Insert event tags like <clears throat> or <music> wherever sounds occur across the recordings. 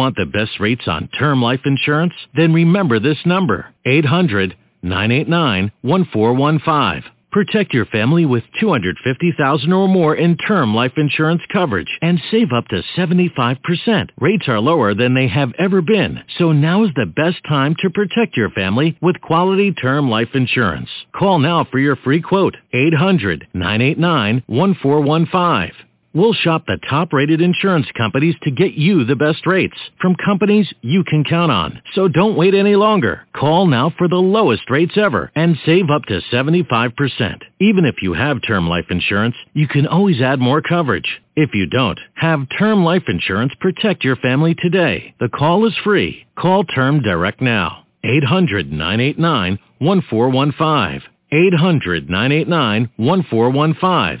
Want the best rates on term life insurance? Then remember this number, 800-989-1415. Protect your family with 250000 or more in term life insurance coverage and save up to 75%. Rates are lower than they have ever been, so now is the best time to protect your family with quality term life insurance. Call now for your free quote, 800-989-1415. We'll shop the top-rated insurance companies to get you the best rates from companies you can count on. So don't wait any longer. Call now for the lowest rates ever and save up to 75%. Even if you have term life insurance, you can always add more coverage. If you don't, have term life insurance protect your family today. The call is free. Call Term Direct now. 800-989-1415. 800-989-1415.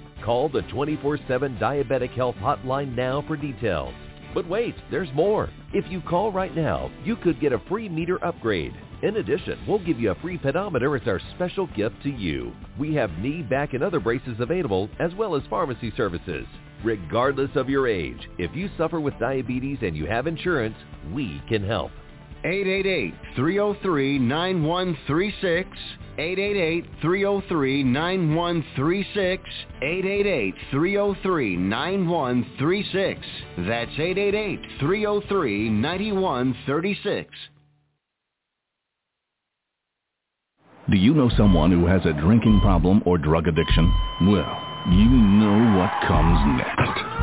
Call the 24-7 Diabetic Health Hotline now for details. But wait, there's more. If you call right now, you could get a free meter upgrade. In addition, we'll give you a free pedometer as our special gift to you. We have knee, back, and other braces available, as well as pharmacy services. Regardless of your age, if you suffer with diabetes and you have insurance, we can help. 888-303-9136. 888-303-9136. 888-303-9136. That's 888-303-9136. Do you know someone who has a drinking problem or drug addiction? Well, you know what comes next.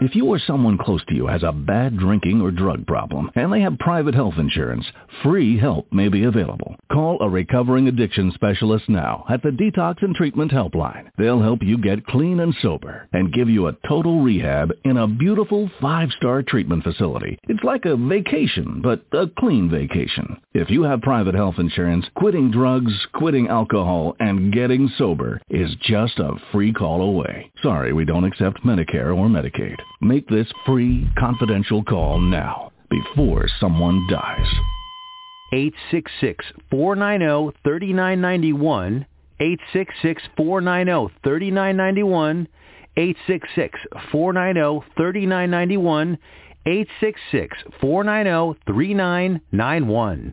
If you or someone close to you has a bad drinking or drug problem and they have private health insurance, free help may be available. Call a recovering addiction specialist now at the Detox and Treatment Helpline. They'll help you get clean and sober and give you a total rehab in a beautiful five-star treatment facility. It's like a vacation, but a clean vacation. If you have private health insurance, quitting drugs, quitting alcohol, and getting sober is just a free call away. Sorry, we don't accept Medicare or Medicaid. Make this free, confidential call now before someone dies. 866-490-3991, 866-490-3991, 866-490-3991, 866-490-3991.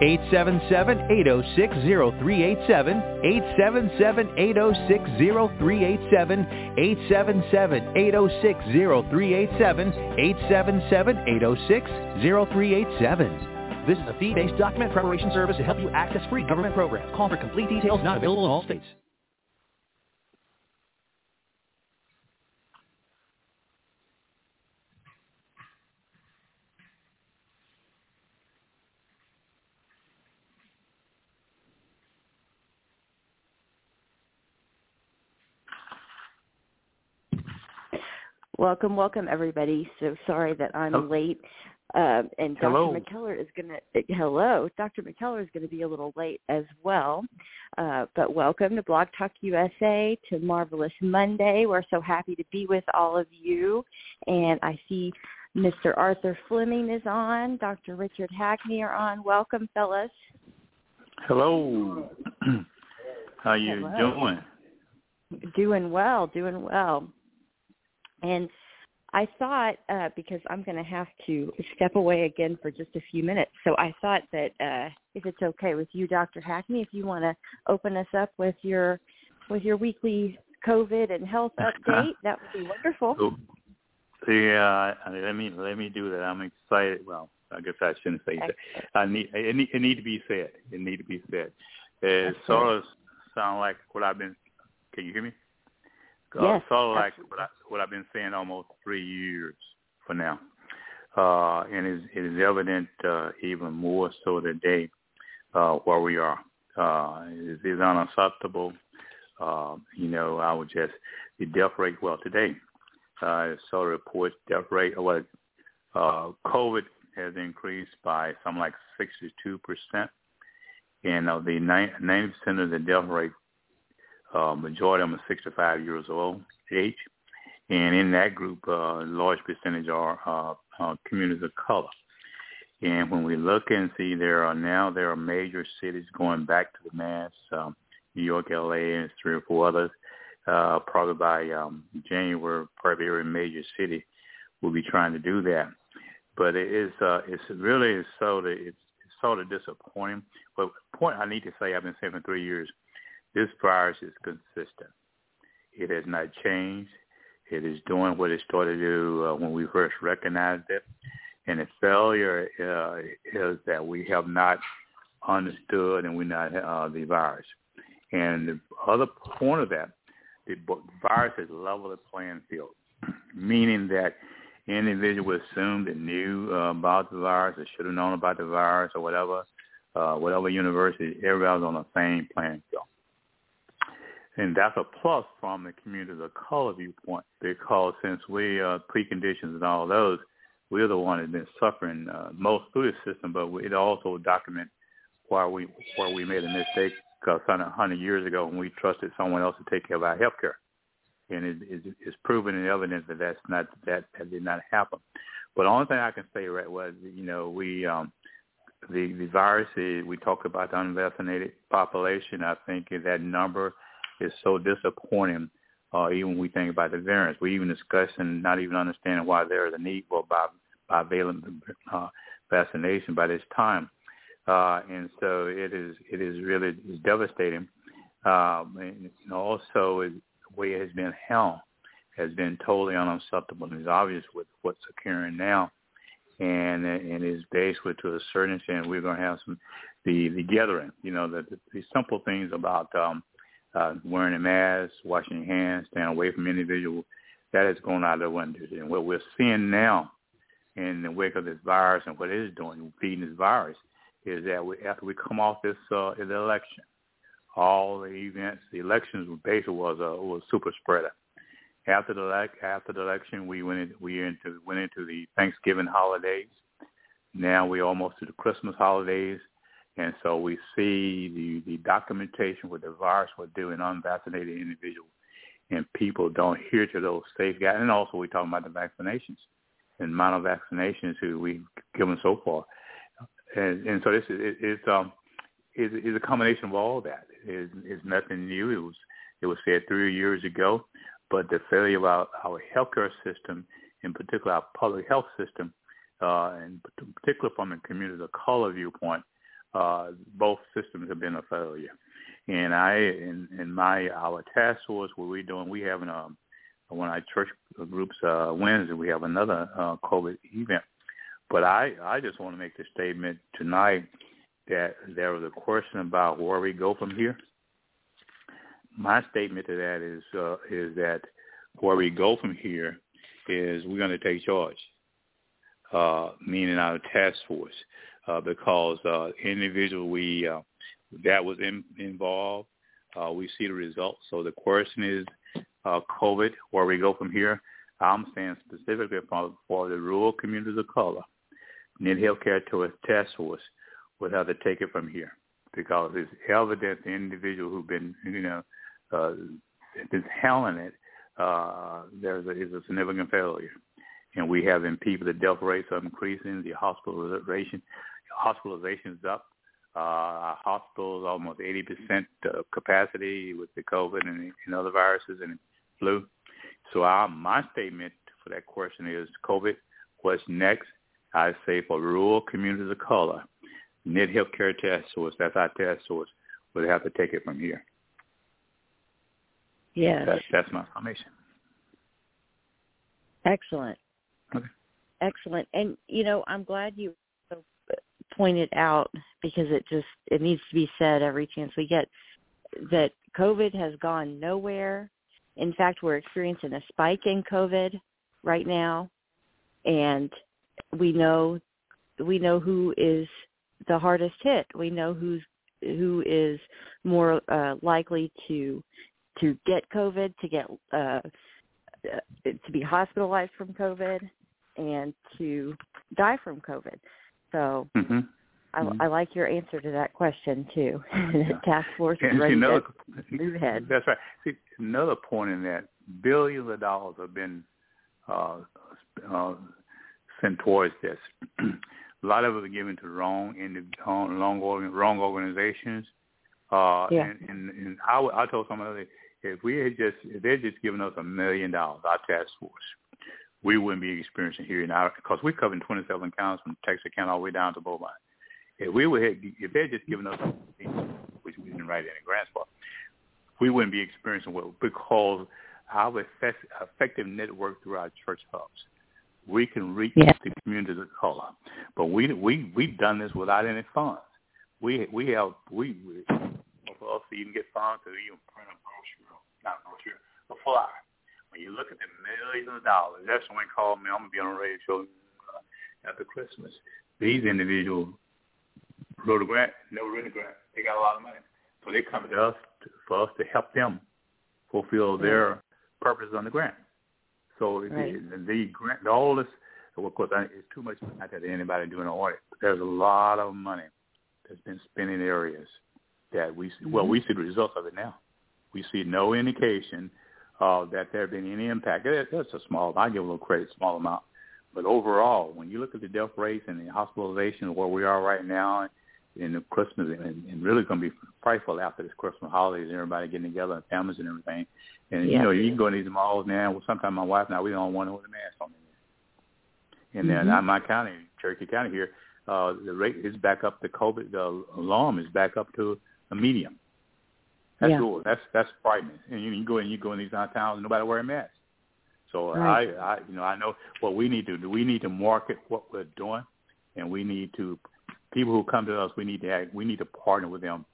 877-806-0387, 877-806-0387, 877-806-0387, 877-806-0387. This is a fee-based document preparation service to help you access free government programs. Call for complete details not available in all states. Welcome, welcome, everybody. So sorry that I'm oh. late. Uh, and Dr. Hello. McKellar is going to, hello, Dr. McKellar is going to be a little late as well. Uh, but welcome to Blog Talk USA to Marvelous Monday. We're so happy to be with all of you. And I see Mr. Arthur Fleming is on. Dr. Richard Hackney are on. Welcome, fellas. Hello. <clears throat> How you Hello. doing? Doing well, doing well. And I thought uh, because I'm going to have to step away again for just a few minutes, so I thought that uh, if it's okay with you, Dr. Hackney, if you want to open us up with your with your weekly COVID and health <laughs> update, that would be wonderful. So, yeah, let me let me do that. I'm excited. Well, I guess I shouldn't say that. I need it need it need to be said. It need to be said. It sort of sound like what I've been. Can you hear me? Uh, yes, sort of like what, I, what I've been saying almost three years for now, uh, and it is, it is evident uh, even more so today uh, where we are. Uh, it is unacceptable. Uh, you know, I would just the death rate. Well, today, uh, saw reports death rate. What uh, COVID has increased by something like 62 percent, and of the 90 percent of the death rate uh, majority of them are 65 years old age, and in that group, uh, a large percentage are uh, uh, communities of color. And when we look and see, there are now there are major cities going back to the mass. Um, New York, LA, and three or four others. Uh, probably by um, January, probably every major city will be trying to do that. But it is uh, it's really sort of it's, it's sort of disappointing. But point I need to say, I've been saying for three years, this virus is consistent. It has not changed. It is doing what it started to do uh, when we first recognized it. And the failure uh, is that we have not understood and we not uh, the virus. And the other point of that, the virus has leveled the playing field, <clears throat> meaning that any individual assumed that knew uh, about the virus or should have known about the virus or whatever, uh, whatever university, everybody's on the same playing field. And that's a plus from the community of color viewpoint because since we uh, preconditions and all those, we're the one that's been suffering uh, most through the system, but it also documents why we why we made a mistake because a hundred years ago when we trusted someone else to take care of our health care, and it, it, it's proven in evidence that that's not that that did not happen. But the only thing I can say right was you know we um, the the virus we talk about the unvaccinated population. I think that number is so disappointing. Uh, even when we think about the variants, we even discuss and not even understanding why there is a need for bivalent uh, vaccination by this time. Uh, and so it is it is really it's devastating. Um, and also, the way it has been held has been totally unacceptable. And it's obvious with what's occurring now, and and is with to a certain extent we're going to have some the the gathering. You know, the, the, the simple things about um, uh, wearing a mask, washing your hands, staying away from individuals, that has gone out of the window. And what we're seeing now in the wake of this virus and what it is doing, feeding this virus, is that we, after we come off this uh, election, all the events, the elections basically was a was super spreader. After the after the election, we went in, we into went into the Thanksgiving holidays. Now we're almost to the Christmas holidays. And so we see the, the documentation what the virus will do in unvaccinated individuals, and people don't adhere to those safeguards. And also we're talking about the vaccinations and amount of vaccinations who we've given so far. And, and so this is it, it's um is is a combination of all that. It is nothing new. It was it was said three years ago, but the failure of our, our healthcare system, in particular our public health system, uh, and particularly from a community of color viewpoint, uh, both systems have been a failure. And I, in, in my our task force, what we're doing, we have um, one of our church groups uh, Wednesday, we have another uh, COVID event. But I, I just want to make the statement tonight that there was a question about where we go from here. My statement to that is uh, is that where we go from here is we're going to take charge, uh, meaning our task force uh, because uh, individual we uh, that was in, involved, uh, we see the results. So the question is uh, COVID, where we go from here. I'm saying specifically for, for the rural communities of color, Net Healthcare Towards Task Force would have to take it from here because it's evident the individual who've been, you know, uh, been handling it, uh, there's a, is a significant failure. And we have in people, the death rates are increasing, the hospitalization, hospitalization's up. Uh, hospitals almost 80% uh, capacity with the COVID and, and other viruses and flu. So our, my statement for that question is COVID, what's next? I say for rural communities of color, Net Healthcare Task Force, that's our task force, would have to take it from here. Yes. That's, that's my summation. Excellent. Okay. Excellent. And, you know, I'm glad you pointed out because it just, it needs to be said every chance we get that COVID has gone nowhere. In fact, we're experiencing a spike in COVID right now. And we know we know who is the hardest hit. We know who's who is more uh, likely to to get COVID, to get uh, to be hospitalized from COVID, and to die from COVID. So mm-hmm. I, mm-hmm. I like your answer to that question too. <laughs> task force is ready another, to <laughs> move ahead. That's right. See, another point in that billions of dollars have been uh, uh, sent towards this. <clears throat> a lot of it was given to wrong in the wrong, wrong organizations. Uh, yeah. And, and, and I, I told somebody if we had just if they'd just given us a million dollars, our task force, we wouldn't be experiencing here now because we're covering 27 counties from Texas County all the way down to Bovine. If we were if they'd just given us which we didn't write any grants for, we wouldn't be experiencing what because our effective network through our church hubs we can reach yeah. the communities of color. But we we we've done this without any funds. We we have we, we for us to even get funds to even print a brochure, not brochure, a flyer. When you look at the millions of dollars, that's when they call me. I'm gonna be on a radio show uh, after Christmas. These individuals wrote a grant, never written a grant. They got a lot of money, so they come to us to, for us to help them fulfill their purpose on the grant. So right. the, the grant, all this, of course, it's too much not that anybody doing an audit. But there's a lot of money that's been spent in areas that we see, well, Mm-hmm. we see the results of it now. We see no indication uh, that there have been any impact. That's a small. I give a little credit, small amount. But overall, when you look at the death rates and the hospitalization where we are right now, in the Christmas and, and really going to be frightful after this Christmas holidays and everybody getting together and families and everything. And yeah. you know, you can go in these malls now. Well, sometimes my wife and I we don't want to with a mask on. And then mm-hmm. my county, Cherokee County here, uh, the rate is back up. The COVID, the alarm is back up to a medium. That's yeah. cool. That's that's frightening. And you, you go in, you go in these towns, and nobody wearing masks. So right. I, I, you know, I know what we need to do. We need to market what we're doing, and we need to people who come to us. We need to act, we need to partner with them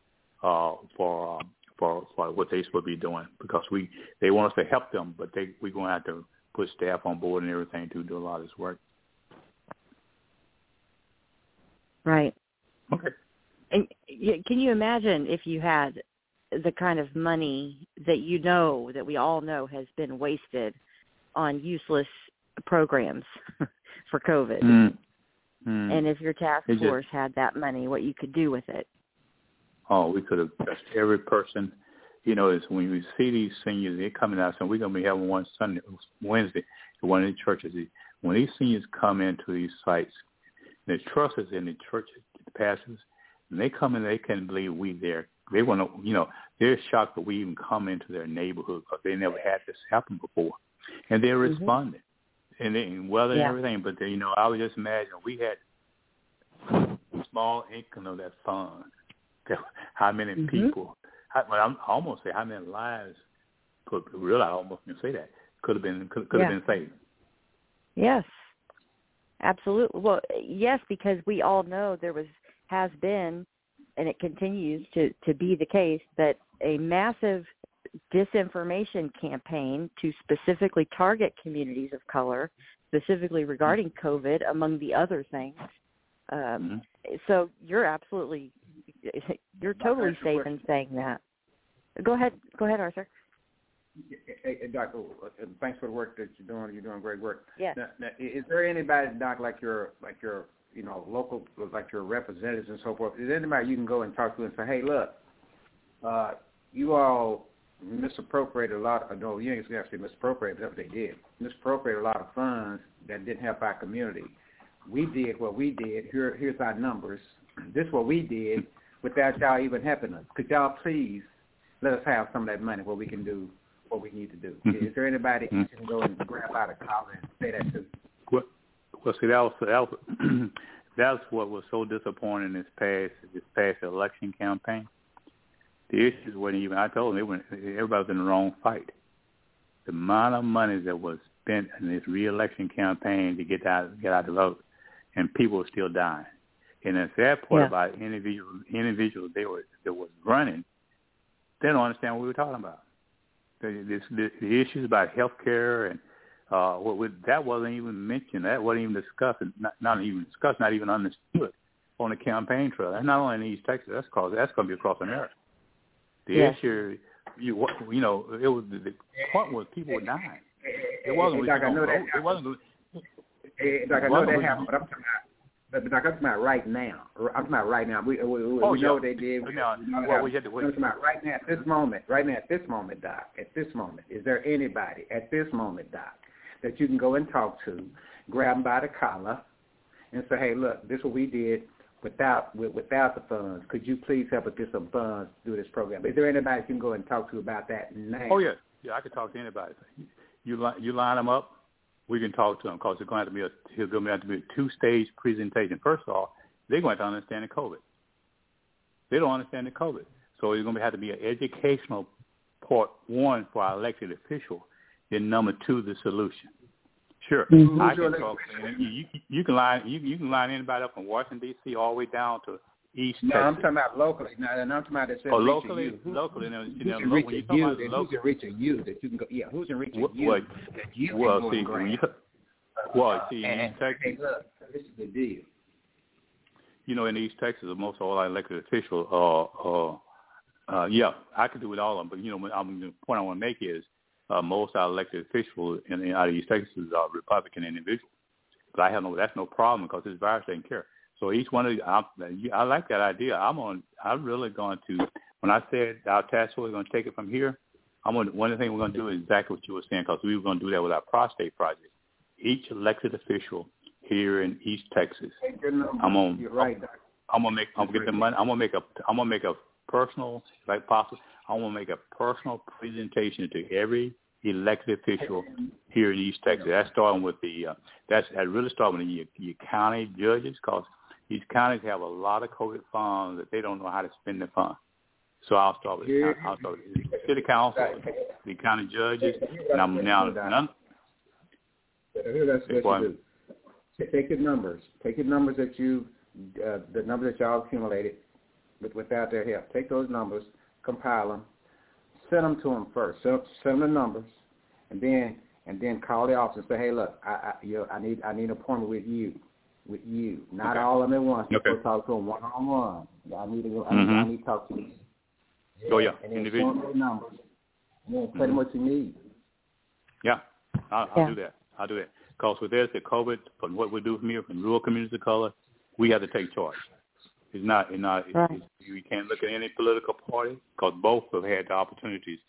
uh, for um, for for what they should be doing because we they want us to help them, but they we're going to have to put staff on board and everything to do a lot of this work. Right. Okay. And can you imagine if you had the kind of money that you know that we all know has been wasted on useless programs <laughs> for COVID? Mm. Mm. And if your task It just- force had that money, what you could do with it? Oh, we could have touched every person. You know, it's when we see these seniors, they're coming out, and we're going to be having one Sunday, Wednesday, at one of the churches. When these seniors come into these sites, the trust is in the church, the pastors, and they come in, they can't believe we there. They want to, you know, they're shocked that we even come into their neighborhood because they never had this happen before, and they're Mhm. responding, and they well and Yeah. everything. But they, you know, I would just imagine we had small income of that fund. <laughs> How many Mhm. people? How, well, I'm I almost say how many lives could really I almost can say that could have been could, could Yeah. have been saved. Yes. Absolutely. Well, yes, because we all know there was has been and it continues to to be the case that a massive disinformation campaign to specifically target communities of color, specifically regarding COVID, among the other things. Um, So you're absolutely, <laughs> you're totally That's your safe in saying that. Go ahead, go ahead, Arthur. Hey, hey, Doc, uh, thanks for the work that you're doing. You're doing great work. Yes. Now, now, is there anybody, Doc, like your like your you know local like your representatives and so forth? Is there anybody you can go and talk to and say, hey, look, uh, you all misappropriated a lot. Of, no, you ain't gonna say misappropriated, but that's what they did. Misappropriated a lot of funds that didn't help our community. We did what we did. Here, here's our numbers. This is what we did without y'all even helping us. Could y'all please let us have some of that money where we can do what we need to do. Mhm. Is there anybody Mhm. you can go and grab out a collar and say that to? Well, well, see, that was that was <clears throat> that's what was so disappointing this past this past election campaign. The issues weren't even. I told them it went, everybody was in the wrong fight. The amount of money that was spent in this reelection campaign to get out get out the vote, and people were still dying. And the sad part Yeah. about individuals individuals they were that was running, they don't understand what we were talking about. The, this, the, the issues about health care and uh, what would, that wasn't even mentioned. That wasn't even discussed. Not, not even discussed. Not even understood on the campaign trail. That's not only in East Texas. That's across. That's going to be across America. The Yes. issue, you you know, it was the, the point was people were dying. It wasn't. Hey, Doc, I know that it wasn't. Hey, Doc, I know that happened, but I'm talking about. But, but I'm talking about right now. I'm talking about right now. We, we, we, Oh, we yeah. know what they did. We, Now, we know well, we had to I'm talking about right now at this moment. Right now at this moment, Doc. At this moment, is there anybody at this moment, Doc, that you can go and talk to, grab them by the collar, and say, "Hey, look, this is what we did without with, without the funds. Could you please help us get some funds to do this program?" Is there anybody you can go and talk to about that now? Oh yeah, yeah. I could talk to anybody. You li- you line them up, we can talk to them because it's going to have to be a it's going to have to be a two stage presentation. First of all, they're going to have to understand the COVID. They don't understand the COVID, so it's going to have to be an educational part one for our elected official, then number two the solution. Sure, Mhm. I can talk. elected You, you, you can line you, you can line anybody up from Washington D.C. all the way down to East No, I'm talking about locally. No, no, I'm talking about that says Oh, reach locally, you. Who- locally, now, you Who's know, in reach you of you? about local, who's in reach of you that you can go? Yeah, who's in reach of What- you what- that you well, can go see, and when grab? you, well, see, in and, East Texas, hey, look, this is the deal. you know, in East Texas, most of all our elected officials are, uh, uh, yeah, I could do with all of them, but you know, I'm, the point I want to make is uh, most our elected officials in, in out of East Texas are Republican individuals. But I have no, that's no problem because this virus doesn't care. So each one of you, I, I like that idea. I'm on. I'm really going to. When I said our task force is going to take it from here, I'm going. To, one of the things we're going to do is exactly what you were saying because we were going to do that with our prostate project. Each elected official here in East Texas, Take your number. I'm on. You're right, Doc. I'm gonna make. I'm gonna get the money. I'm gonna make a. I'm gonna make a personal, like possible. I'm gonna make a personal presentation to every elected official here in East Texas. That's starting with the. Uh, that's that really starting with your, your county judges, because these counties have a lot of COVID funds that they don't know how to spend the funds. So I'll start with I'll start with the city council, the county judges, and I'm now none. That's what you do. Take your numbers. Take your numbers that you, uh, the numbers that y'all accumulated with, without their help. Take those numbers, compile them, send them to them first. Send, send them the numbers, and then and then call the office and say, hey, look, I I, you know, I need I need an appointment with you, with you, not Okay. all of them at once. Okay. Go talk to them one on one. I need to, I, Mhm. need, I need to talk to you. Oh, yeah. and then Individual. the numbers, and then tell them what you need. Yeah, I'll, Yeah. I'll do that. I'll do that. Because with this, the COVID, from what we do from here, from rural communities of color, we have to take charge. It's not, it's not, Right. it's, you can't look at any political party because both have had the opportunities,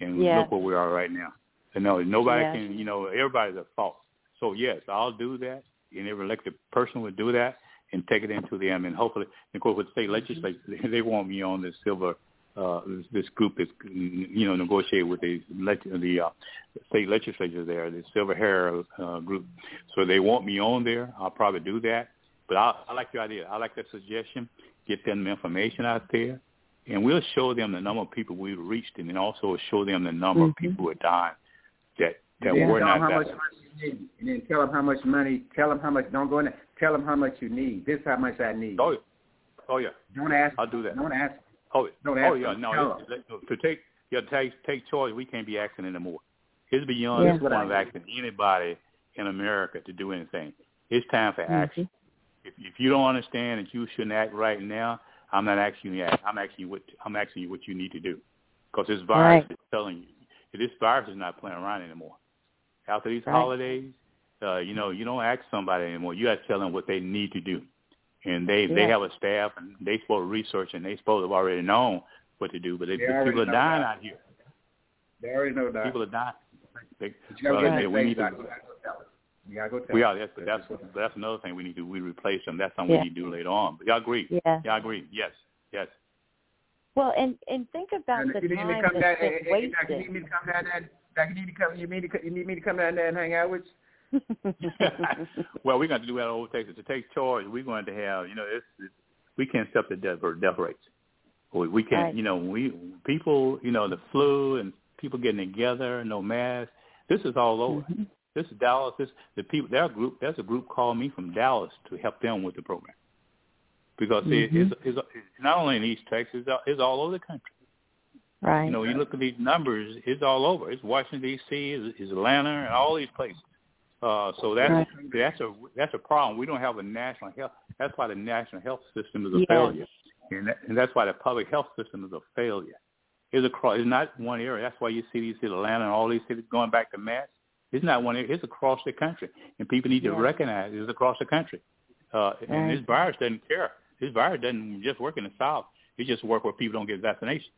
and Yeah. look where we are right now. So no, nobody Yeah. can, you know, everybody's at fault. So yes, I'll do that, and every elected person will do that and take it into the end. And hopefully, of course, with state legislatures, <laughs> they want me on this silver uh, this, this group is, you know, negotiated with the leg- the uh, state legislature there, the Silver Hair uh, group. So they want me on there. I'll probably do that. But I, I like your idea. I like that suggestion. Get them information out there, and we'll show them the number of people we've reached, and then also show them the number of Mhm. people who are dying that that then were tell not them how much money you need, and then tell them how much money. Tell them how much. Don't go in there. Tell them how much you need. This is how much I need. Oh, yeah. oh yeah, Don't ask. I'll do that. Don't ask. Oh, Don't oh yeah, them. no. Tell It's, to take yeah, take take charge. We can't be asking anymore. It's beyond Yeah. this point of asking anybody in America to do anything. It's time for action. If if you don't understand that you shouldn't act right now, I'm not asking you to act. I'm asking you what I'm asking you what you need to do, because this virus Right. is telling you. This virus is not playing around anymore. After these Right. holidays, uh, you know, you don't ask somebody anymore. You got to tell them what they need to do, and they they have a staff and they supposed to research and they supposed to have already known what to do. But they, They people are dying that. out here. They already know that. People are dying. They, But you gotta well, they- we need to. Back. You gotta go tell it. You gotta go tell We it. are. That's that's that's another thing we need to do. We replace them. That's something Yeah. we need to do later on. But y'all agree? Yeah. Y'all agree? Yes. Yes. Well, and and think about And the if you need me to time come down, that's hey, been hey, Doc, you need me to come down there. Doc, you need to come. You need to. You need me to come down there and hang out with you. <laughs> <laughs> well, we're going to do that over Texas. To take charge, we're going to have, you know, it's, it's we can't stop the death, death rates. We, we can't, Right. you know, we people, you know, the flu and people getting together, no mask. This is all over. Mhm. This is Dallas. This the people. Their group. There's a group called me from Dallas to help them with the program because it, Mhm. it's, it's, it's not only in East Texas. It's, it's all over the country. Right. You know, you look at these numbers. It's all over. It's Washington D.C. It's, it's Atlanta, and all these places. Uh, so that's Right. that's a that's a problem. We don't have a national health. That's why the national health system is a Yes. failure, and, that, and that's why the public health system is a failure. It's across. It's not one area. That's why you see these cities, Atlanta and all these cities going back to mass. It's not one. It's across the country, and people need to Yeah. recognize it's across the country. Uh, And this virus doesn't care. This virus doesn't just work in the South. It just work where people don't get vaccination.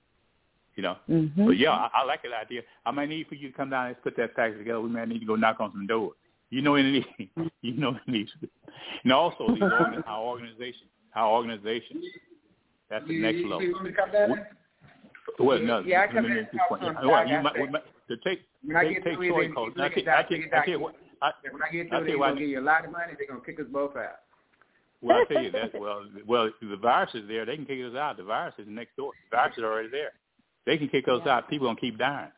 You know. Mhm. But yeah, I, I like that idea. I might need for you to come down and put that package together. We might need to go knock on some doors. You know any <laughs> you know any and also these organ, our organizations our organizations. That's the You- next you, level. You want me to come down? Well, no, Yeah, I come in make and this talk point. to 'em. Well, I you might, we might, to take When I get take through choice it, calls. I look tell at I that, tell look at I that. tell you what. I, When I get through tell it, they're gonna give you a lot of money. They're gonna kick us both out. Well, I tell you that. Well, well, the virus is there. They can kick us out. The virus is next door. The virus is already there. They can kick us Yeah. out. People gonna keep dying.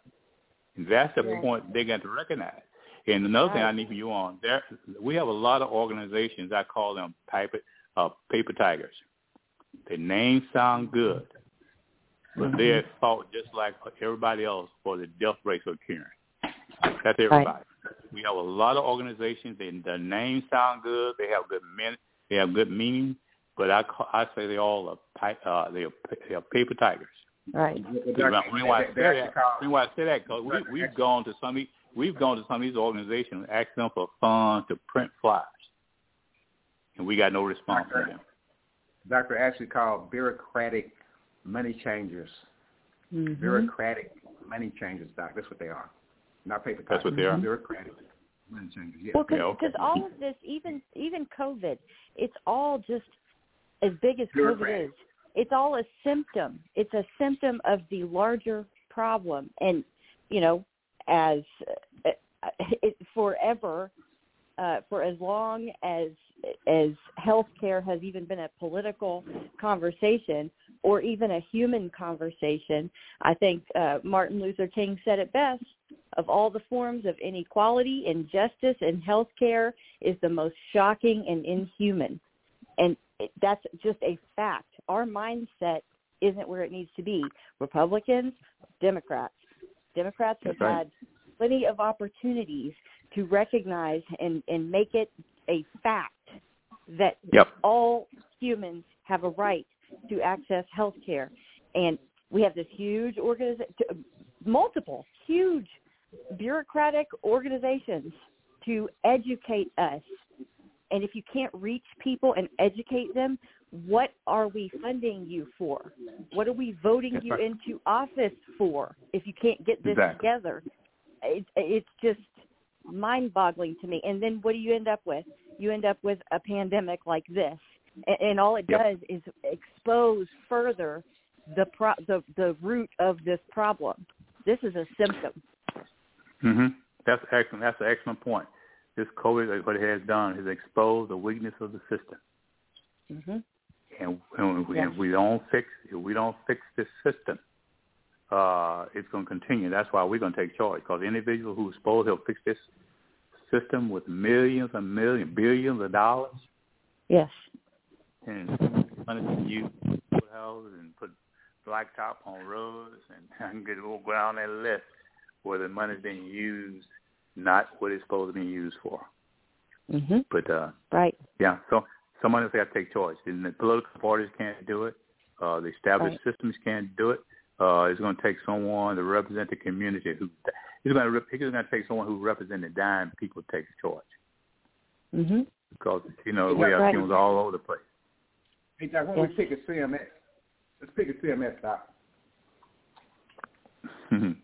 And that's the Yeah. point they got to recognize. And another thing I need for you on there, we have a lot of organizations. I call them paper uh, paper tigers. Their names sound good, but they're fought just like everybody else for the death rates occurring. That's everybody. We have a lot of organizations. They, their names sound good. They have good men. They have good meaning. But I call, I say they all are uh, they are, they are paper tigers. Right. The reason why I say that, the reason why I say that, because we, we've gone to some we've gone to some of these organizations, and asked them for funds to print flyers, and we got no response from them. Doctor actually called bureaucratic money changers. Mhm. Bureaucratic money changers, doc. That's what they are. Not paper. That's what they are? Bureaucratic money changers. Yeah. Well, because Yeah, okay. all of this, even even COVID, it's all just as big as COVID is. It's all a symptom. It's a symptom of the larger problem, and you know, as uh, it, forever, uh, for as long as as healthcare has even been a political conversation or even a human conversation, I think uh, Martin Luther King said it best of all the forms of inequality, injustice, and healthcare is the most shocking and inhuman. And it, that's just a fact. Our mindset isn't where it needs to be. Republicans, Democrats. Democrats have right. had plenty of opportunities to recognize and, and make it a fact that Yep. all humans have a right to access health care. And we have this huge organization, multiple huge bureaucratic organizations to educate us. And if you can't reach people and educate them, what are we funding you for? What are we voting That's you right. into office for if you can't get this Exactly. together? It, it's just mind-boggling to me. And then what do you end up with? You end up with a pandemic like this, and, and all it Yep. does is expose further the pro- the the root of this problem. This is a symptom. hmm That's excellent. That's an excellent point. This COVID, what it has done, has exposed the weakness of the system. hmm and, and, we, and we don't fix if we don't fix this system, uh, it's going to continue. That's why we're going to take charge because individual who's supposed to fix this system with millions and millions, billions of dollars, Yes. and money to use put houses and put blacktop on roads, and <laughs> I can get go down that list where the money's being used, not what it's supposed to be used for. hmm But uh, Right. yeah, so someone has got to take charge. And the political parties can't do it. Uh, the established Right. systems can't do it. Uh, it's going to take someone to represent the community who he's going to he's going to take someone who represents the dying people takes charge. Mhm. Because you know Yeah, we have right. funerals all over the place. Hey, Doc, when we pick a CMS, let's pick a CMS, Doc. <laughs>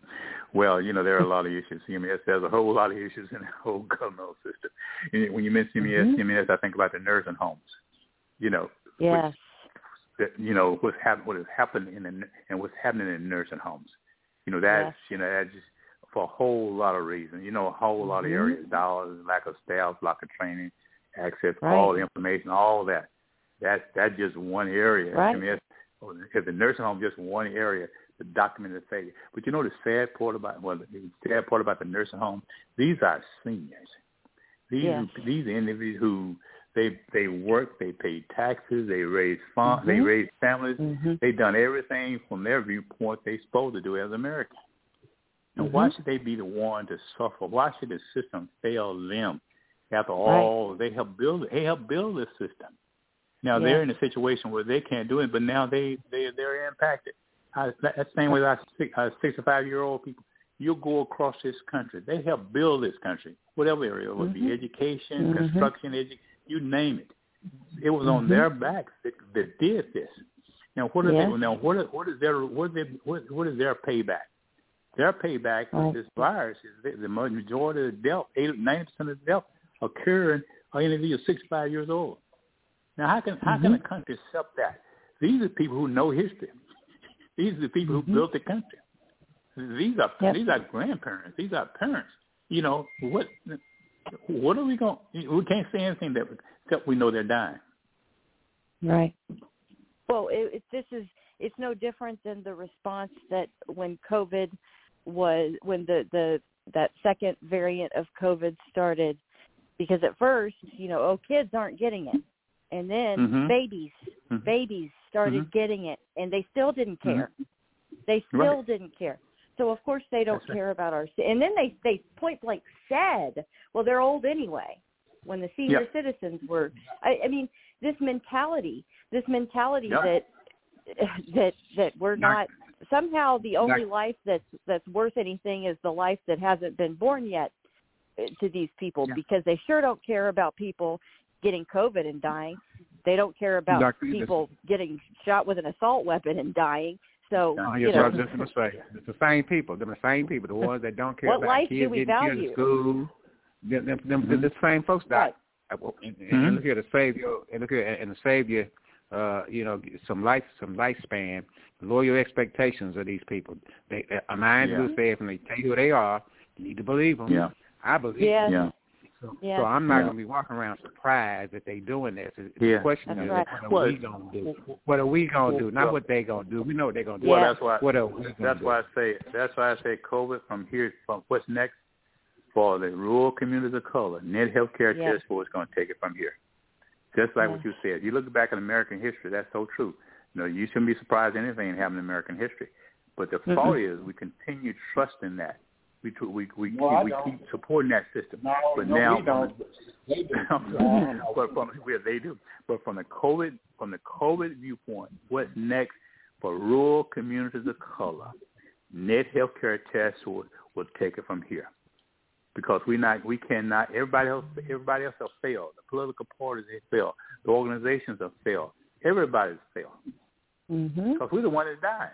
well, you know there are a lot of issues. CMS there's a whole lot of issues in the whole governmental system. And when you mention CMS, Mhm. CMS, I think about the nursing homes. You know, Yes. That you know what's happening, what is happening in the, and what's happening in nursing homes. You know that's Yes. you know that's just for a whole lot of reasons. You know a whole lot of Mhm. areas, dollars, lack of staff, lack of training, access, Right. all the information, all that. That's that's just one area. Right. I mean, it's, if the nursing home just one area, the documented failure. But you know the sad part about well, the sad part about the nursing home, these are seniors. These Yes. these individuals who they they work, they pay taxes, they raise funds, they Mhm. raise families. Mhm. They've done everything from their viewpoint they're supposed to do as Americans. And why Mhm. should they be the one to suffer? Why should the system fail them? After Right. all, they helped build they helped build this system. Now Yeah. they're in a situation where they can't do it, but now they they they're impacted. I, that's the same with our six- our five year old people. You'll go across this country. They helped build this country, whatever area it would be, Mhm. education, Mhm. construction, edu- you name it. It was on Mhm. their backs that, that did this. Now what are Yes. they? Now what is, what is their what is their, what, what is their payback? Their payback Right. with this virus is the, the majority of the death, eighty ninety percent of the death occurring are individuals sixty-five years old. Now how can how can Mhm. a country accept that? These are people who know history. These are the people Mhm. who built the country. These are Yep. these are grandparents. These are parents. You know what? What are we going? We can't say anything that except we know they're dying. Right. Well, it, it, this is it's no different than the response that when COVID was when the the that second variant of COVID started, because at first you know oh kids aren't getting it, and then Mhm. babies Mhm. babies started Mhm. getting it, and they still didn't Mhm. care. They still Right. didn't care. So of course they don't care about our. And then they they point blank said, well they're old anyway. When the senior Yep. citizens were, I, I mean, this mentality, this mentality Yep. that that that we're not somehow the only Doc- life that's that's worth anything is the life that hasn't been born yet uh, to these people Yeah. because they sure don't care about people getting COVID and dying. They don't care about people getting shot with an assault weapon and dying. So Uh, you yes, know, I was just gonna say it's the same people. They're the same people. The ones that don't care What about life kids do we getting killed value? in school. Them, them, them, Mhm. the same folks Right. die. Well, And, and Mhm. look here to save your and look here and to save you, uh, you know, some life some lifespan. Lower your expectations of these people. They a mind Yeah. will say if they tell you who they are, you need to believe them. Yeah. I believe. Yes. Yeah. So, Yes. so I'm not Yeah. going to be walking around surprised that they doing this. The Yeah. question That's is, right. what are Well, we going to do? What are we going to do? Not well- what they going to do. We know what they're going to do. Well, that's why. What are we gonna That's do? why I say. That's why I say COVID from here. From what's next for the rural communities of color. Net Healthcare Yeah. Task Force is going to take it from here. Just like Yeah. what you said. You look back at American history. That's so true. You know, you shouldn't be surprised anything happened in American history. But the Mm-mm. fault is we continue trusting that. We tr- we we No, I we keep supporting that system. No, but no, now we don't. They do. <laughs> but from yeah, they do. But from the COVID from the COVID viewpoint, what's next for rural communities of color? Net Healthcare Task Force will take it from here, because we not we cannot. Everybody else everybody else have failed. The political parties have failed. The organizations have failed. Everybody's failed mhm. because we're the one that's dying.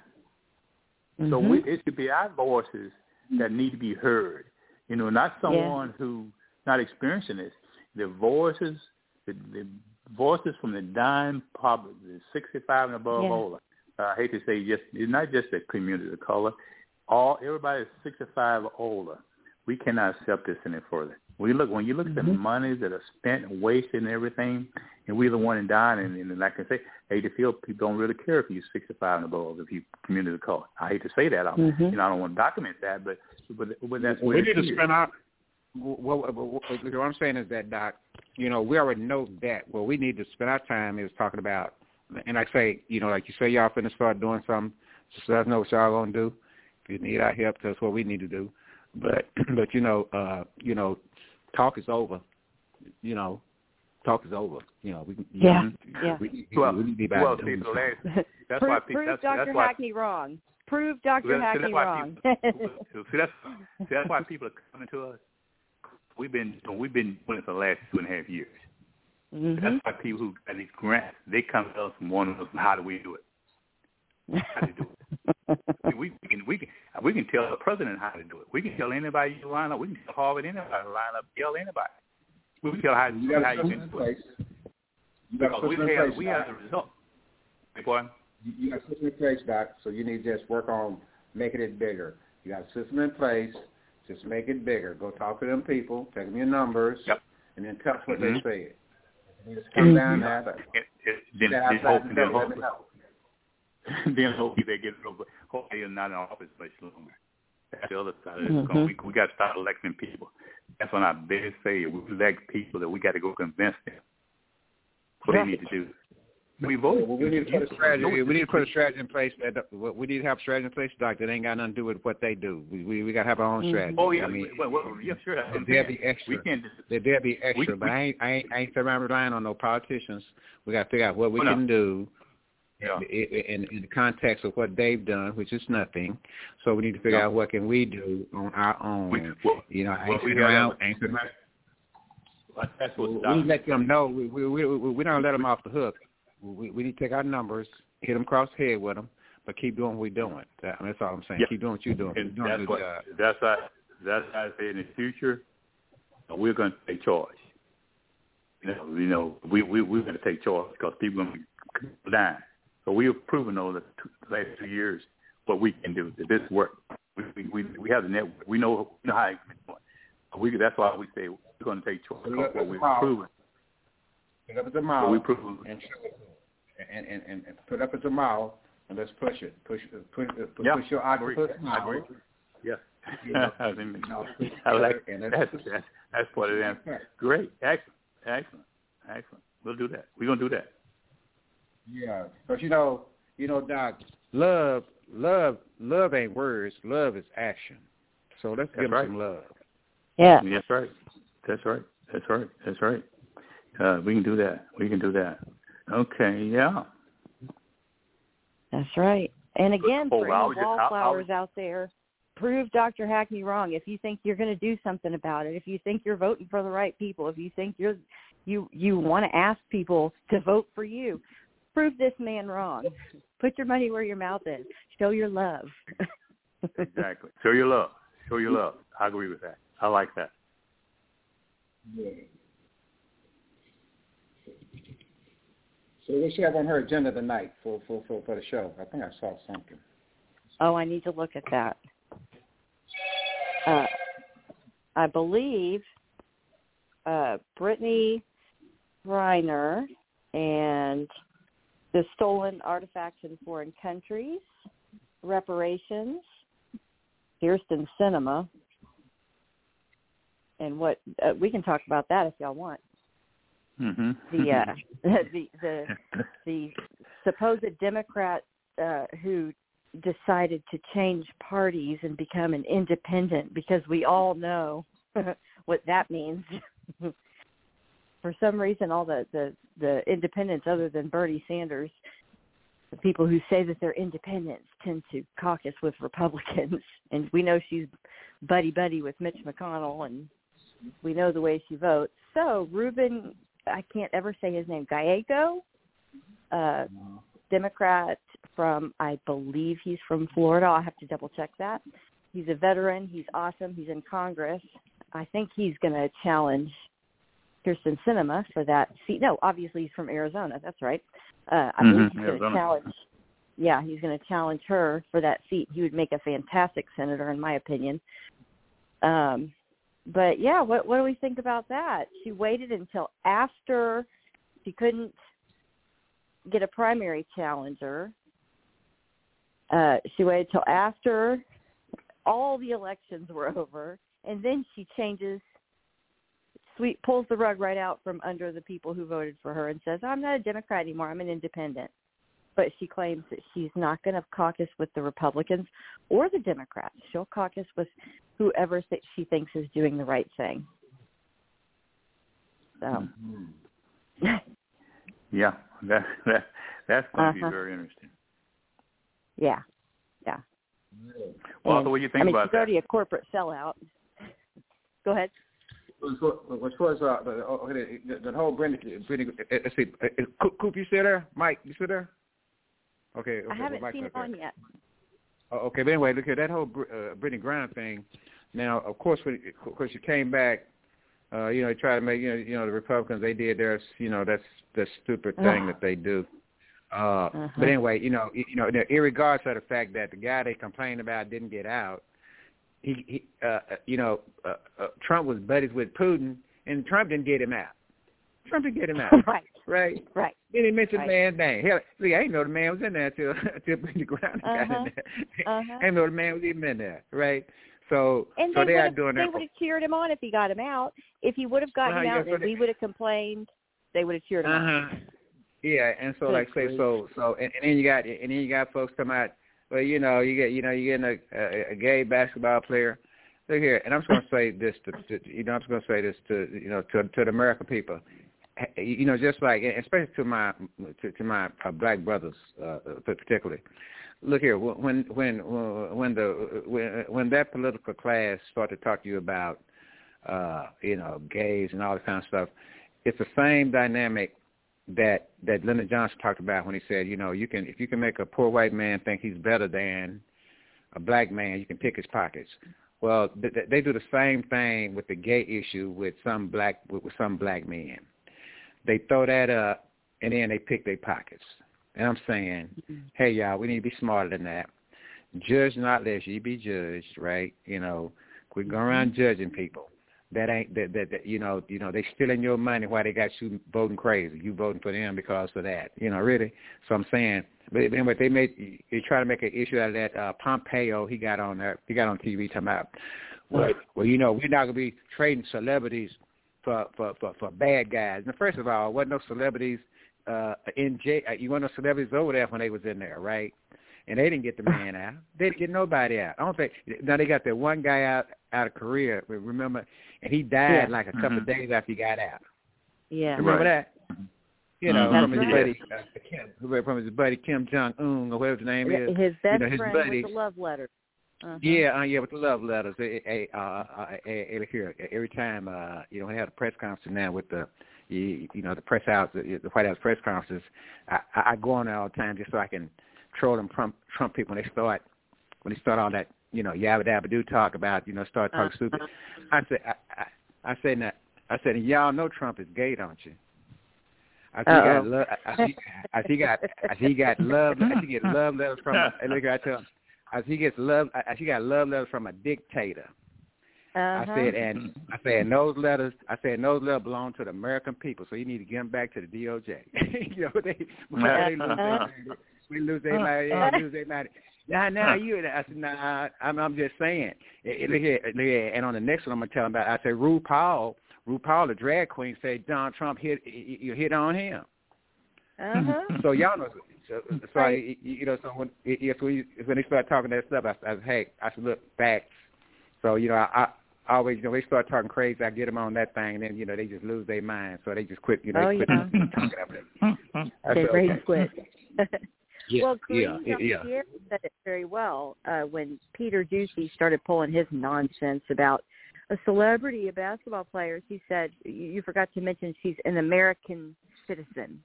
So Mhm. we, it should be our voices that need to be heard. You know, not someone who not experiencing this. The voices, the, the voices from the dying public, the 65 and above Yeah. older. Uh, I hate to say just it's not just the community of color. All everybody is 65 or older. We cannot accept this any further. We look when you look at the Mhm. monies that are spent and wasted and everything, and we're the one in dying. And, and like I say, I hate to feel people don't really care if you're 65 and above, if you community of color. I hate to say that. I, Mhm. You know, I don't want to document that, but but, but that's what we need to is. spend our. Well, what, what, what I'm saying is that, Doc, you know, we already know that. What we need to spend our time is talking about, and I say, you know, like you say, y'all finna start doing something. Just let us know what y'all gonna do. If you need our help, that's what we need to do. But, <clears throat> but you know, uh, you know, talk is over. You know, talk is over. You know, we. You Yeah, know, yeah. We, Well, we need to be about well, doing see, so something. that's, <laughs> that's why prove, people. prove That's, Dr. that's why Hackney wrong. Prove Dr. Well, see, Hackney that's wrong. People, <laughs> see, that's, see, that's why people are coming to us. We've been we've been doing it for the last two and a half years. mm-hmm. That's why people who got these grants, they come to us and want to know how do we do it. How to do it. <laughs> we, we can we can we can tell the president how to do it. We can tell anybody you line up. We can tell Harvard anybody to line up. Tell anybody. We can tell how You got how you can do it. You got we system in have place. we have the result. Hey, boy. You- You got a system in place, Doc. So you need to just work on making it bigger. You got a system in place. Just make it bigger. Go talk to them people. Take them your numbers. Yep. And then tell us what Mhm. they said. You just come down there. But It, it, then, get then outside hope, the then door, let hope, me know. <laughs> then hopefully they get it over. Hopefully they're not in office much longer. That's the other side of it. Mhm. We, we got to start electing people. That's when our biggest failure. We elect people that we got to go convince them what Right. they need to do. We vote. Well, we need to put a strategy. We need to put a strategy in place. That we need to have a strategy in place, Doc. That ain't got nothing to do with what they do. We we, we got to have our own Mhm. strategy. Oh yeah, I mean, well, well, yeah, sure. That's what I'm there'll saying. be extra. We can't. Just, there there be extra, We- but we- I ain't I ain't I ain't sitting around relying on no politicians. We got to figure out what we no. can do yeah. in, in the context of what they've done, which is nothing. So we need to figure Yeah. out what can we do on our own. We, well, you know, I well, ain't we sitting gotta- around. Ain't sitting around. That's We, what. we let them know. We we we we, we don't let them off the hook. We we need to take our numbers, hit them across the head with them, but keep doing what we're doing. That, that's all I'm saying. Yeah. Keep doing what you're doing. And doing that's what. job. That's how. That's how I say in the future, we're going to take charge. You know, you know, we we we're going to take charge because people are going to be dying. So we have proven over the last two years what we can do. That this work. We we we, have the network. We know we know how it's. So we that's why we say we're going to take charge look, what we've proven. Put up at the mouth we proven. and show it. And, and and and put up at the mouth and let's push it. Push uh, push uh, push, Yeah, push your I agree. octopus I mouth. agree. Yeah. You know, <laughs> I mean, I like that's that's- that's that's part of the answer. Great, excellent, excellent, excellent. We'll do that. We're gonna do that. Yeah, because you know, you know, Doc, love, love, love ain't words. Love is action. So let's That's give them right. some love. yeah. That's right. That's right. That's right. That's right. Uh, we can do that. We can do that. Okay. Yeah. That's right. And again, Oh, for I any was just- I- I wallflowers out there, prove Dr. Hackney wrong. If you think you're going to do something about it, if you think you're voting for the right people, if you think you're you you want to ask people to vote for you, prove this man wrong. Put your money where your mouth is. Show your love. Exactly. Show your love. Show your love. I agree with that. I like that. Yeah. So what she have on her agenda tonight for, for, for, for the show? I think I saw something. Oh, I need to look at that. Uh, I believe uh, Brittney Griner and the stolen artifacts in foreign countries, reparations, Kyrsten Sinema, and what uh, we can talk about that if y'all want. Mm-hmm. The uh, <laughs> <laughs> the the the supposed Democrat uh, who decided to change parties and become an independent because we all know <laughs> what that means. For some reason, all the, the the independents, other than Bernie Sanders, the people who say that they're independents tend to caucus with Republicans, <laughs> and we know she's buddy buddy with Mitch McConnell, and we know the way she votes. So Ruben, I can't ever say his name, Gallego, uh, Democrat from, I believe he's from Florida. I'll have to double check that. He's a veteran. He's awesome. He's in Congress. I think he's going to challenge Kyrsten Sinema for that seat. No, obviously he's from Arizona. That's right. Uh, I Mhm, he's going to challenge. Yeah, he's going to challenge her for that seat. He would make a fantastic senator, in my opinion. Um, but yeah, what what do we think about that? She waited until after she couldn't get a primary challenger. Uh, she waited till after all the elections were <laughs> over, and then she changes, sweet pulls the rug right out from under the people who voted for her and says, "I'm not a Democrat anymore. I'm an independent." But she claims that she's not going to caucus with the Republicans or the Democrats. She'll caucus with whoever th- she thinks is doing the right thing. So, <laughs> Yeah. That that that's going to Uh-huh. be very interesting. yeah, yeah. Well, and, what do you think I mean, about she's that? already a corporate sellout. <laughs> Go ahead. As far as uh, the, oh, the, the whole Brittney, uh, let's see, uh, uh, Coop, you still there? Mike, you still there? Okay, okay I haven't well, seen it on yet. Oh, okay, but anyway, look at that whole uh, Brittney Griner thing. Now, of course, when of course she came back, uh, you know, tried to make you know, you know, the Republicans they did their, you know, that's the stupid thing that they do. Uh, Uh-huh. But anyway, you know, you know, irregardless of the fact that the guy they complained about didn't get out, he, he uh, you know, uh, uh, Trump was buddies with Putin, and Trump didn't get him out. Trump didn't get him out. <laughs> right. Right. Right. Then he mentioned Right. the man's name. Hell, see, I didn't know the man was in there till till the ground got Uh-huh. in there. <laughs> Uh-huh. I didn't know the man was even in there. Right. So And so they they are doing they that. would have cheered him on if he got him out. If he would have gotten Well, him yeah, out so and they- we would have complained, they would have cheered him Uh on. Yeah, and so Good like say so so and, and then you got and then you got folks come out. Well, you know, you get you know you getting a, a, a gay basketball player. Look here, and I'm just going to say this to, to you know I'm just going to say this to you know to to the American people. You know, just like especially to my to, to my uh, black brothers uh, particularly. Look here, when when when the when when that political class start to talk to you about uh, you know gays and all that kind of stuff, it's the same dynamic that that Lyndon Johnson talked about when he said, you know, you can if you can make a poor white man think he's better than a black man, you can pick his pockets. Well, th- th- they do the same thing with the gay issue with some black with, with some black men. They throw that up and then they pick their pockets. And I'm saying, mm-hmm. hey y'all, we need to be smarter than that. Judge not lest ye be judged, right? You know, quit going around mm-hmm. judging people. That ain't that that, that you know you know they stealing your money while they got you voting crazy. You voting for them because of that. You know, really. So I'm saying, but anyway, they made they try to make an issue out of that. Uh, Pompeo, he got on there, he got on TV talking about, well, well, you know, we're not gonna be trading celebrities for for for, for bad guys. And first of all, wasn't no celebrities uh in jail. You want no celebrities over there when they was in there, right? And they didn't get the man out. They didn't get nobody out. I don't think. Now they got that one guy out out of Korea. Remember, and he died Yeah. like a couple of Mhm. days after he got out. Yeah. Remember that? You know, That's from his right. buddy uh, Kim, from his buddy Kim Jong Un or whatever his name is. His best you know, his friend buddies. with the love letter. Uh-huh. Yeah, uh, yeah, with the love letters. Hey, hey, uh, uh, hey, hey, here, every time, uh, you know, we have a press conference now with the, you, you know, the press house, the, the White House press conferences. I, I I go on there all the time just so I can troll them Trump, Trump people when they start, when they start all that, you know, yabba dabba do talk about, you know, start talking Uh-huh. stupid. I said, I, I, I said that, I said, y'all know Trump is gay, don't you? I got Uh-oh. I see, I got, I see, got love. I see, he get love letters from. hey, look, I tell. him, I see, he gets love. I see, he got love letters from a dictator. Uh-huh. I said, and I said, and those letters, I said, and those letters belong to the American people, so you need to get them back to the DOJ. <laughs> you know, they, <laughs> they lose their. We lose their mind. Yeah, we lose their mind. Nah, nah, you. I said, nah, I'm, I'm just saying. Eh, eh, Look here, look here. And on the next one, I'm gonna tell them about. I said, RuPaul, RuPaul, the drag queen, said Donald Trump hit, you hit on him. Uh-huh. So y'all know. So, so Right. you, you know, so when yes, when, when they start talking that stuff, I, I said, hey, I said, look, facts. So you know, I, I always, you know, they start talking crazy. I get them on that thing, and then you know, they just lose their mind. So they just quit. You know, Oh, they quit yeah. talking up there. <laughs> I They said, okay. quit. <laughs> Yeah, well, yeah, Karine yeah, yeah. Jean-Pierre said it very well uh, when Peter Doocy started pulling his nonsense about a celebrity, a basketball player. He said, "You you forgot to mention she's an American citizen."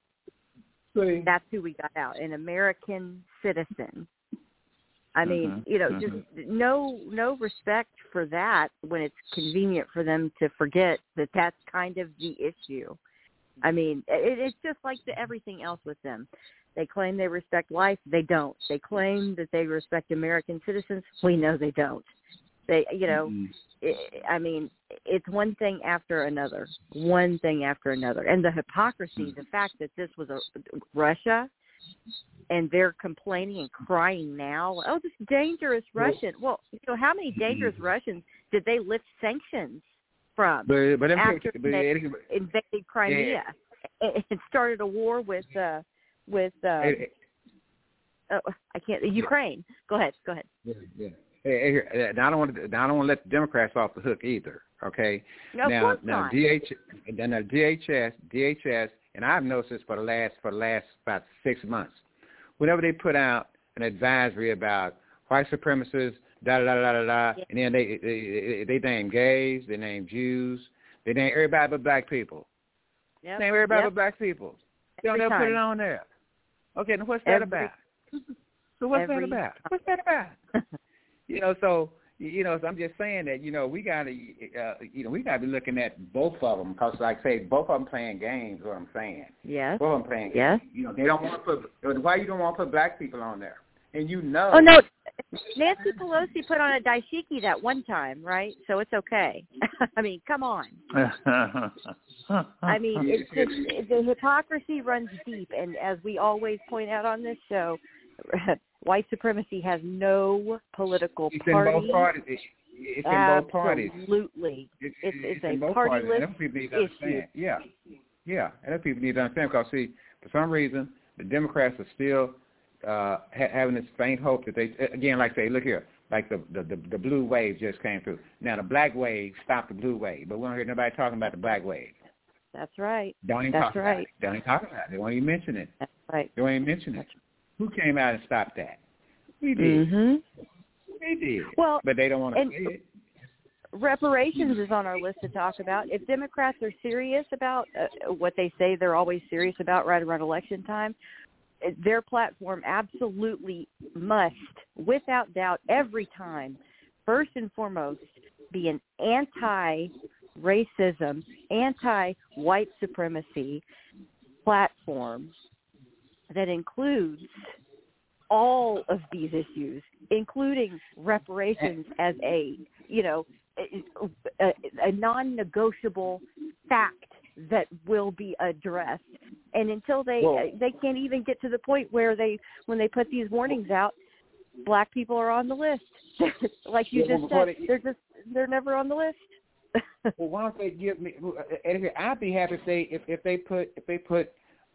That's who we got out, an American citizen. I mean, Mhm, you know, mhm. just no no respect for that when it's convenient for them to forget that that's kind of the issue. I mean, it, it's just like the, everything else with them. They claim they respect life, they don't. They claim that they respect American citizens, we know they don't. They, you know, mm-hmm. i I mean, it's one thing after another, one thing after another, and the hypocrisy, mm-hmm. the fact that this was a Russia, and they're complaining and crying now. Oh, this dangerous Russian. Well, you know, how many mm-hmm. dangerous Russians did they lift sanctions from But but after but they invaded Crimea and <laughs> and started a war with uh with uh it- oh, I can't Ukraine. Go ahead, go ahead. Yeah, yeah. Hey, hey, here, now I don't want to. Now I don't want to let the Democrats off the hook either. Okay. No, of now, course now not. DH, then now DHS, DHS, and I've noticed this for the last for the last about six months. Whenever they put out an advisory about white supremacists, da da da da da da, and then they they they name gays, they name Jews, they name everybody but black people. Yep. Name everybody Yep. but black people. They don't ever put it on there. Okay, now what's that Every- about? <laughs> So what's that every about? <laughs> What's that about? <laughs> you know, so you know, so I'm just saying that you know we gotta, uh, you know, we gotta be looking at both of them because, like I say, both of them playing games. What I'm saying, yes. both of them playing Yes. games. You know, they don't want to put. Why you don't want to put black people on there? And you know. Oh no, Nancy Pelosi put on a dashiki that one time, right? So it's okay. <laughs> I mean, come on. <laughs> I mean, it's just, the hypocrisy runs deep, and as we always point out on this show, <laughs> white supremacy has no political it's in party. both parties. It- It's in both parties. Absolutely. It's, It's- it's in a both party list other people need to issue. Yeah, yeah, and other people need to understand because see, for some reason, the Democrats are still uh ha- having this faint hope that they again, like say, look here, like the, the the the blue wave just came through. Now the black wave stopped the blue wave, but we don't hear nobody talking about the black wave. That's right. Don't even That's talk about it. Don't even talk about it. They won't even mention it. That's right. They won't even mention it. Who came out and stopped that? We did. Mhm. We did. Well, but they don't want to and- say it. reparations is on our list to talk about. If Democrats are serious about uh, what they say they're always serious about right around election time, their platform absolutely must, without doubt, every time, first and foremost, be an anti-racism, anti-white supremacy platform that includes all of these issues, including reparations as a, you know, a, a non-negotiable fact that will be addressed. And until they Well- uh, they can't even get to the point where they when they put these warnings out, black people are on the list. <laughs> like you Yeah, just before said, they- they're just they're never on the list. <laughs> Well, why don't they give me? Uh, and I'd be happy if they if, if they put if they put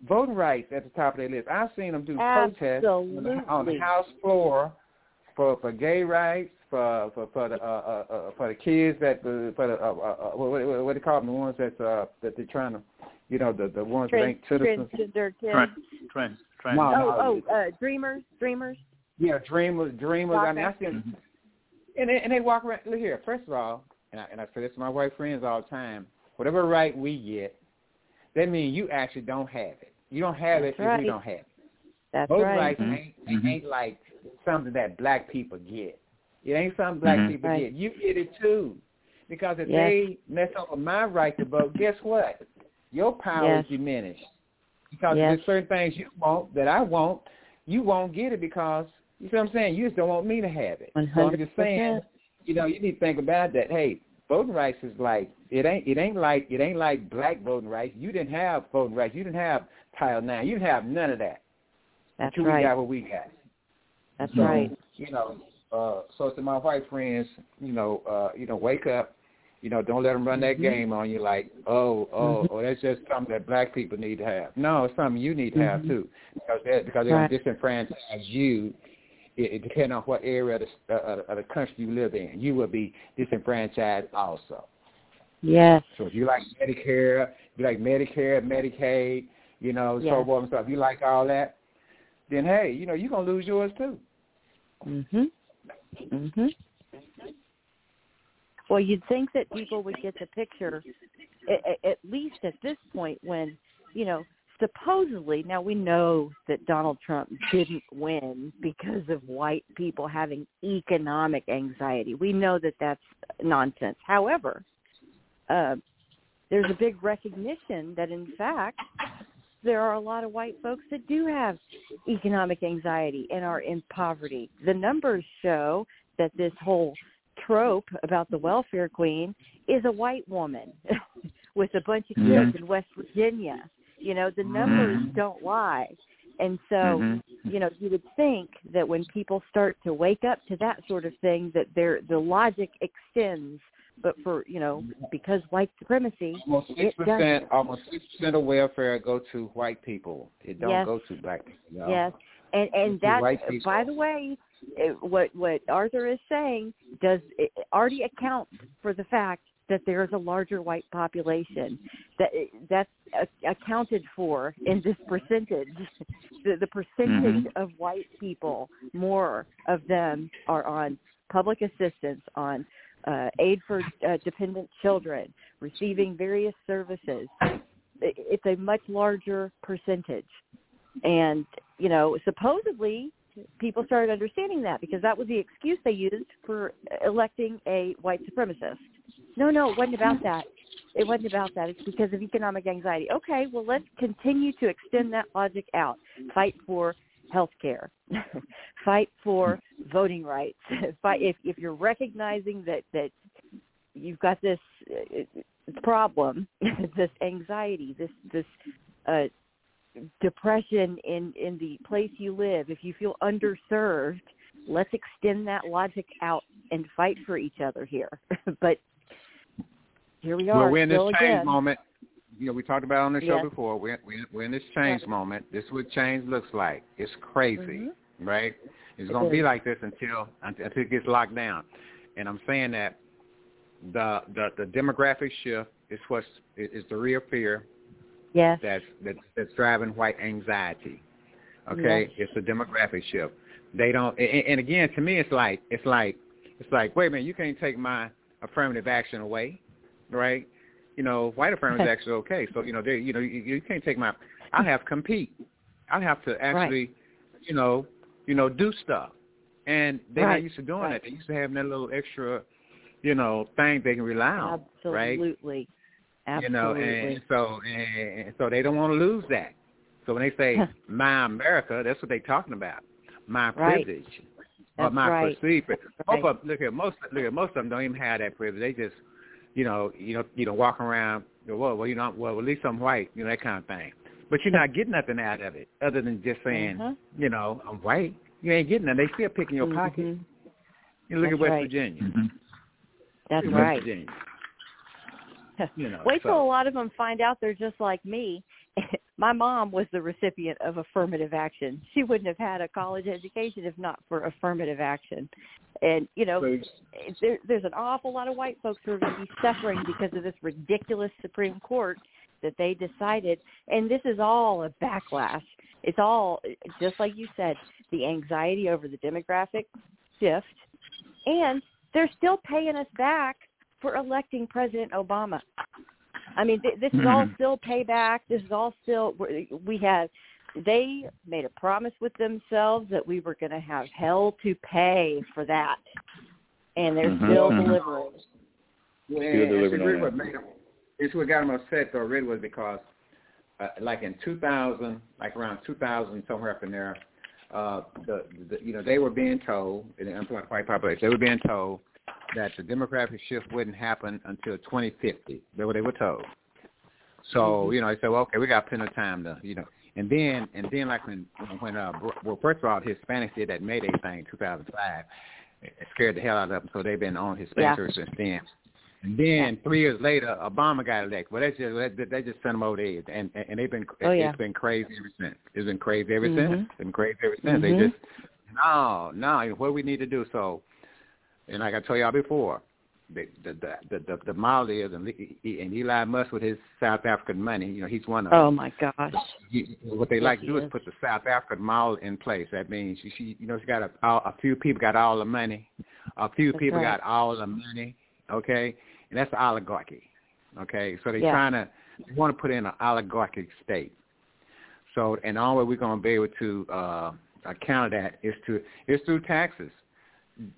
voting rights at the top of their list. I've seen them do protests on the, on the House floor for for gay rights, for for for the uh, uh, uh, for the kids that the for the uh, uh, uh, what what, what do they call them? The ones that uh, that they're trying to, you know, the the ones that Trans, ain't citizens. transgender kids. Trans, trans, trans. No, no. Oh, oh, uh, dreamers, dreamers. Yeah, dreamers, dreamers. I mean, I see Okay. them, and they, and they walk around. Look here. First of all, and I, and I say this to my white friends all the time. Whatever right we get, that means you actually don't have it. You don't have That's it if right. you don't have it. That's Voting right. rights ain't, ain't like something that black people get. It ain't something black Mhm. people Right. get. You get it too. Because if Yes. they mess up with my right to vote, guess what? Your power Yes. is diminished. Because Yes. there's certain things you want that I want, you won't get it because you see what I'm saying? You just don't want me to have it. So I'm just saying, you know, you need to think about that. Hey, voting rights is like it ain't it ain't like it ain't like black voting rights. You didn't have voting rights. You didn't have Title Nine. You didn't have none of that. That's Until we right. got what we got. That's So, right. You know, uh, so to my white friends, you know, uh, you know, wake up. You know, don't let them run that Mhm. game on you like, oh, oh, Mhm. oh, that's just something that black people need to have. No, it's something you need to have Mhm. too, because they're, because they're Right. disenfranchise you. It, it depends on what area of the, uh, of the country you live in. You will be disenfranchised also. Yes. So if you like Medicare, if you like Medicare, Medicaid, you know, so Yes. forth and stuff, if you like all that, then hey, you know, you're gonna lose yours too. Mhm. Mhm. Well, you'd think that people would get the picture, at, at least at this point, when you know supposedly. Now we know that Donald Trump didn't win because of white people having economic anxiety. We know that that's nonsense. However, uh, there's a big recognition that in fact there are a lot of white folks that do have economic anxiety and are in poverty. The numbers show that this whole trope about the welfare queen is a white woman <laughs> with a bunch of kids Mhm. in West Virginia. You know, the numbers Mhm. don't lie. And so, Mhm. you know, you would think that when people start to wake up to that sort of thing that their the logic extends but for, you know, because white supremacy Almost six It does. percent, almost six percent of welfare go to white people. It don't Yes. go to black people. y'all. Yes. And and The that, by the way, it- what what Arthur is saying does it already accounts for the fact that there is a larger white population that that's accounted for in this percentage. <laughs> The, the percentage mm-hmm. of white people, more of them are on public assistance, on uh, aid for uh, dependent children, receiving various services. It's a much larger percentage, and you know supposedly people started understanding that because that was the excuse they used for electing a white supremacist. No, no, it wasn't about that. It wasn't about that. It's because of economic anxiety. Okay, well, let's continue to extend that logic out. Fight for health care. <laughs> Fight for voting rights. <laughs> Fight if if you're recognizing that that you've got this uh, problem, <laughs> this anxiety, this this uh, depression in in the place you live. If you feel underserved, let's extend that logic out and fight for each other here. but here we are. Well, we're in this again. moment. You know, we talked about it on the show Yes. before. We're, we're we're in this change moment. This is what change looks like. It's crazy, right? It's It going to be like this until until it gets locked down. And I'm saying that the the, the demographic shift is what's is the real fear Yes. that's that's, that's driving white anxiety. Okay, Yes. it's a demographic shift. They don't, and, and again, to me, it's like it's like it's like, wait a minute, you can't take my affirmative action away, right? You know, white affirmative is okay. So you know, they, you know, you, you can't take my. I have to compete. I have to actually, you know, you know, do stuff. And they're Right. not used to doing Right. that. They used to having that little extra, you know, thing they can rely on, right? Absolutely. Absolutely you know, and so and so they don't want to lose that. So when they say my America, that's what they're talking about. My Right. privilege. Or my right. perceived privilege. Right. Most of, look at most look at most of them don't even have that privilege. They just you know, you know, you know, walk around you know, well, well, you know, well, at least I'm white, you know, that kind of thing. But you're not getting nothing out of it other than just saying, Mhm. you know, I'm white. You ain't getting nothing. They still picking your pocket. Mhm. You look That's at West right. Virginia. That's West right. Virginia. <laughs> You know, Wait till so- a lot of them find out they're just like me. <laughs> My mom was the recipient of affirmative action. She wouldn't have had a college education if not for affirmative action. And you know, there, there's an awful lot of white folks who are going to be suffering because of this ridiculous Supreme Court that they decided. And this is all a backlash. It's all just like you said, the anxiety over the demographic shift, and they're still paying us back for electing President Obama. I mean, th- this is all Mhm. still payback. This is all still we we have. They made a promise with themselves that we were going to have hell to pay for that, and they're Mhm. still Mhm. delivering. Well, Still and- and delivering see, really what made him, it's what got them upset though. Really was because, uh, like in 2000, like around 2000, somewhere up in there, uh, the, the you know they were being told, and I'm talking about white population, they were being told that the demographic shift wouldn't happen until 2050. That's what they were told. So you know, they said, well, okay, we got plenty of time to, you know, and then and then like when when uh, well, first of all, Hispanics did that Mayday thing in 2005. It scared the hell out of them, so they've been on Hispanic Yeah. since then. And then three years later, Obama got elected. Well, that's just they, they just sent them over the edge, and and they've been Oh, yeah. it's been crazy ever since. It's been crazy ever Mhm. since. It's been crazy ever since. Mhm. They just no, no. What we need to do so, and like I told y'all before, the the the the, the, the model is, and, and Elon Musk with his South African money, you know, he's one of Oh them. my gosh! He- what they Yes, like to do is is. put the South African model in place. That means she, she you know, she got a, a few people got all the money, a few That's people right. got all the money, okay, and that's oligarchy, okay. So they're Yeah. trying to they want to put in an oligarchic state. So and the only way we're going to be able to uh, account that is to is through taxes.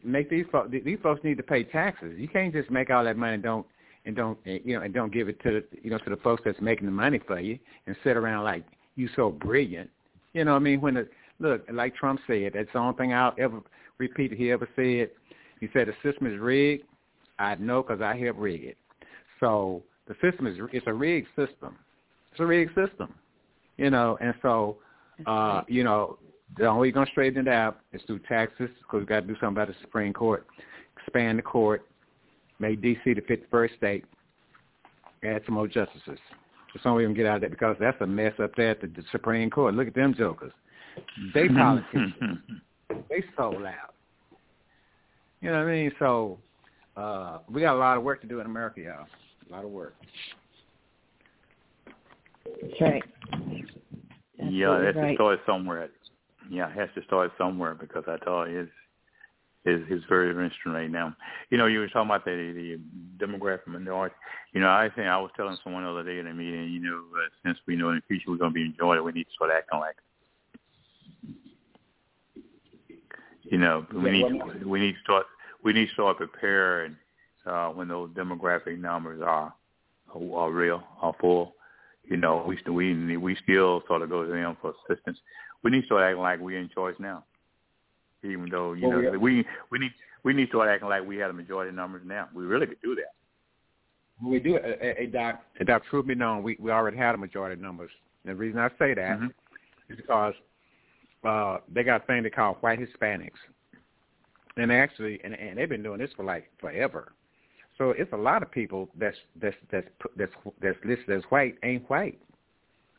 Make these folks these folks need to pay taxes. You can't just make all that money and don't and don't you know and don't give it to the, you know to the folks that's making the money for you and sit around like you so brilliant. You know what I mean? When the look like Trump said, that's the only thing I'll ever repeat that he ever said. He said the system is rigged. I know because I helped rig it. So the system is it's a rigged system. It's a rigged system. You know, and so uh, you know the only way you're gonna straighten it out is through taxes because we got to do something about the Supreme Court, expand the court, make D.C. the 51st state, add some more justices. That's the only way we can get out of that because that's a mess up there at the, the Supreme Court. Look at them jokers. they politicians. they so loud. You know what I mean? So uh, we got a lot of work to do in America, y'all. A lot of work. That's right. yeah, it has right. to start somewhere. Yeah, it has to start somewhere because I tell you, it's is is very interesting right now. You know, you were talking about the the demographic minority. You know, I think I was telling someone the other day in a meeting. You know, uh, since we know in the future we're going to be enjoying it, we need to start acting like. You know, we need we need to start we need to start preparing uh, when those demographic numbers are are real, are full. You know, we we we still sort of go to them for assistance. We need to start acting like we're in choice now even though you Well, know we- we we need we need to start acting like we had a majority of numbers now. We really could do that. When we do a, a doc, a doc, truth be known, we, we already had a majority of numbers. And the reason I say that Mhm. is because uh, they got a thing they call white Hispanics, and they actually, and, and they've been doing this for like forever. So it's a lot of people that's that's that's that's that's listed as white ain't white.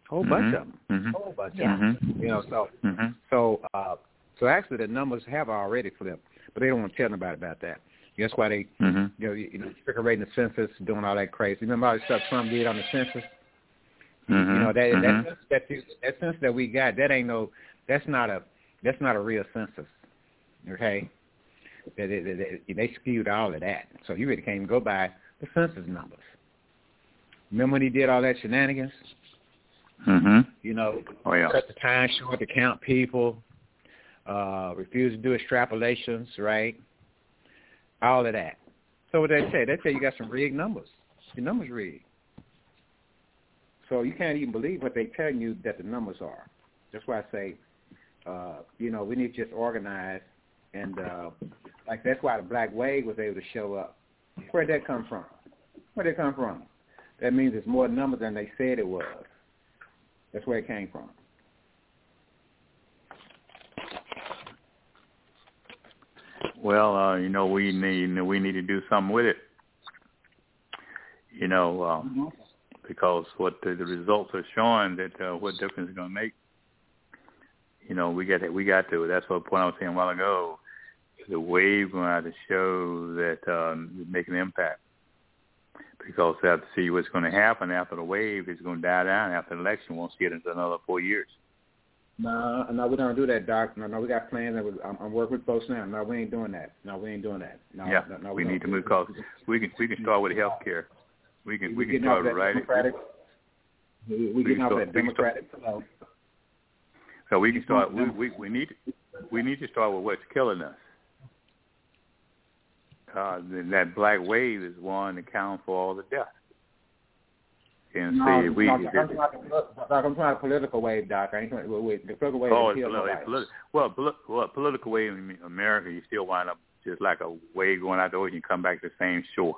Whole bunch Mhm. of them. Mhm. Whole bunch Yeah. of them. Mhm. You know, so Mhm. so uh, so actually the numbers have already flipped, but they don't want to tell nobody about that. That's why they Mhm. you know, you, you know, figurating the census, doing all that crazy. Remember all the stuff Trump did on the census? Mhm. You know that Mhm. that sense that you, that sense that we got that ain't no that's not a that's not a real census. Okay, they, they, they, they skewed all of that, so you really can't even go by the census numbers. Remember when he did all that shenanigans? Mhm. You know, Oh yeah. cut the time short to count people, uh, refuse to do extrapolations, right? All of that. So what they say, they say you got some rigged numbers. Your numbers rigged. So you can't even believe what they telling you that the numbers are. That's why I say, uh, you know, we need to just organize and uh like that's why the black wave was able to show up. Where'd that come from? Where'd it come from? That means it's more numbers than they said it was. That's where it came from. Well, uh, you know, we need we need to do something with it. You know, um, because what the, the results are showing that uh, what difference it's going to make. You know, we got to, we got to. That's what the point I was saying a while ago. The wave going to have to show that um, it's making an impact. Because they have to see what's going to happen after the wave. It's going to die down after the election. Won't see it until another four years. No, no, we don't do that, Doc. No, no, we got plans. That we, I'm, I'm working with folks now. No, we ain't doing that. No, we ain't doing that. No, yeah, no, no, we don't. need to move because we can we can start with health care. We can we can start that right. Democratic. We, we we can start- that we start- Democratic. So we can start. We we, we need we need to start with what's killing us. Uh, that black wave is one that counts for all the death. And No, see, we no, I'm talking, Doc, I'm talking political wave, Doc. I ain't wait, wait, the political wave. oh, it's politi- nobody. politi- well, poli- well, political wave in America, you still wind up just like a wave going out the ocean. You come back to the same shore.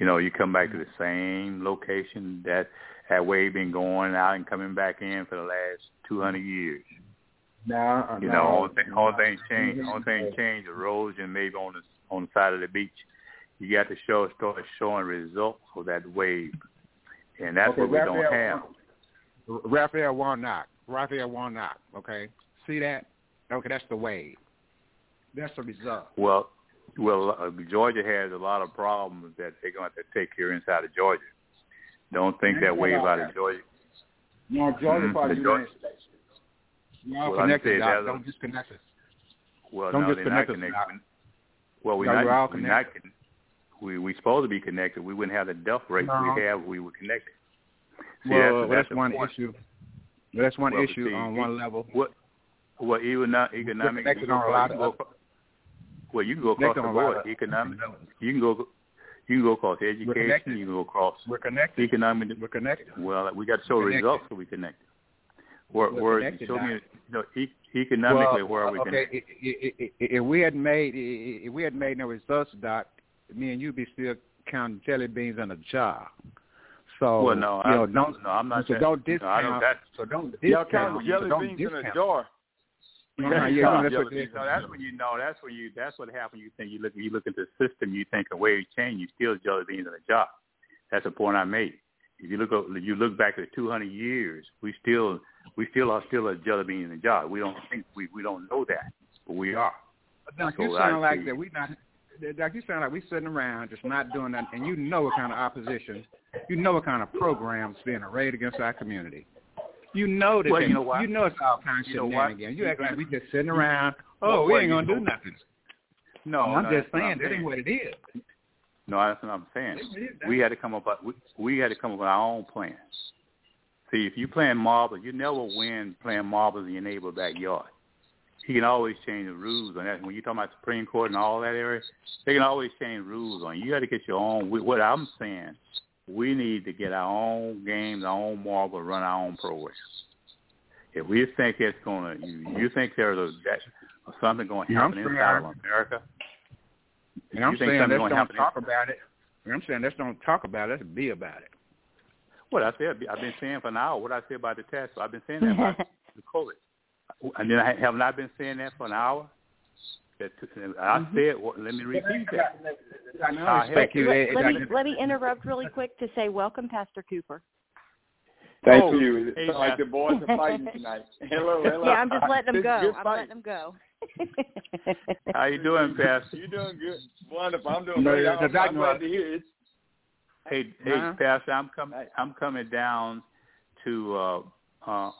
You know, you come back to the same location that that wave been going out and coming back in for the last 200 years. No, You no. know, only thing, only thing change, only thing change, erosion maybe on the on the side of the beach. You got to show start showing results of that wave, and that's okay, what we Raphael, don't have. Raphael Warnock. Raphael Warnock. Okay, see that? Okay, that's the wave. That's the result. Well, well, uh, Georgia has a lot of problems that they're going to have to take care inside of Georgia. Don't think that wave out of Georgia. No, Georgia Mhm, part of the the United States. You're all Well, connected, saying Doc. that's a- Don't disconnect us. Well, Don't no, they're not disconnect us. Well, we're No, not. we're all we're not. We we supposed to be connected. We wouldn't have the death rate No. we have. if We were connected. See, well, that's, well, that's that's, one point. issue. Well, that's one Well, issue see, on it- one level. What? Well, even not economic. connected you can go on a lot of go Well, you can go across the on a lot board. Economic. You can go. You can go across education. You can go across We're connected. economic. We're connected. Well, we got to show results so we connect. Where, We're where connected, show me, you know, e- economically, well, where are we okay, connected? i- i- i- If we had made if we had made no results, Doc, me and you'd be still counting jelly beans in a jar. So Well, no, you I, know, don't no, I'm not. so saying- don't no, I discount. don't. That, so don't discount Y'all discount. counting jelly so don't beans in a jar. Uh-huh, yeah, you know, that's what beans. it is. No, that's when you know. That's when you. That's what happens. You think you look. You look at the system. You think the way it changed. You still jelly beans in a jar. That's the point I made. If you look you look back at 200 years, we still we still are still a jelly bean in the jar. We don't think we we don't know that, but we are. Doc, you sound like that we not. Doc, you sound like we sitting around just not doing that, and you know what kind of opposition, you know what kind of programs being arrayed against our community. You know that. Well, you know what? You know it's all kinds of You know shenanigans. what? You act like we just sitting around. Well, Oh, we ain't gonna do nothing. No, I'm no, just saying that ain't what it is. No, that's what I'm saying. We had to come up with we, we had to come up with our own plan. See, if you playing marbles, you never win playing marbles in your neighbor's backyard. He can always change the rules on that. When you talk about Supreme Court and all that area, they can always change rules on you. You got to get your own. What I'm saying, we need to get our own games, our own marble, run our own programs. If we think it's gonna, you, you think there's a that, something going to Yeah, I'm happen sure. inside of America, And I'm saying let's don't happen? talk about it. And I'm saying let's don't talk about it. Let's be about it. What I said, I've been saying for an hour. What I said about the test, I've been saying that about <laughs> the COVID. And then I have not been saying that for an hour. That I said, well, let me repeat that. I know. Uh, expect you. let, let me let me interrupt really quick to say welcome, Pastor Cooper. Thank Oh, you. It hey, like the boys are fighting tonight. <laughs> Hello, hello. Yeah, I'm just letting them go. good I'm letting them go. <laughs> How you doing, Pastor? You're doing good. Wonderful. I'm doing No, great. I'm, I'm glad to hear it. Hey, hey, Uh-huh. Pastor, I'm coming. I'm coming down to uh, uh,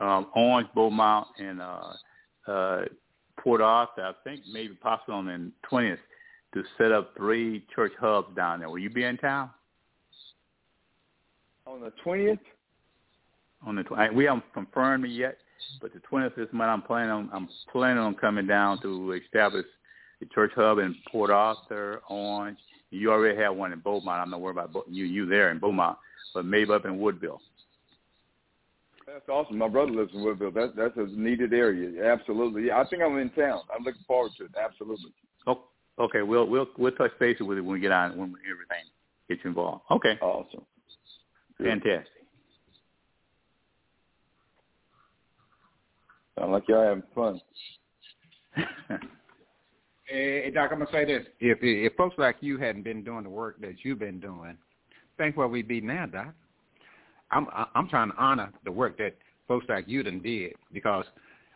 um, Orange, Beaumont, and uh, uh, Port Arthur. I think maybe possibly on the twentieth to set up three church hubs down there. Will you be in town? On the 20th? on the tw- I- we haven't confirmed it yet, but the twentieth this month I'm planning on I'm planning on coming down to establish the church hub in Port Arthur, Orange. You already have one in Beaumont. I'm not worried about you you there in Beaumont, but maybe up in Woodville. That's awesome. My brother lives in Woodville. That, that's a needed area. Absolutely. Yeah, I think I'm in town. I'm looking forward to it. Absolutely. Oh, okay. We'll we'll we'll touch base with it when we get on when everything gets involved. Okay, Awesome. Fantastic. Sound like y'all having fun. <laughs> Hey, Doc, I'm gonna say this: if if folks like you hadn't been doing the work that you've been doing, think where we'd be now, Doc. I'm I'm trying to honor the work that folks like you done did because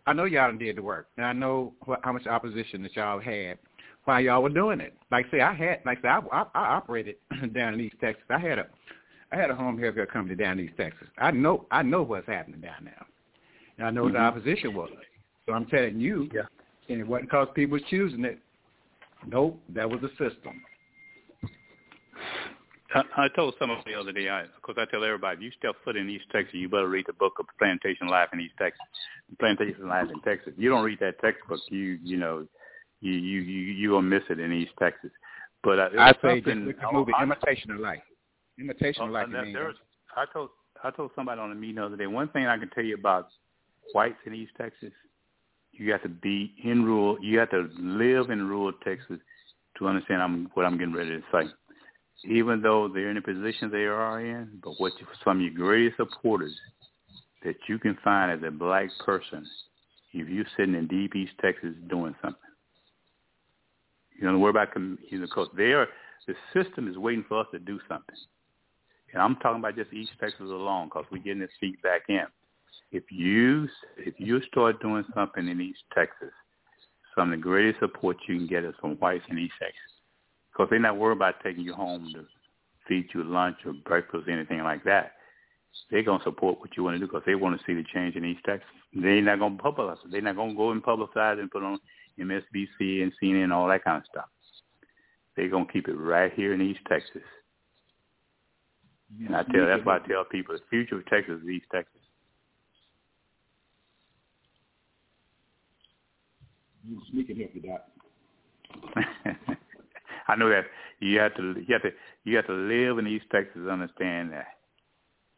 I know y'all done did the work, and I know what, how much opposition that y'all had while y'all were doing it. Like say, I had like say I, I, I operated <clears throat> down in East Texas. I had a I had a home healthcare company down in East Texas. I know I know what's happening down there, and I know what the opposition was. So I'm telling you, Yeah. and it wasn't because people was choosing it. Nope, that was the system. I, I told someone the other day, I, because I tell everybody, if you step foot in East Texas, you better read the book of Plantation Life in East Texas. Plantation Life in Texas. You don't read that textbook, you you know, you you you you gonna miss it in East Texas. But uh, I there's say just something- look the movie I- Imitation of Life. Imitation of Oh, Life. and there- mean, I told I told somebody on the meeting the other day. One thing I can tell you about whites in East Texas, you have to be in rural. You have to live in rural Texas to understand I'm, what I'm getting ready to say. Even though they're in the position they are in, but what you, some of your greatest supporters that you can find as a black person, if you're sitting in deep East Texas doing something, you don't worry about you know because they are the system is waiting for us to do something. And I'm talking about just East Texas alone because we're getting this feedback in. If you if you start doing something in East Texas, some of the greatest support you can get is from whites in East Texas because they're not worried about taking you home to feed you lunch or breakfast or anything like that. They're gonna support what you want to do because they want to see the change in East Texas. They're not gonna publicize it. They're not gonna go and publicize and put on MSBC and CNN and all that kind of stuff. They're gonna keep it right here in East Texas. And I tell that's why I tell people the future of Texas is East Texas. You sneaking here for that. I know that you have to you have to you have to live in East Texas to understand that.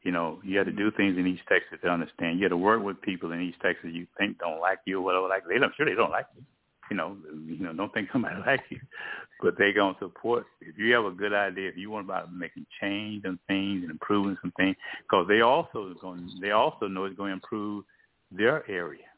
You know, you have to do things in East Texas to understand. You have to work with people in East Texas you think don't like you or whatever like they don't sure they don't like you. You know, you know, don't think somebody <laughs> likes you. But they gonna support if you have a good idea, if you want about making change and things and improving some things, because they also going they also know it's going to improve their area.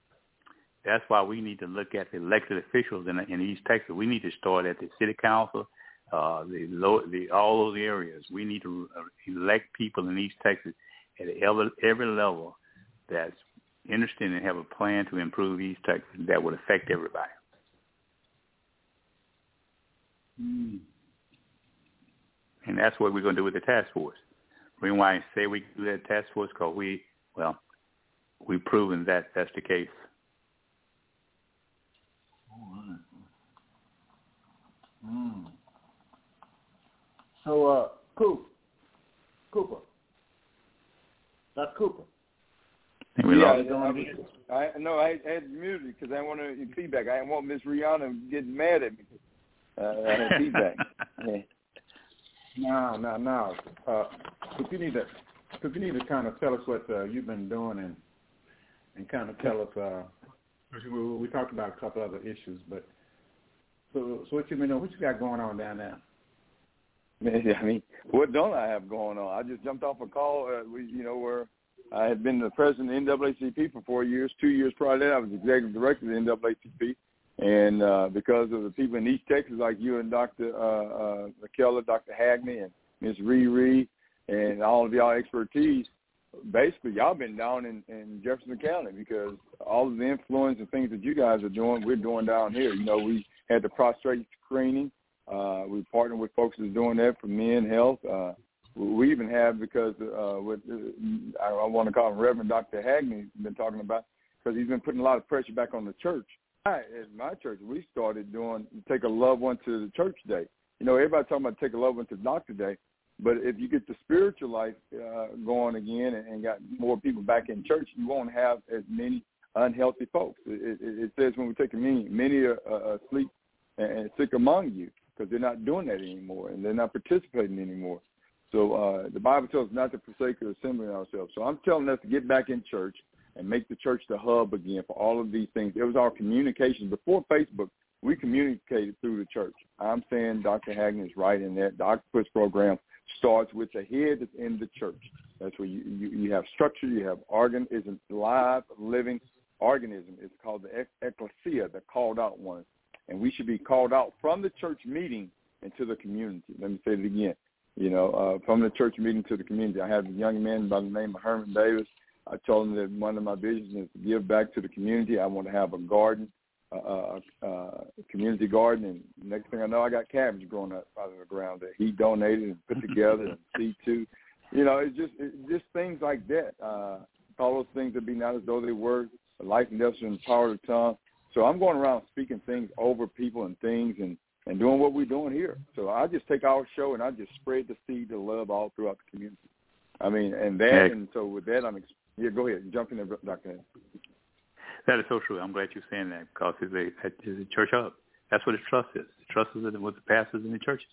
That's why we need to look at the elected officials in, in East Texas. We need to start at the city council, uh, the low, the all those areas. We need to uh, elect people in East Texas at every every level that's interested and have a plan to improve East Texas that would affect everybody. Mm. And that's what we're going to do with the task force. The reason why I say we do that task force because we, well, we've proven that that's the case. Mm. So, uh, Cooper, Cooper, that's Cooper. Yeah, I no, I, I had music because I wanted feedback. I want Miss Rihanna getting mad at me. Uh, I had <laughs> feedback. Yeah. No, no, no. Uh, if you need to, if you need to kind of tell us what uh, you've been doing and and kind of tell us. Uh, we, we talked about a couple other issues, but so so what you doing? What you got going on down there? I mean, what don't I have going on? I just jumped off a call. Uh, we, you know, where I had been the president of the NAACP for four years. Two years prior to that, I was executive director of the NAACP. And uh, because of the people in East Texas, like you and Dr. Uh, uh, McKellar, Dr. Hagney, and Ms. Riri, and all of y'all expertise, basically y'all been down in, in Jefferson County because all of the influence and things that you guys are doing, we're doing down here. You know, we had the prostate screening. Uh, we partnered with folks that's doing that for men health. Uh, we even have because uh, with uh, I, I want to call him Reverend Dr. Hagney been talking about because he's been putting a lot of pressure back on the church. I, at my church, we started doing take a loved one to the church day. You know, everybody talking about take a loved one to the doctor day, but if you get the spiritual life uh, going again and, and got more people back in church, you won't have as many unhealthy folks. It, it, it says when we take communion, many are uh, asleep and sick among you because they're not doing that anymore and they're not participating anymore. So uh, the Bible tells us not to forsake or assembling ourselves. So I'm telling us to get back in church and make the church the hub again for all of these things. It was our communication. Before Facebook, we communicated through the church. I'm saying Dr. Hagen is right in that. Octopus program starts with the head that's in the church. That's where you, you, you have structure, you have organ, is a live, living organism. It's called the ecclesia, the called out ones. And we should be called out from the church meeting into the community. Let me say it again you know, uh, from the church meeting to the community. I have a young man by the name of Herman Davis. I told him that one of my visions is to give back to the community. I want to have a garden, uh, uh, community garden, and next thing I know, I got cabbage growing up out of the ground that he donated and put together and <laughs> see to. You know, it's just it's just things like that. Uh, all those things that be not as though they were. Life and death and power of the tongue. So I'm going around speaking things over people and things, and and doing what we're doing here. So I just take our show and I just spread the seed of love all throughout the community. I mean, and that, Heck. and so with that, I'm ex- yeah. Go ahead, jump in there, Doctor. That is so true. I'm glad you're saying that because it's a, it's a church hub. That's what the trust is. The trust is with the pastors and the churches,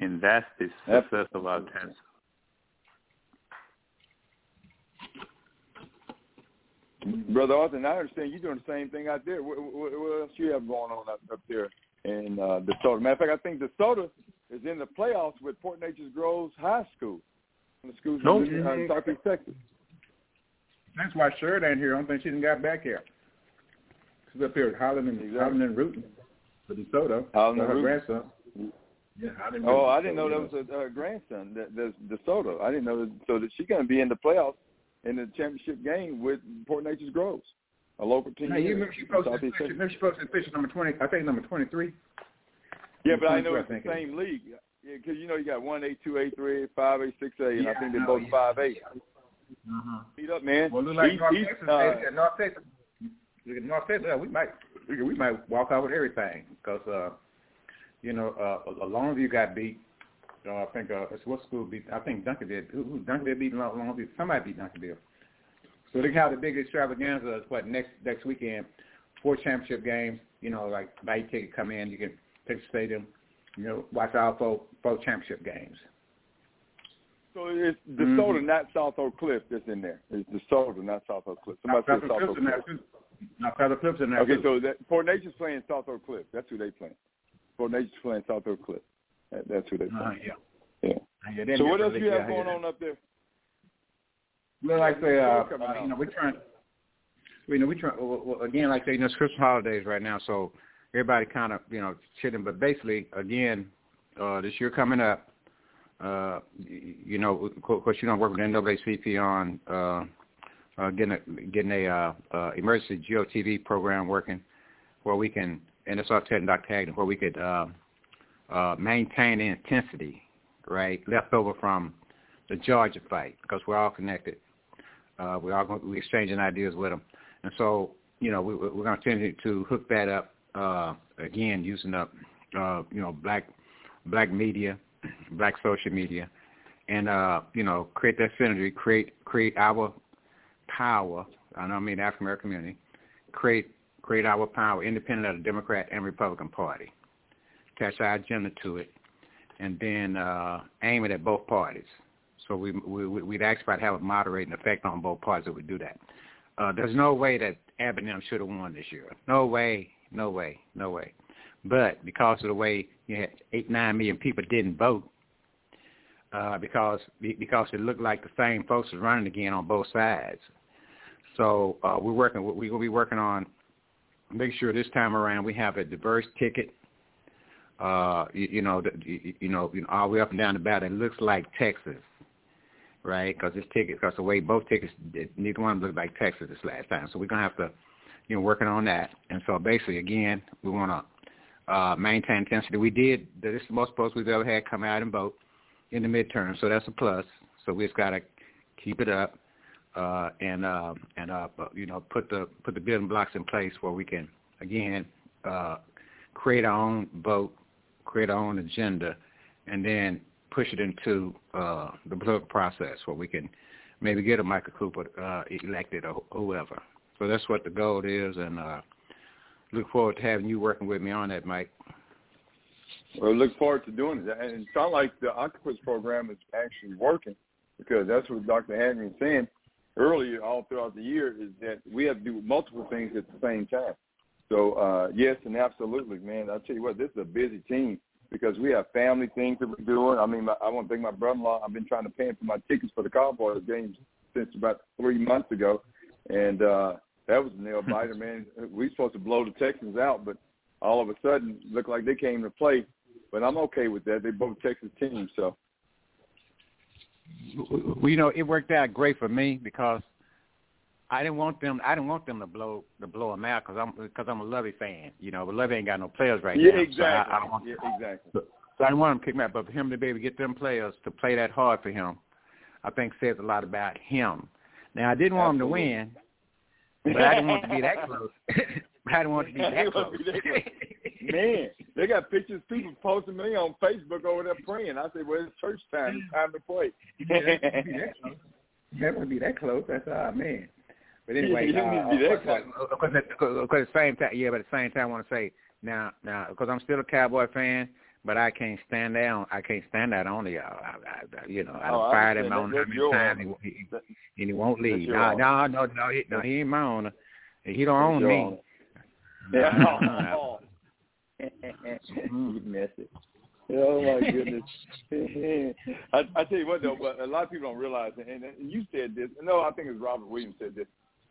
and that's the success of our task. Brother Arthur, I understand you're doing the same thing out there. What, what, what else you have going on up, up there in uh, DeSoto? Matter of fact, I think DeSoto is in the playoffs with Port Neches Groves High School. The schools Nope. in uh, Southeast Texas. That's why Sherrod ain't here. I don't think she done got back here. She's up here at Holland and Exactly. Holland and Rooten for DeSoto. Holland for and her Rooten. grandson. Yeah, Holland and Oh, I didn't know So, that was a uh, grandson. That, that's DeSoto. I didn't know that. So that she's going to be in the playoffs in the championship game with Port Neches Groves, a local team. Hey, you remember she posted Southeast picture, remember she posted picture number twenty I think number twenty three. Yeah, but I know it's I think the it same league. Yeah, because you know you got one A, two A, three A, five A, six A, and Yeah, I think they're both five A. Uh-huh. Beat up, man. Well, look like He- North Texas. uh, North Texas. Look at North Texas. yeah, We might we, we might walk out with everything because uh, you know uh, Longview got beat. Uh, I think uh, it's what school beat? I think Duncanville. Who, who Duncanville beat Long- Longview? Somebody beat Duncanville. So they have the big extravaganza. What next next weekend? Four championship games. You know, like buy your ticket, come in. You can pick the stadium. You know, watch our four four championship games. So it's Mm-hmm. DeSoto, not South Oak Cliff, that's in there. It's DeSoto, not South Oak Cliff. Somebody Now, said South Oak Cliffs in there Cliff. too. Now, Feather Cliffs in there Okay, too. so that Port Neches playing South Oak Cliff. That's who they playing. Port Neches playing South Oak Cliff. That, that's who they Uh, playing. yeah. Yeah. Yeah, So what else leak you have going on up there? Well, like say, uh, uh, you know, we're trying. You know, we try well, well, again, like I say, you know, it's Christmas holidays right now, so everybody kind of you know chilling. But basically, again, uh, this year coming up, uh, you know, of course, you don't work with NAACP on uh, uh, getting a getting a uh, uh, emergency GOTV program working, where we can, and it's our Ted and Dr. Hagner, where we could uh, uh, maintain the intensity, right, left over from the Georgia fight, because we're all connected. Uh, we're all we're exchanging ideas with them, and so you know we, we're going to continue to hook that up uh, again using up uh, you know black black media, black social media, and uh, you know create that synergy, create create our power. I know I mean African American community, create create our power independent of the Democrat and Republican Party. Attach our agenda to it, and then uh, aim it at both parties. So we, we we'd actually have a moderating effect on both parties if we do that. Uh, there's no way that Abbott should have won this year. No way, no way, no way. But because of the way you had eight, nine million people didn't vote, uh, because because it looked like the same folks was running again on both sides. So uh, we're working. We're gonna be working on make sure this time around we have a diverse ticket. Uh, you, you know, you, you know, you know, all the way up and down the ballot. It looks like Texas right? Because this ticket, because the way both tickets, neither one looked like Texas this last time. So we're gonna have to, you know, working on that. And so basically, again, we want to uh, maintain intensity. We did. This is the most votes we've ever had come out and vote in the midterm, so that's a plus. So we just got to keep it up uh, and uh, and uh, you know put the put the building blocks in place where we can again uh, create our own vote, create our own agenda, and then push it into uh, the political process where we can maybe get a Michael Cooper uh, elected or whoever. So that's what the goal is, and uh, look forward to having you working with me on that, Mike. Well, look forward to doing it. And it sounds like the Octopus program is actually working because that's what Dr. Hagner was saying earlier all throughout the year is that we have to do multiple things at the same time. So, uh, yes, and absolutely, man. I'll tell you what, this is a busy team because we have family things that we're doing. I mean, my, I want to thank my brother-in-law. I've been trying to pay him for my tickets for the Cowboys games since about three months ago, and uh, that was a nail biter, <laughs> man. We supposed to blow the Texans out, but all of a sudden, looked like they came to play. But I'm okay with that. They both Texas teams, so. Well, you know, it worked out great for me because I didn't want them. I didn't want them to blow to blow them out because I'm because I'm a Lovie fan. You know, but Lovie ain't got no players right yeah, now. Exactly. So I, I want, yeah, exactly. So, so I didn't want him to kick me out, but for him to be able to get them players to play that hard for him, I think says a lot about him. Now I didn't want Absolutely. him to win, but I didn't want to be that close. <laughs> I didn't want to be <laughs> that close. <laughs> Man, they got pictures people posting me on Facebook over there praying. I said, "Well, it's church time. It's time to pray." that would be that close. That's ah man. But anyway, You uh, need to be that of course, of course, at- of course, at the same time, yeah, but at the same time, I want to say now, now, because I'm still a Cowboy fan, but I can't stand down. I can't stand that on y'all. Uh, I, I, I, you know, I Oh, I fired him on how That's many times, honor. and he, That- and he won't leave. No, no, no, no, he, no, he ain't my owner. He don't own your me. honor. <laughs> No. you messy. Oh my <laughs> goodness! <laughs> I, I tell you what though, but a lot of people don't realize, and, and you said this. No, I think it was Robert Williams said this.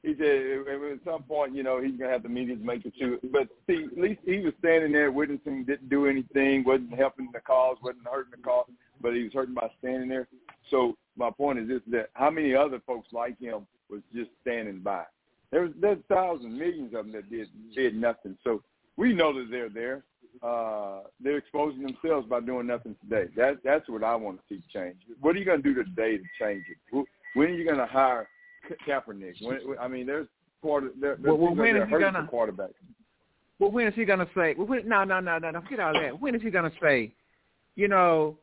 He said at some point, you know, he's gonna have the media make the two. But see, at least he was standing there witnessing, didn't do anything, wasn't helping the cause, wasn't hurting the cause, but he was hurting by standing there. So my point is this: that how many other folks like him was just standing by? There's there's thousands, millions of them that did did nothing. So we know that they're there. Uh, they're exposing themselves by doing nothing today. That that's what I want to see change. What are you to do today to change it? When are you to hire Kaepernick? When, I mean, there's quarter. There, there's Well, well, when he gonna- for quarterbacks. Well, when is he gonna say? Well, when, no, no, no, no, no. Forget all that. When is he gonna say? You know,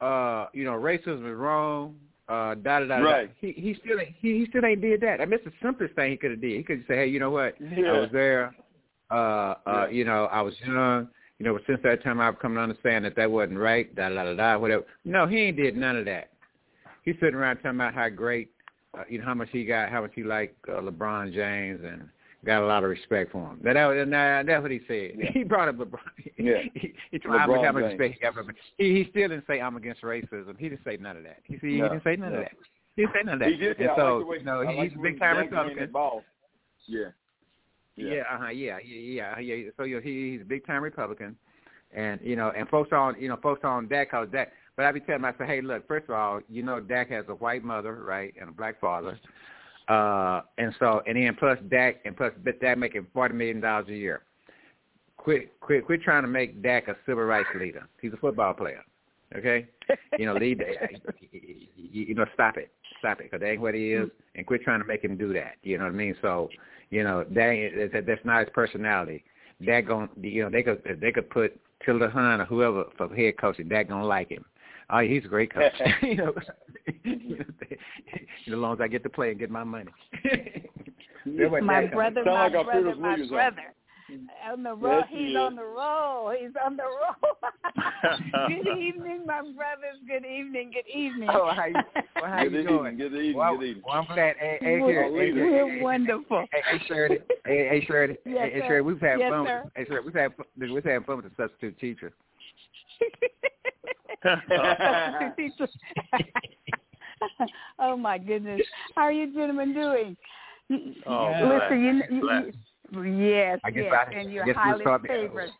uh, you know, racism is wrong. Uh, da da da. da. Right. He he still ain't, he he still ain't did that. I mean, it's the simplest thing he could have did. He could say, hey, you know what? Yeah. I was there. Uh, uh, Yeah. you know, I was young. You know, but since that time, I've come to understand that that wasn't right. Da da da da. Whatever. No, he ain't did none of that. He's sitting around talking about how great, uh, you know, how much he got, how much he liked uh, LeBron James, and got a lot of respect for him. That, that, that that's what he said. Yeah. He brought up LeBron. <laughs> Yeah. he, he told LeBron how much respect he got for him. He he still didn't say I'm against racism. He didn't say none of that. He, he, No, he didn't say none no. of that. He didn't say none of that. He did. and I so like way, you know I he's like a big time Republican. that ball. Yeah. Yeah, uh huh. Yeah, yeah, yeah, yeah. So you know, he, he's a big time Republican, and you know, and folks on you know folks on Dak cause Dak. But I be telling them, I say, hey, look, first of all, you know, Dak has a white mother, right, and a black father, uh, and so and then plus Dak and plus Dak making forty million dollars a year. Quit, quit, quit trying to make Dak a civil rights leader. He's a football player. Okay, you know, lead. <laughs> you know, stop it, stop it, because that ain't what he is, and quit trying to make him do that. You know what I mean? So, you know, that, that that's not his personality. That going, you know, they could they could put Tilda Hunt or whoever for head coaching. That gonna like him. Oh, he's a great coach. <laughs> <laughs> you know, you know, as long as I get to play and get my money. my brother, my like brother, my brother. On the roll, yes, he's he on the roll. He's on the roll. <laughs> good evening, my brothers. Good evening. Good evening. Oh, how you, well, how good you evening, doing? Good evening. Well, good evening. well, I'm glad. Hey, hey, We're, here, hey, here, we're hey, wonderful. Hey, hey, Shirley. Hey, hey, Shirley. Yes, hey, sir. Shirley. We've had Yes, fun. sir. Hey, Shirley. We've had we've had fun with the substitute teacher. <laughs> oh my goodness! How are you gentlemen doing? Oh, Listen, you, you, you yes, I guess yes, I- and you're guess we'll highly start favored.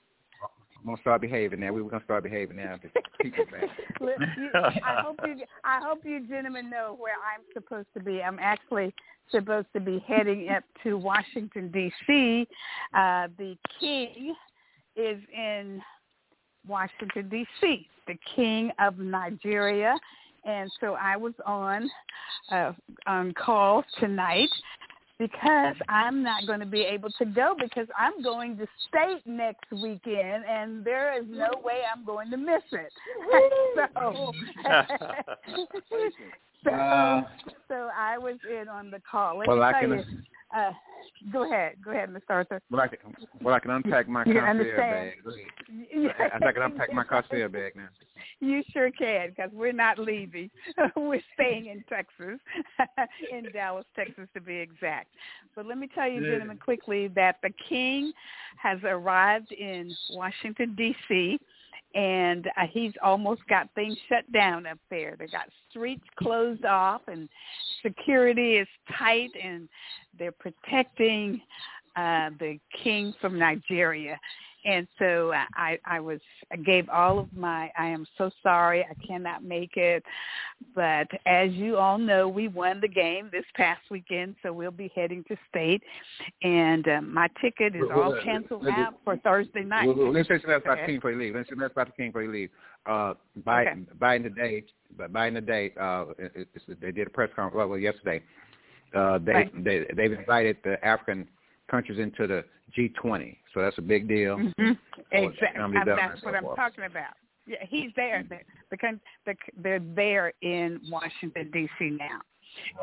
I'm gonna start behaving now. We were gonna start behaving now. The teacher's back. Li- you- I hope you, I hope you gentlemen know where I'm supposed to be. I'm actually supposed to be heading up to Washington D.C. Uh, the king is in Washington D.C. The king of Nigeria, and so I was on uh, on call tonight because I'm not going to be able to go because I'm going to state next weekend, and there is no way I'm going to miss it. <laughs> so, <laughs> so, Uh, so I was in on the call. Let well, I can. you. Uh, go ahead, go ahead, Mr. Arthur. Well, I can. Well, I can unpack my You bag. I can unpack my concierge bag now. <laughs> You sure can, because we're not leaving. <laughs> we're staying in Texas, <laughs> in Dallas, Texas, to be exact. But let me tell you, gentlemen, quickly that the king has arrived in Washington D.C. and uh, he's almost got things shut down up there. They got streets closed off, and security is tight, and they're protecting uh, the king from Nigeria. And so uh, I, I was, I gave all of my, I am so sorry, I cannot make it. But as you all know, we won the game this past weekend, so we'll be heading to state. And uh, my ticket is Well, all well, canceled let me- out for Thursday night. Well, well, let's say something else about Okay. the king before you leave. Let's say something else about the king before you leave. Uh, Biden, Biden today, Biden today, uh, it, it's, they did a press conference well, well yesterday. Uh, they Right. they they've invited the African countries into the G20, so that's a big deal. Mm-hmm. Exactly. Uh, That's what so I'm forth. talking about. Yeah, he's there. They're, the, the, they're there in Washington D.C. now,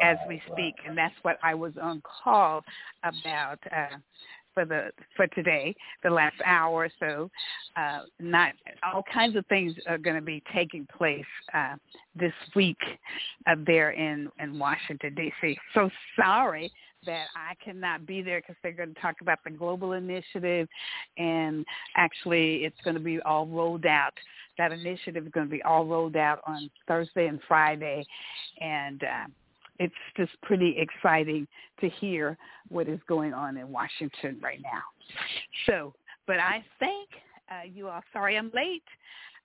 as we speak, and that's what I was on call about uh, for the for today, the last hour or so. Uh, not all kinds of things are going to be taking place uh, this week uh, there in in Washington D.C. So sorry that I cannot be there because they're going to talk about the global initiative, and actually it's going to be all rolled out. That initiative is going to be all rolled out on Thursday and Friday, and uh, it's just pretty exciting to hear what is going on in Washington right now. So, but I thank uh, you all. Sorry I'm late.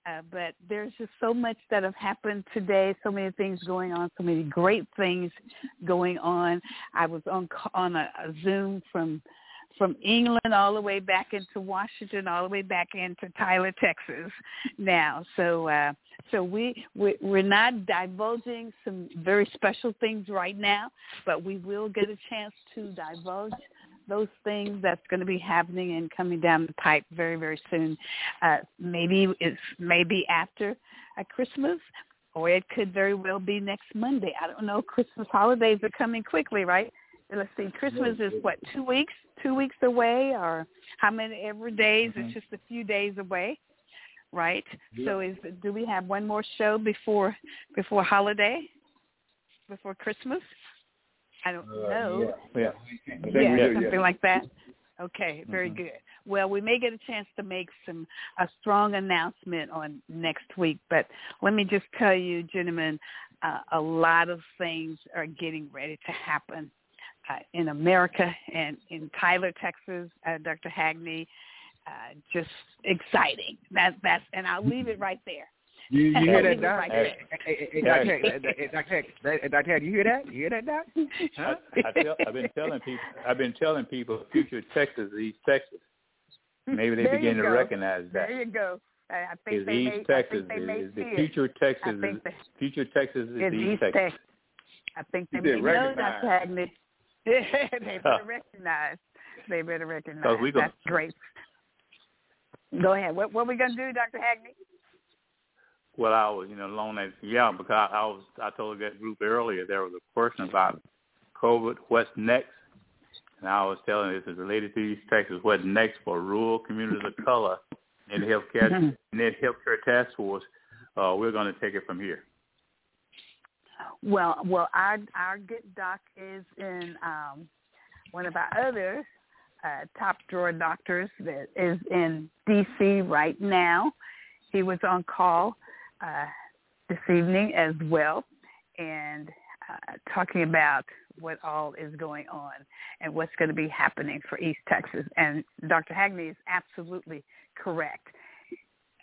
Uh, but there's just so much that have happened today, so many things going on, so many great things going on. I was on on a, a Zoom from from England all the way back into Washington, all the way back into Tyler, Texas. Now, so uh, so we, we we're not divulging some very special things right now, but we will get a chance to divulge those things that's going to be happening and coming down the pipe very very soon. Uh, maybe it's maybe after uh, Christmas, or it could very well be next Monday. I don't know. Christmas holidays are coming quickly, right? Let's see. Christmas is what two weeks, two weeks away, or how many every days? It's just a few days away, right? So is do we have one more show before before holiday, before Christmas? I don't know. Yeah. Yeah, do, something yeah. like that. Okay, very Mhm. good. Well, we may get a chance to make some a strong announcement on next week, but let me just tell you, gentlemen, uh, a lot of things are getting ready to happen uh, in America and in Tyler, Texas, uh, Dr. Hagney. Uh, just exciting. That that's and I'll leave it right there. You, you hear that, Doc? Doc? Hey, hey, hey, Doc, hey, Doc, hey, Doc, hey, you hear that? You hear that, Doc? Huh? I, I tell, I've been telling people. I've been telling people, future Texas, is East Texas. Maybe they There begin to go. recognize that. There you go. I, I think Is they East may, Texas I think they may is the see it. future Texas? I think is, they, future Texas is it's East East Texas. Texas. I think they You may did know recognize. Dr. Hagney. <laughs> they <laughs> better recognize. They better recognize. 'Cause we gonna- That's great. Go ahead. What what we gonna do, Dr. Hagney? Well, I was, you know, along that, yeah, because I, I was, I told that group earlier there was a question about COVID, what's next, and I was telling this is related to East Texas, what's next for rural communities of color in the healthcare, Mhm. in the healthcare task force. Uh, we're going to take it from here. Well, well, our our good doc is in um, one of our other uh, top drawer doctors that is in D.C. right now. He was on call uh, this evening as well, and uh, talking about what all is going on and what's going to be happening for East Texas. And Dr. Hagney is absolutely correct.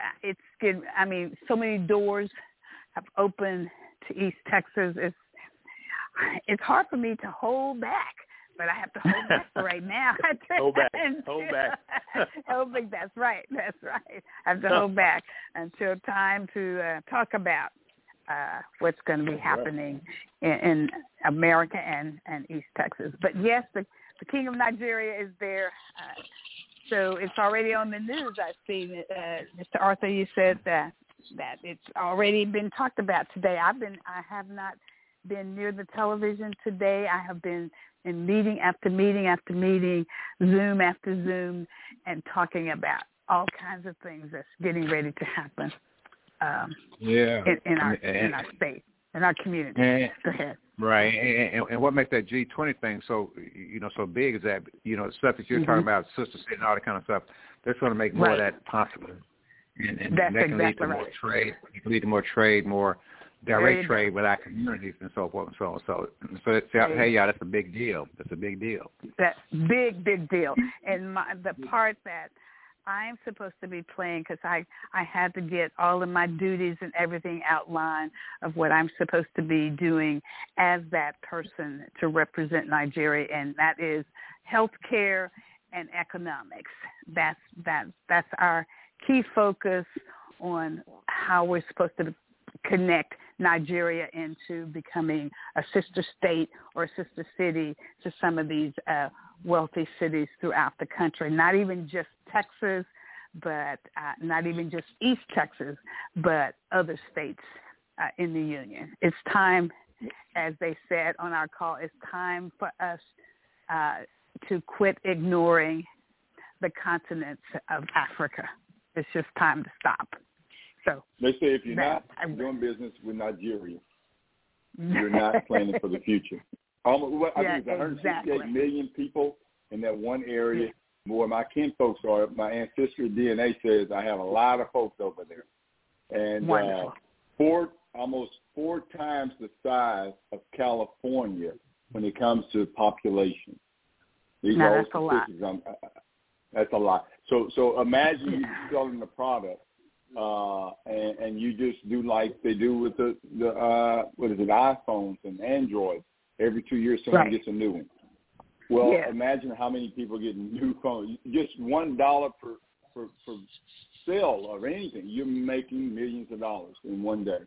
Uh, It's getting, I mean, so many doors have opened to East Texas. It's it's hard for me to hold back, but I have to hold back for right now. <laughs> <laughs> Hold back. Hold back. <laughs> hold back. That's right. That's right. I have to hold back until time to uh, talk about uh, what's going to be happening in, in America and, and East Texas. But yes, the, the King of Nigeria is there. Uh, so it's already on the news. I've seen it. Uh, Mr. Arthur, you said that that it's already been talked about today. I've been I have not been near the television today. I have been in meeting after meeting after meeting, Zoom after Zoom, and talking about all kinds of things that's getting ready to happen um, Yeah. in, in our And- in our state, in our community. And, Go ahead. Right, and, and, and what makes that G twenty thing so you know so big is that you know stuff that you're Mhm. talking about, sister city and all that kind of stuff. That's going to make more Right. of that possible, and, and That's that can lead to exactly more trade. Lead to more trade, more direct trade with our communities and so forth and so on. So, so it's, hey, y'all, that's a big deal. That's a big deal. That big, big deal. And my, the part that I'm supposed to be playing, because I I had to get all of my duties and everything outlined of what I'm supposed to be doing as that person to represent Nigeria, and that is healthcare and economics. That's that that's our key focus on how we're supposed to connect Nigeria into becoming a sister state or a sister city to some of these uh, wealthy cities throughout the country. Not even just Texas, but uh, not even just East Texas, but other states uh, in the union. It's time, as they said on our call, it's time for us uh, to quit ignoring the continents of Africa. It's just time to stop. So They say if you're not doing business with Nigeria, you're not <laughs> planning for the future. Almost, I Yeah, think it's 168 exactly. million people in that one area. More my kin folks are. My ancestry DNA says I have a lot of folks over there, and uh, four almost four times the size of California when it comes to population. These Now, are that's a lot. I'm- I- I- That's a lot. So so imagine you selling the product uh, and, and you just do like they do with the the uh, what is it iPhones and Androids. Every two years, someone Right. gets a new one. Well, Yeah. imagine how many people get new phones. Just one dollar per per, per sale of anything, you're making millions of dollars in one day.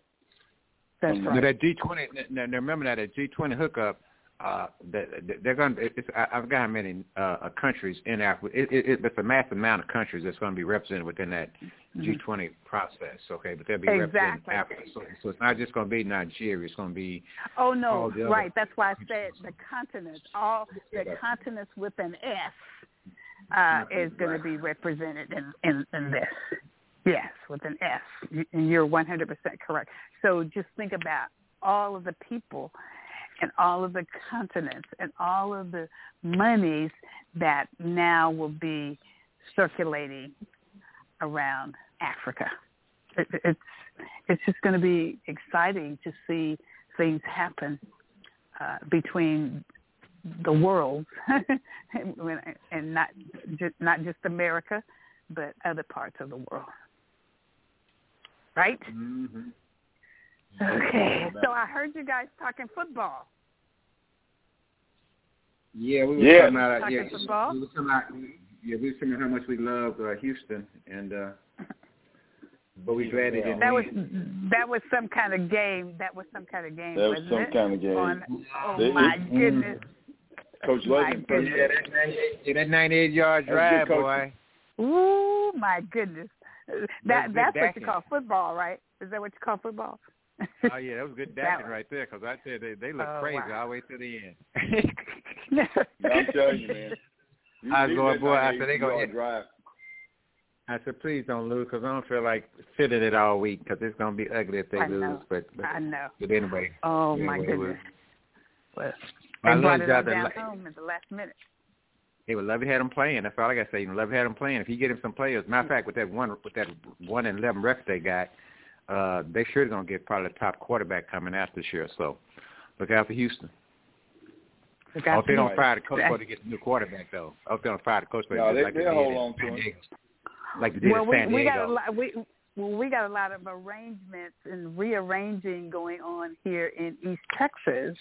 That's Um, Now right. that G twenty, now now remember that that G twenty hookup, uh, they're going. to I, I forgot how many uh, countries in Africa. It, it, it, it's a massive amount of countries that's going to be represented within that G twenty process. Okay, but they'll be Exactly. Africa. So, so it's not just going to be Nigeria. It's going to be Oh no, right. That's why I said the continents, all the continents with an S, uh, is going to be represented in, in in this. Yes, with an S. You're 100% correct. So just think about all of the people and all of the continents and all of the monies that now will be circulating around Africa. It, it's it's just going to be exciting to see things happen uh, between the world, <laughs> and not just not just America, but other parts of the world. Right? Mm-hmm. Okay. So I heard you guys talking football. Yeah, we were Yeah. talking about uh, Talking yeah, football? we were talking about yeah, we were talking about how much we loved uh, Houston, and uh, <laughs> but we glad it didn't That was win. that was some kind of game. That was some kind of game. That was some it? kind of game. On, oh They- my it- goodness! Coach My Logan first. goodness. Yeah, that 98, yeah, that 98 yard drive, boy. Ooh, my goodness! That good that's what you call football, right? Is that what you call football? Oh yeah, that was good <laughs> That backing was- right there. Because I said they they look Oh, crazy wow. all the way to the end. <laughs> I'm telling you, man. <laughs> You I was going, boy, I said they gonna- yard drive. I said, please don't lose because I don't feel like sitting it all week because it's gonna be ugly if they I lose. know. But, but I know. but anyway, Oh Yeah, my well, it was- goodness! Well, I they brought love it y'all on down la- home at the last minute. Hey, well, Lovie had him playing. That's all I gotta say. You know, Lovie had him playing. If you get him some players, matter of fact, with that one with that one and eleven record they got, uh, they sure gonna get probably the top quarterback coming out this year. So look out for Houston. Look I hope they don't you. fire the coach before they <laughs> get the new quarterback though. I hope they don't fire the coach before No, they they like they'll they hold on to San him. Diego. Like they did well, in we, San we Diego. got a lot. We well, we got a lot of arrangements and rearranging going on here in East Texas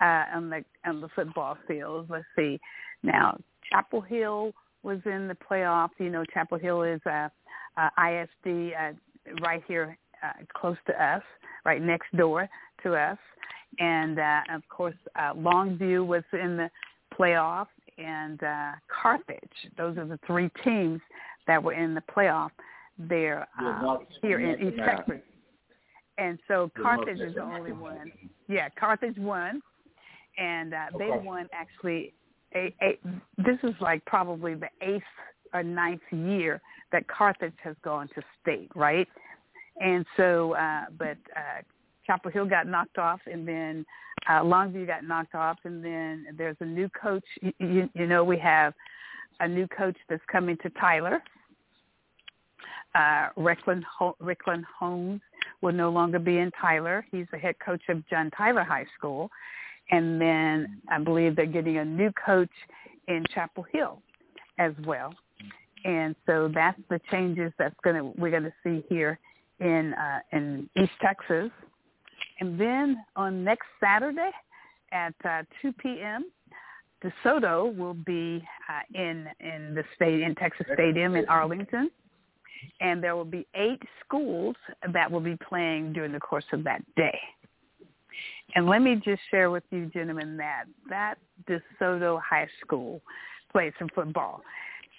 uh, on the on the football fields. Let's see. Now, Chapel Hill was in the playoffs. You know, Chapel Hill is uh, uh, ISD uh, right here, uh, close to us, right next door to us, and uh, of course, uh, Longview was in the playoff, and uh, Carthage. Those are the three teams that were in the playoff there uh, here in East. Texas. And so Carthage is the only one. Yeah, Carthage won, and uh, they won actually. A, a, this is like probably the eighth or ninth year that Carthage has gone to state, right? And so, uh, but uh, Chapel Hill got knocked off, and then uh, Longview got knocked off, and then there's a new coach. You, you, you know, we have a new coach that's coming to Tyler. Uh, Ricklan, Ho- Ricklan Holmes will no longer be in Tyler. He's the head coach of John Tyler High School. And then I believe they're getting a new coach in Chapel Hill as well. And so that's the changes that's gonna we're gonna see here in uh, in East Texas. And then on next Saturday at uh, 2 p.m., DeSoto will be uh, in in the state in Texas Stadium in Arlington, and there will be eight schools that will be playing during the course of that day. And let me just share with you, gentlemen, that that DeSoto High School plays some football.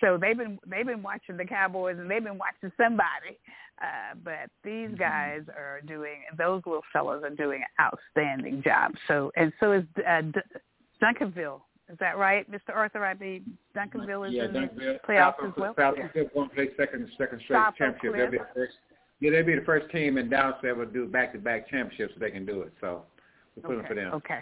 So they've been they've been watching the Cowboys and they've been watching somebody, uh, but these guys are doing those little fellows are doing an outstanding job. So and so is uh, D- Duncanville. Is that right, Mr. Arthur? I believe Duncanville is yeah, in the Duncanville. playoffs South as well. South Cliff won't play second second straight South championship. They'll be the first. Yeah, they'll be the first team in Dallas that will do back to back championships if they can do it. So we're pulling Okay. for them. Okay.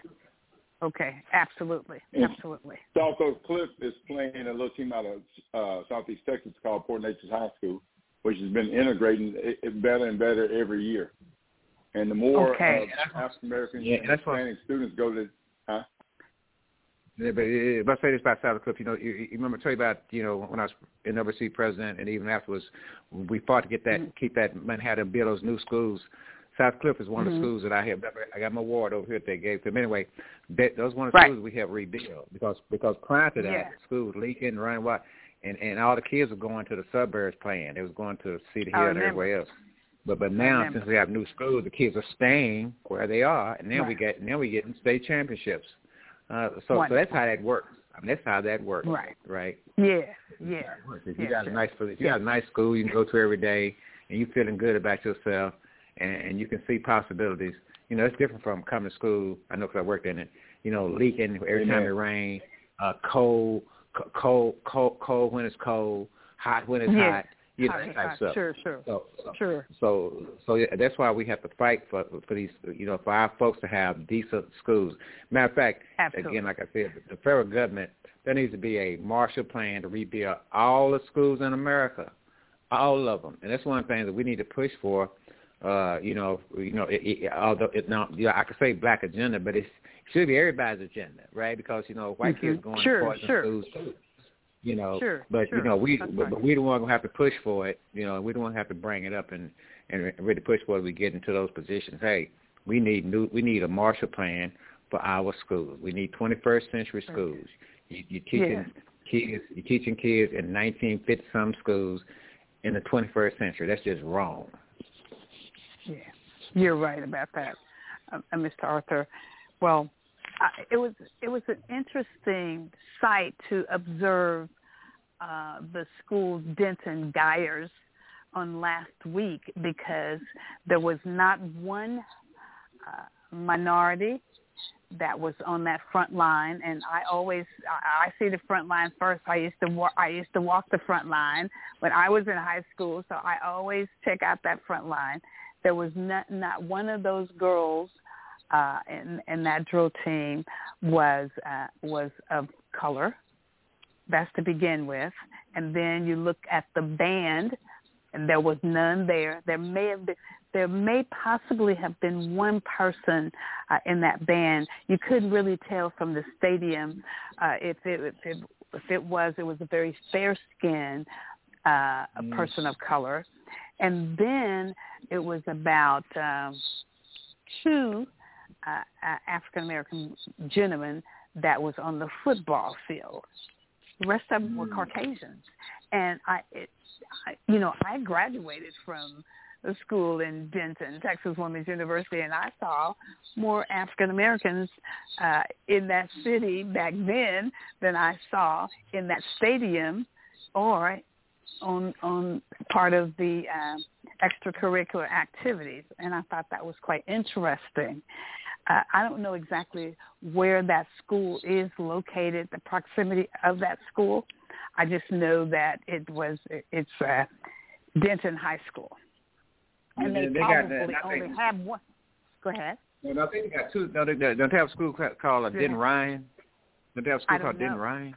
Okay. Absolutely. Yeah. Absolutely. South Oak Cliff is playing a little team out of uh, Southeast Texas called Port Neches High School, which has been integrating it, it better and better every year. And the more Okay. uh, African American Yeah, and that's what- Hispanic students go to, huh? Yeah, but if I say this about South Cliff, you know, you, you remember I tell you about, you know, when I was NWC president and even afterwards, we fought to get that, Mhm. keep that Manhattan build those new schools. South Cliff is one of Mhm. the schools that I have. I got my award over here that they gave to them. Anyway, that, those one of the Right. schools we have rebuilt because because prior to that, Yeah. the school was leaking, running what, and and all the kids were going to the suburbs playing. They was going to Cedar Hill and everywhere else. But but now since we have new schools, the kids are staying where they are, and then we Right. get now we get in state championships. Uh, so so that's how that works. I mean, that's how that works. Right. Right. Yeah. Yeah. If you Yeah, got sure. a nice, if you got a nice school you can go to every day, and you're feeling good about yourself, and, and you can see possibilities. You know, it's different from coming to school. I know because I worked in it. You know, leaking every time it rains, uh, cold, co- cold, cold, cold when it's cold, hot when it's Yeah. hot. You know, Hot, hot. stuff. Sure. Sure. So, so, Sure. so, so yeah, that's why we have to fight for for these, you know, for our folks to have decent schools. Matter of fact, Absolutely. again, like I said, the federal government there needs to be a Marshall Plan to rebuild all the schools in America, all of them, and that's one thing that we need to push for. uh, you know, you know, it, it, although it now, yeah, I could say black agenda, but it's, it should be everybody's agenda, right? Because you know, white mm-hmm. kids going sure, to sure. schools too. You know, sure, but sure. you know, we That's but, right. we don't want to have to push for it. You know, we don't want to have to bring it up and and really push for it. We get into those positions. Hey, we need new, we need a Marshall Plan for our schools. We need 21st century schools. You, you're teaching kids, you're teaching kids in 1950 some schools in the 21st century. That's just wrong. Yeah, you're right about that, uh, uh, Mr. Arthur. Well, it was it was an interesting sight to observe uh, the school Denton Guyers on last week because there was not one uh, minority that was on that front line and I always I, see the front line first. I used to I used to walk the front line when I was in high school, so I always check out that front line. There was not not one of those girls uh in in that drill team was uh was of color. That's to begin with. And then you look at the band and there was none there. There may have been there may possibly have been one person uh, in that band. You couldn't really tell from the stadium uh, if it if it, if it was it was a very fair skinned uh, a person of color, and then it was about um, two uh, African American gentlemen that was on the football field. The rest of them were Caucasians, and I, it, I, you know, I graduated from a school in Denton, Texas Women's University, and I saw more African Americans uh, in that city back then than I saw in that stadium or on on part of the uh, extracurricular activities, and I thought that was quite interesting. Uh, I don't know exactly where that school is located, the proximity of that school. I just know that it was it's uh, Denton High School, and they, they got probably I only have one. Go ahead. No, I think they got two. No, they, they don't they have a school called uh, Denton Ryan. Don't they have a school I called Denton. Ryan?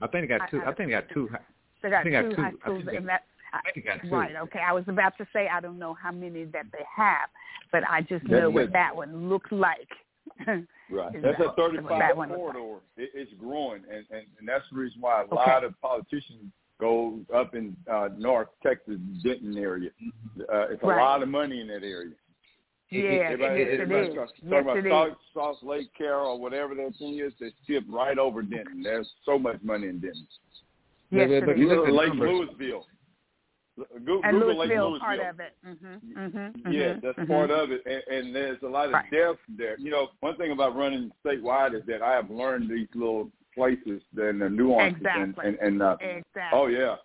I think they got two. I I, think they got two. They got I think two got two. high schools, they and that I think they got two. right. Okay, I was about to say I don't know how many that they have, but I just That's know what it. that one looks like. <laughs> Right. Is That's that- a 35 that one looks corridor. It, it's growing, and, and, and that's the reason why a Okay. lot of politicians go up in uh, North Texas, Denton area. Uh, it's a Right. lot of money in that area. Yeah, everybody, yes, it everybody is. Yes, talking it about is. South, South Lake Carroll or whatever that thing is. They skip right over Denton. There's so much money in Denton. Yes, but, but you You look look at Lake numbers. Lewisville. Go, and Google Lewisville, Lewisville. part of it. Mm-hmm, mm-hmm, Yeah, mm-hmm, that's mm-hmm. part of it, and, and there's a lot of Right. depth there. You know, one thing about running statewide is that I have learned these little places and the nuances, Exactly. and and, and uh, Exactly. oh yeah,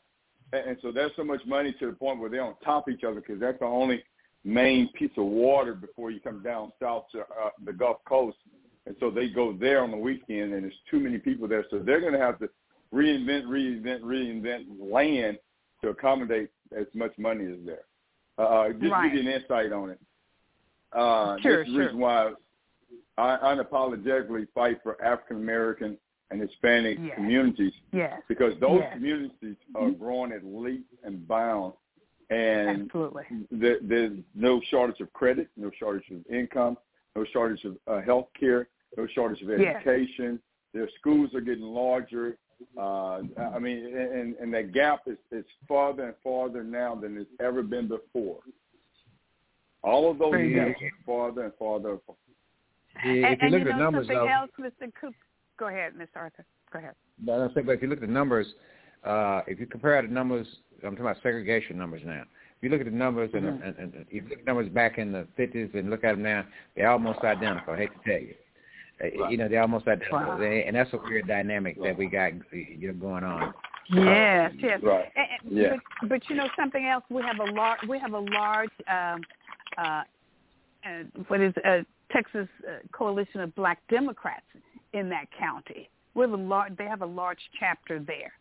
and, and so there's so much money to the point where they're on top of each other because that's the only main piece of water before you come down south to uh, the Gulf Coast, and so they go there on the weekend, and there's too many people there, so they're going to have to reinvent, reinvent, reinvent land to accommodate as much money as there. Uh, just Right. give you an insight on it. Uh, Sure, that's the sure. reason why I unapologetically fight for African American and Hispanic Yes. communities Yes. because those Yes. communities are growing at leaps and bounds, and Absolutely. there, there's no shortage of credit, no shortage of income, no shortage of uh, health care, no shortage of Yes. education. Their schools are getting larger. Uh, I mean, and, and that gap is, is farther and farther now than it's ever been before. All of those Very gaps good. are farther and farther. apart. Yeah, and if you and look you at the numbers, something though, else, Mr. Coop. Go ahead, Mr. Arthur. Go ahead. But I think, but if you look at the numbers, uh, if you compare the numbers, I'm talking about segregation numbers now. If you look at the numbers and, Mhm. and, and if you look at numbers back in the 50s and look at them now, they're almost identical. I hate to tell you. Uh, You know, they're almost identical, Wow. They- and that's a weird dynamic that we got you know going on. Yes, yes. Right. And, and- Yeah. But, but you know something else? We have a large. We have a large. Um, uh, uh, what is uh, Texas uh, Coalition of Black Democrats in that county? We have a large. They have a large chapter there.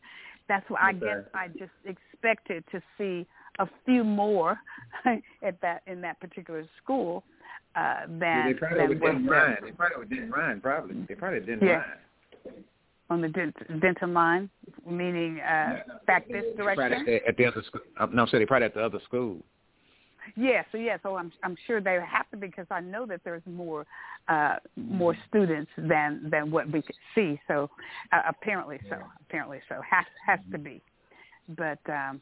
That's why I guess I just expected to see a few more <laughs> at that in that particular school uh, than Yeah, they probably didn't Ryan. They probably didn't Ryan. Probably they probably didn't Yeah. Ryan. on the Dent- Denton line, meaning uh, back this direction. at the, at the other school. Uh, no, I'm saying they probably at the other school. Yes, so yes, so I'm I'm sure they happen because I know that there's more uh more students than than what we could see. So uh, apparently so, apparently so has has to be. But um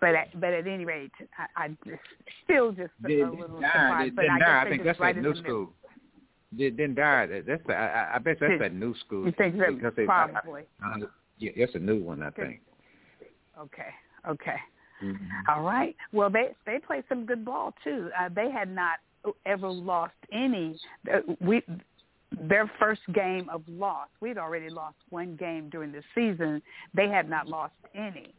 but at, but at any rate, I, I just still just a Did, little die, surprised. did, But didn't I die. I think that's right that new school. Did, didn't die. That's the, I, I bet that's Did- that new school. You think that they- probably? Uh, yeah, that's a new one, I think. Okay, okay. Mhm. All right. Well, they they played some good ball too. Uh, they had not ever lost any. uh, We their first game of loss. We'd already lost one game during the season. They had not lost any,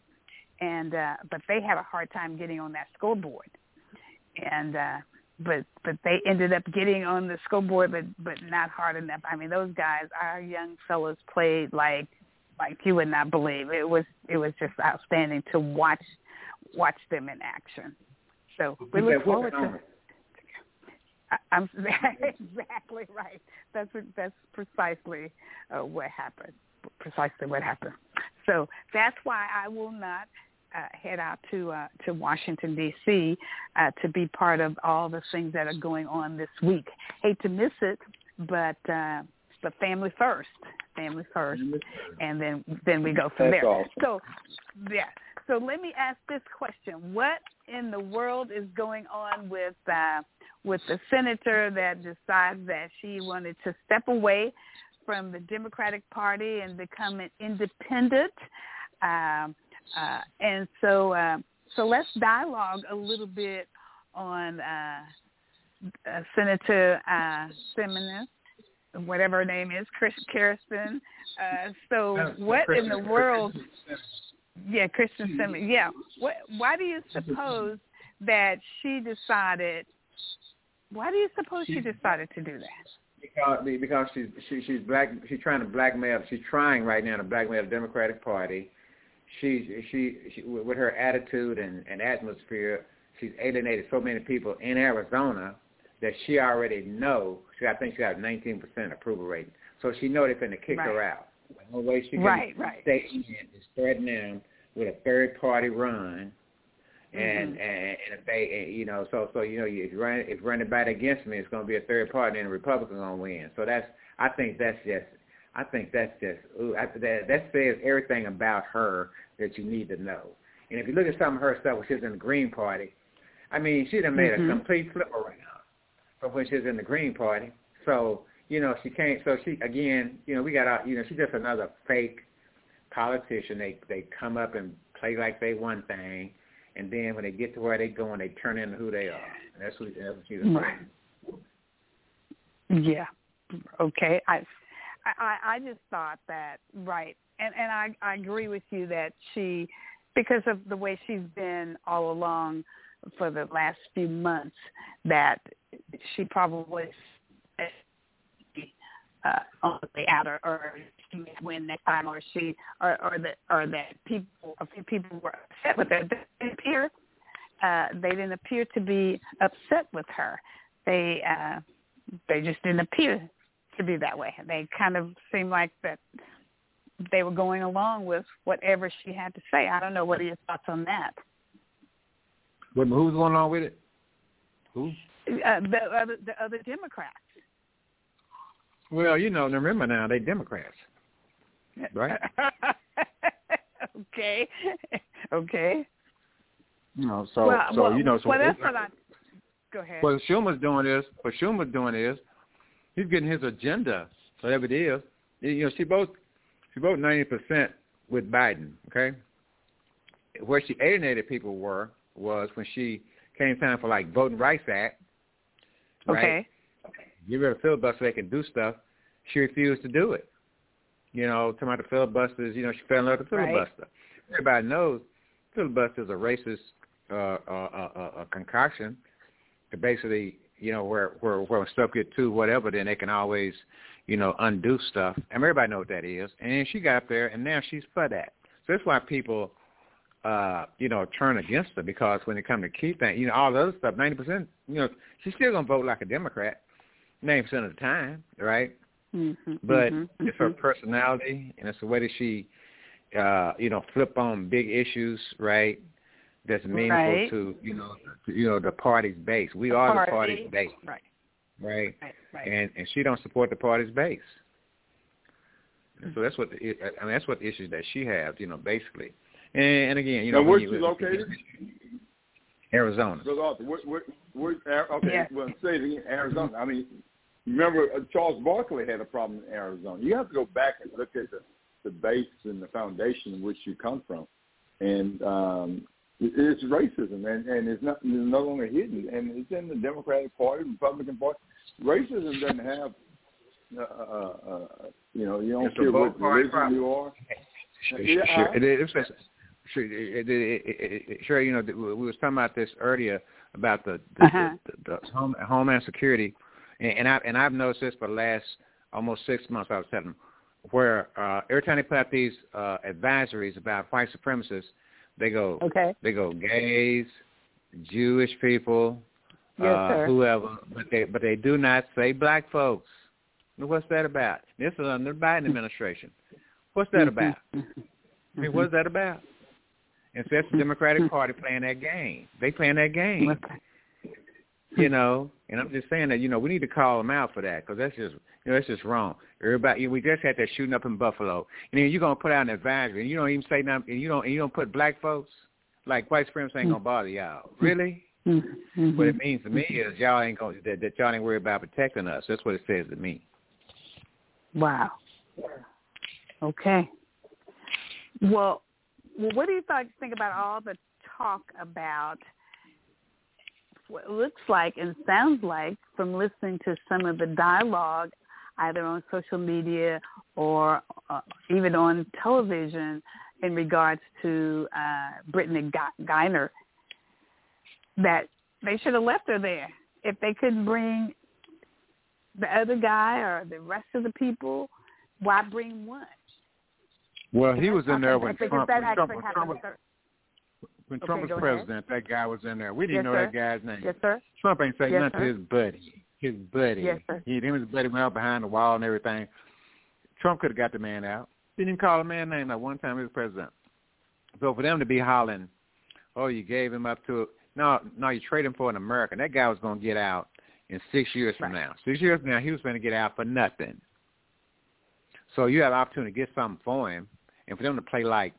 and uh, but they had a hard time getting on that scoreboard. And uh, but but they ended up getting on the scoreboard, but but not hard enough. I mean, those guys, our young fellows, played like like you would not believe. It was it was just outstanding to watch watch them in action. So we look forward to. I- I'm <laughs> exactly right. That's that's precisely uh, what happened. Precisely what happened. So that's why I will not uh, head out to uh, to Washington D.C. Uh, to be part of all the things that are going on this week. Hate to miss it, but uh, but family first, family first, and then then we go from That's there. awesome. So yeah. So let me ask this question: What in the world is going on with uh, with the senator that decides that she wanted to step away from the Democratic Party and become an independent? Um, uh, and so, uh, so let's dialogue a little bit on uh, uh, Senator uh, Simmons, whatever her name is, Chris Kyrsten. Uh, so, what in the world? Yeah, Christian Simmons. Yeah. What? Why do you suppose that she decided? Why do you suppose she decided to do that? Because because she's she, she's black she's trying to blackmail she's trying right now to blackmail the Democratic Party. She's she, she with her attitude and, and atmosphere, she's alienated so many people in Arizona that she already know. She I think she got 19% approval rating, so she know they're going to kick her out. The only way she can Right, right. stay in is threaten them with a third party run. And, Mhm. and and if they and, you know so so you know if you run if you run anybody against me it's going to be a third party and the Republicans going to win so that's I think that's just I think that's just ooh, I, that that says everything about her that you need to know and if you look at some of her stuff when she was in the Green Party I mean she done made Mhm. a complete flip around from when she was in the Green Party so you know she can't so she again you know we got out you know she's just another fake politician they they come up and play like they one thing and then when they get to where they going, they turn into who they are. And that's what that's what she's Right. Yeah. Okay. I, I I just thought that right, and and I I agree with you that she, because of the way she's been all along for the last few months, that she probably uh, on the out, or, or she win next time, or she, or or that or that people, a few people were upset with her. They didn't appear, uh, they didn't appear to be upset with her. They uh, they just didn't appear to be that way. They kind of seemed like that they were going along with whatever she had to say. I don't know. What are your thoughts on that? But who's going on with it? Who? Uh, the other the other Democrats. Well, you know, remember now they Democrats, right? <laughs> okay. okay. You know, so well, so well, you know, so well, that's what I. Go ahead. what Schumer's doing is what Schumer's doing is he's getting his agenda, whatever it is. You know, she both she voted ninety percent with Biden. Okay, where she alienated people were was when she came time for like Voting Rights Act. Right? okay. Get rid of filibuster so they can do stuff. She refused to do it. You know, talking about the filibusters, you know, she fell in love with the Right. filibuster. Everybody knows filibuster is a racist uh, uh, uh, uh, concoction to basically, you know, where where where when stuff get to whatever, then they can always, you know, undo stuff. And everybody know what that is. And she got up there, and now she's for that. So that's why people, uh, you know, turn against her because when it comes to key things, you know, all the other stuff, ninety percent, you know, she's still gonna vote like a Democrat, ninety percent of the time, right? Mm-hmm, But mm-hmm, it's her personality and it's the way that she, uh, you know, flip on big issues, right? That's meaningful Right. to you know to, you know the party's base. We are Party. the party's base, Right. right? Right. Right. And and she don't support the party's base. And so that's what the, I mean. That's what the issues that she has, you know, basically. And, and again, you know, now, where's when she located? Arizona. Brother where, where, where, okay, Yeah. well, say it again, Arizona. I mean, remember uh, Charles Barkley had a problem in Arizona. You have to go back and look at the, the base and the foundation in which you come from, and um, it, it's racism, and, and it's not it's no longer hidden, and it's in the Democratic Party, Republican Party. Racism doesn't have, uh, uh, uh, you know, you don't It's care what party religion problem. you are. Sure, Yeah, sure, it is. It's- Sure, it, it, it, it, it, sure. You know, we we was talking about this earlier about the the, Uh-huh. the, the, the home, Homeland Security, and, and I and I've noticed this for the last almost six months. I was telling them where uh, every time they put out these uh, advisories about white supremacists, they go Okay. they go gays, Jewish people, Yes, uh, whoever, but they but they do not say black folks. What's that about? This is under the Biden administration. What's that <laughs> about? I mean, what's that about? And so that's the Democratic Party playing that game. They playing that game, you know. And I'm just saying that you know we need to call them out for that because that's just you know that's just wrong. Everybody, we just had that shooting up in Buffalo, and then you're gonna put out an advisory, and you don't even say nothing, and you don't and you don't put black folks like white supremacists ain't gonna bother y'all. Really? Mm-hmm. What it means to me is y'all ain't gonna that, that y'all ain't worried about protecting us. That's what it says to me. Wow. Okay. Well, well, what do you th- think about all the talk about what it looks like and sounds like from listening to some of the dialogue, either on social media or uh, even on television, in regards to uh, Brittney G- Griner, that they should have left her there if they couldn't bring the other guy or the rest of the people. Why bring one? Well, he was in there when Trump, when Trump, when Trump when Okay, Trump was go ahead. president, that guy was in there. We didn't Yes, know sir. that guy's name. Yes, sir. Trump ain't say Yes, nothing sir. to his buddy. His buddy. Yes, sir. He him and his buddy went out behind the wall and everything. Trump could have got the man out. Didn't even call a man name that one time he was president. So for them to be hollering, oh, you gave him up to no, no, you trade him for an American. That guy was going to get out in six years from now. Six years from now, he was going to get out for nothing. So you have an opportunity to get something for him, and for them to play like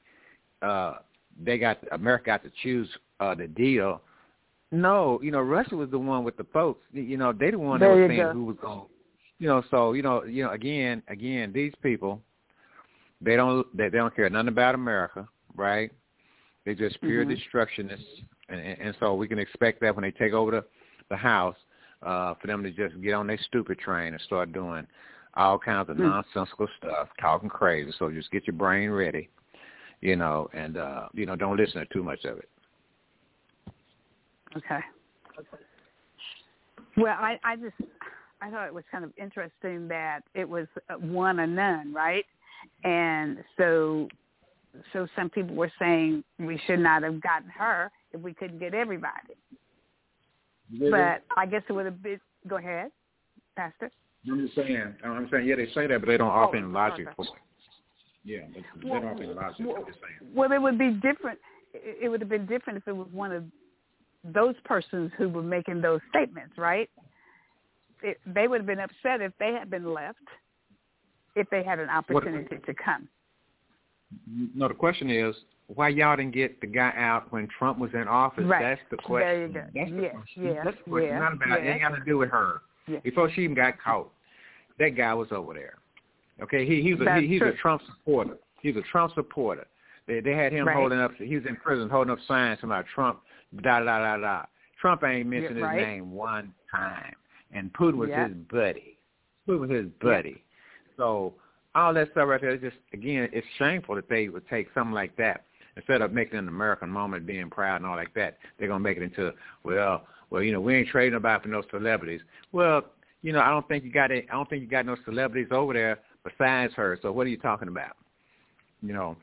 uh they got America got to choose uh the deal. No, you know Russia was the one with the folks. You know they the one that There was saying go. who was going. You know, so you know, you know, again, again, these people, they don't they, they don't care nothing about America, right? They're just pure Mhm. destructionists, and, and, and so we can expect that when they take over the the house, uh, for them to just get on their stupid train and start doing all kinds of Hmm. nonsensical stuff, talking crazy. So just get your brain ready, you know, and uh, you know, don't listen to too much of it. Okay. Well, I, I just I thought it was kind of interesting that it was uh, one or none, right? And so so some people were saying we should not have gotten her if we couldn't get everybody. But I guess it would have been. Go ahead, Pastor. I'm just saying. I'm saying, yeah, they say that, but they don't offer any logic okay. for it. Yeah, they, they don't offer any logic. I'm. Well, it would be different. It would have been different if it was one of those persons who were making those statements, right? It, they would have been upset if they had been left, if they had an opportunity to come. No, the question is why y'all didn't get the guy out when Trump was in office? Right. That's the question. There you go. That's the Yes, question. yes, That's the question. yes, Not about it. ain't got to do with her. Yes. Before she even got caught, that guy was over there. Okay, he he's a That's he, he's true. a Trump supporter. He's a Trump supporter. They they had him Right. holding up. He was in prison holding up signs about Trump. Da da da da. Da. Trump ain't mentioned Yeah, right. his name one time, and Putin was Yeah. his buddy. Putin was his buddy. So all that stuff right there is just again, it's shameful that they would take something like that instead of making an American moment, being proud and all like that. They're gonna make it into well, well, you know, we ain't trading about for no celebrities. Well, you know, I don't think you got it. I don't think you got no celebrities over there besides her. So what are you talking about? You know,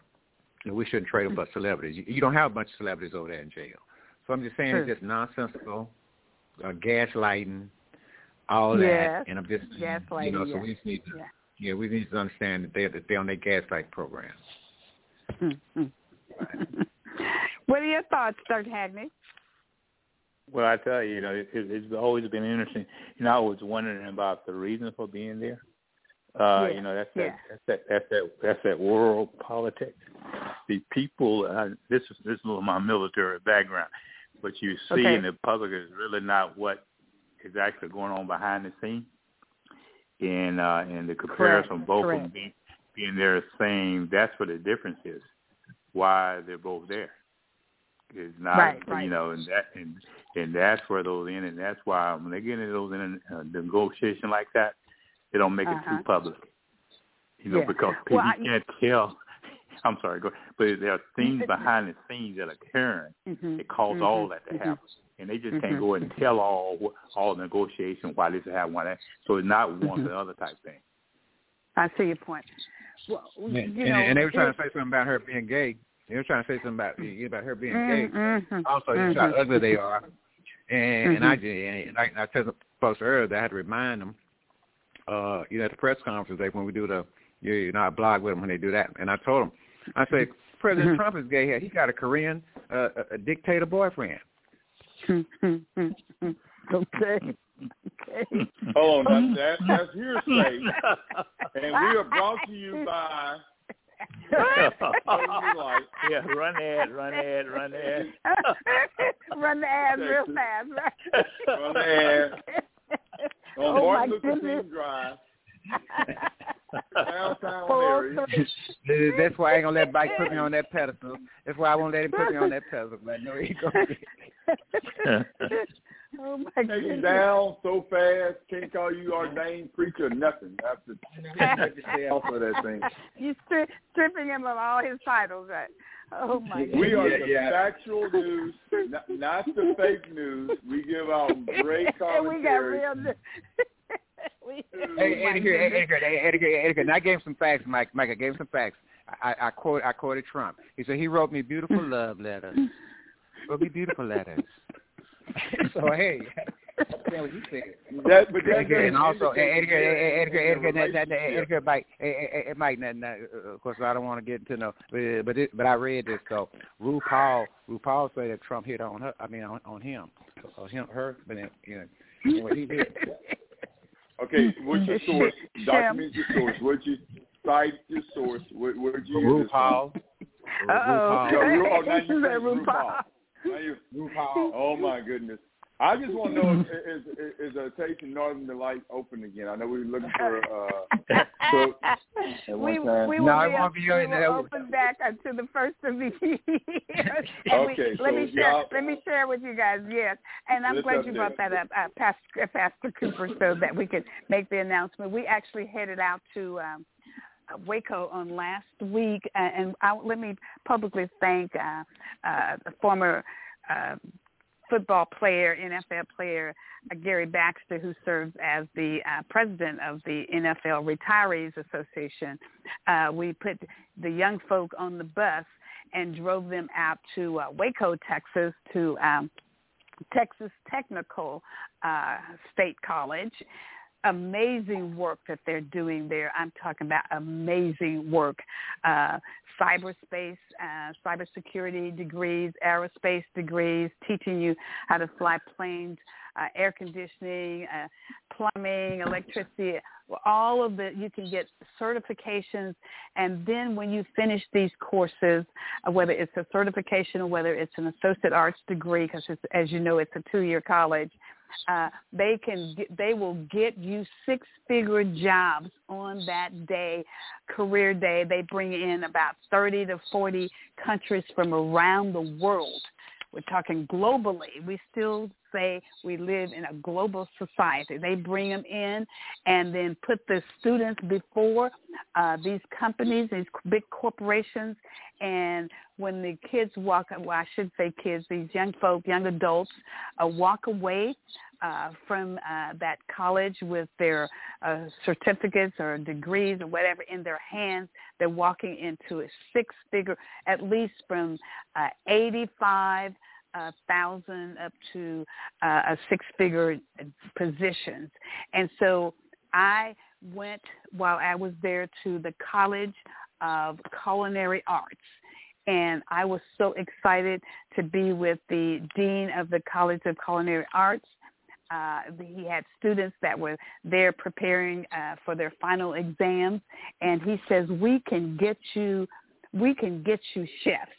we shouldn't trade them for celebrities. You, you don't have a bunch of celebrities over there in jail. So I'm just saying True. it's just nonsensical, uh, gaslighting, all Yes. that, and I'm just gaslighting, you know, so yes. we just need to Yeah. yeah, we need to understand that they that they're on their gaslight program. Mhm. What are your thoughts, Dr. Hagney? Well, I tell you, you know, it, it's always been interesting. You know, I was wondering about the reason for being there. Uh, yeah. You know, that's yeah. that, that's that, that's that, that's that world politics. The people. Uh, this is this is my military background, but you see Okay. in the public is really not what is actually going on behind the scene. And uh, and the comparison of both of them being, being there, saying that's what the difference is. Why they're both there. It's not, Right, right. you know, and that and and that's where those in, and that's why when they get into those in uh, negotiation like that, they don't make it Uh-huh. too public. You know, Yeah. because people Well, I- can't tell. <laughs> I'm sorry, go, but there are things behind the scenes that are occurring Mhm. that cause Mhm. all that to Mhm. happen, and they just can't go and tell all all the negotiation why this happened, why that. So it's not one or the other type thing. I see your point. Well, And, you and, know, and they were trying it- to say something about her being gay. They were trying to say something about about her being gay. Also, Mhm. just how ugly they are. And, and I did, and I, and I told the folks earlier that I had to remind them, uh, you know, at the press conference, like when we do the, you, you know, I blog with them when they do that, and I told them, I said, President Mhm. Trump is gay. He got a Korean, uh, a, a dictator boyfriend. <laughs> okay. Okay. Hold on, that's, that, <laughs> that's hearsay. and we are brought to you by. <laughs> yeah, run ad, run ad, run ad. Run the ad real fast, right? Run the ad. On oh my Martin Luther goodness. King Drive, <laughs> downtown Four, That's why I ain't gonna let Mike put me on that pedestal. That's why I won't let him put me on that pedestal. But I know he gonna. <laughs> oh my Take you down so fast, can't call you ordained preacher or nothing. After stay <laughs> off of that thing. You stri- stripping him of all his titles, right? Oh my God. We are goodness. the factual news, not, not the fake news. We give out great <laughs> and we got commentary. real. news. <laughs> we, Hey, my Eddie, Gray, goodness. Eddie, Gray, Eddie, Gray, Eddie, Gray. And I gave him some facts, Mike. Mike, I gave him some facts. I, I quote, I quoted Trump. He said he wrote me beautiful love letters. Wrote me beautiful letters. <laughs> so hey, that's what you said. That, but that Eddie, Gray, and also that- that- that- Eddie, relationship. Gray, Mike, eh, eh, eh, Mike. Now, now, uh, of course, I don't want to get into no, but but, it, but I read this though. RuPaul, RuPaul said that Trump hit on her. I mean, on, on him, on him, her, but then, you know, what he did. <laughs> Okay, what's your <laughs> source? Document your source. What'd you cite your source? Where, where'd you use? RuPaul. Uh-oh. Yo, Ru- oh, now you say said RuPaul. RuPaul. Now you, RuPaul. <laughs> oh my goodness. I just want to know is is, is a taste of Northern Delight open again? I know we were looking for uh <laughs> so at we one time. we No, will it be, won't be we will that. open back until the first of the <laughs> year. And we- Okay, let me share. y'all- Let me share with you guys. Yes, and I'm glad you update. brought that up, uh, Pastor, Pastor Cooper, so that we could make the announcement. We actually headed out to. Um, Waco on last week, uh, and I, let me publicly thank uh, uh, the former uh, football player, NFL player uh, Gary Baxter, who serves as the uh, president of the NFL Retirees Association. Uh, we put the young folk on the bus and drove them out to uh, Waco, Texas, to um, Texas Technical uh, State College. Amazing work that they're doing there. I'm talking about amazing work. Uh, cyberspace, uh, cybersecurity degrees, aerospace degrees, teaching you how to fly planes, uh, air conditioning, uh, plumbing, electricity, all of the, You can get certifications, and then when you finish these courses, uh, whether it's a certification or whether it's an associate arts degree, because as you know, it's a two-year college. Uh, they can get, they will get you six figure jobs on that day career day they bring in about 30 to 40 countries from around the world we're talking globally. We still say we live in a global society. They bring them in and then put the students before uh, these companies, these big corporations. And when the kids walk, well, I should say kids, these young folk, young adults, uh, walk away uh, from uh, that college with their uh, certificates or degrees or whatever in their hands, they're walking into a six-figure, at least from uh, 85 uh, thousand up to uh, a six-figure positions. And so I went while I was there to the College of Culinary Arts. and I was so excited to be with the dean of the College of Culinary Arts. Uh, he had students that were there preparing uh, for their final exams, and he says we can get you, we can get you chefs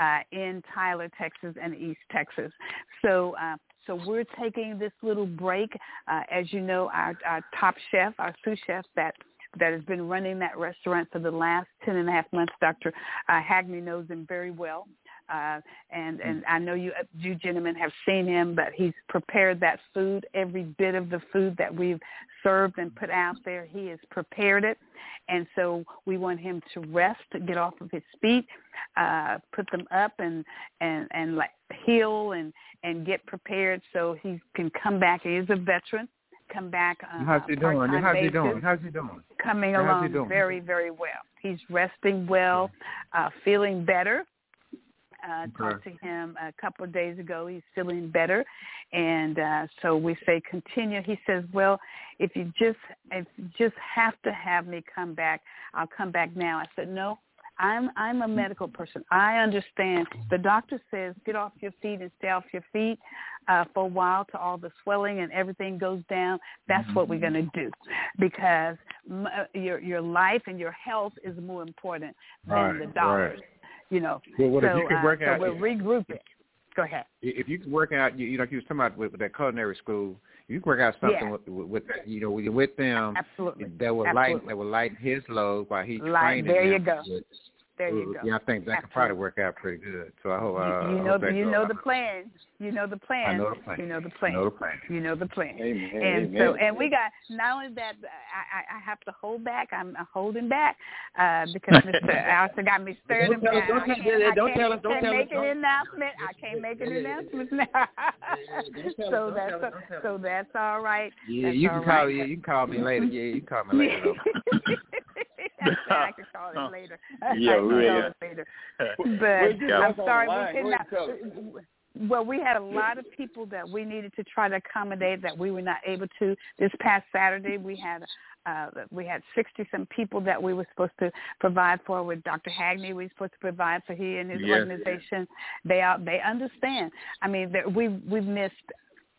uh, in Tyler, Texas, and East Texas. So. Uh, so we're taking this little break. Uh, as you know, our, our top chef, our sous chef that that has been running that restaurant for the last ten and a half months. Dr. Uh, Hagney knows him very well. Uh, and and I know you you gentlemen have seen him, but he's prepared that food. Every bit of the food that we've served and put out there, he has prepared it, and so we want him to rest, get off of his feet, uh, put them up, and and and like heal and and get prepared so he can come back. He is a veteran come back. Uh, How's he doing? How's basis, he doing? How's he doing? Coming How's along doing? very, very well. He's resting well, uh, feeling better. Uh, talked to him a couple of days ago. He's feeling better, and uh, so we say continue. He says, "Well, if you just if you just have to have me come back, I'll come back now." I said, "No, I'm I'm a medical person. I understand. The doctor says get off your feet and stay off your feet uh, for a while till all the swelling and everything goes down. That's what we're going to do because m- uh, your your life and your health is more important than Right, the dollars. right. You know. Well, what if so, you could uh, work so out- we're regrouping. Go ahead. If you can work out, you, you know, like you was talking about with, with that culinary school, you can work out something Yeah. with, with, with, you know, with, with them Absolutely. that will lighten that will lighten his load while he's Light- training there you go. with- There you go. Yeah, I think that could probably work out pretty good. So I hope. Uh, you, I you know hope you know the plan. You know the plan. I know the plan. You know the plan. I know the plan. You know the plan. Amen. And Amen. so, and we got not only that, I, I, I have to hold back. I'm holding back uh, because Mr. <laughs> Alistair got me stirred Don't tell us- don't I tell- can't, I don't can't, tell us- don't can't tell us- make an don't- announcement. I can't make an announcement now. <laughs> so that's so that's all right. Yeah, you can call you. You can call me later. Yeah, you can call me <laughs> later. <laughs> I can <laughs> call it later. Yeah, I can really. call it later. But I'm sorry we could not. ahead and tell us. Well, we had a lot of people that we needed to try to accommodate that we were not able to. This past Saturday, we had uh, we had sixty some people that we were supposed to provide for. With Dr. Hagney, we were supposed to provide for he and his Yes. organization. They are they understand. I mean, we've we've missed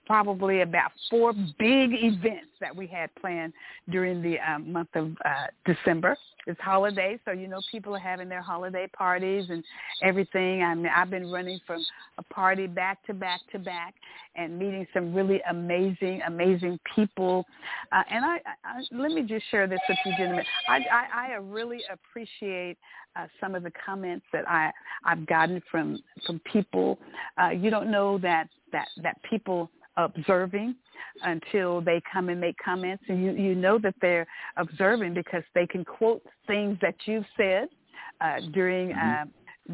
probably about four big events that we had planned during the um, month of uh, December. It's holiday, so you know people are having their holiday parties and everything. I mean, I've been running from a party back to back to back and meeting some really amazing, amazing people. Uh, and I, I, let me just share this with you, gentlemen. I, I, I really appreciate uh, some of the comments that I, I've gotten from from people. Uh, you don't know that that that people observing until they come and make comments. And you you know that they're observing because they can quote things that you've said uh, during uh,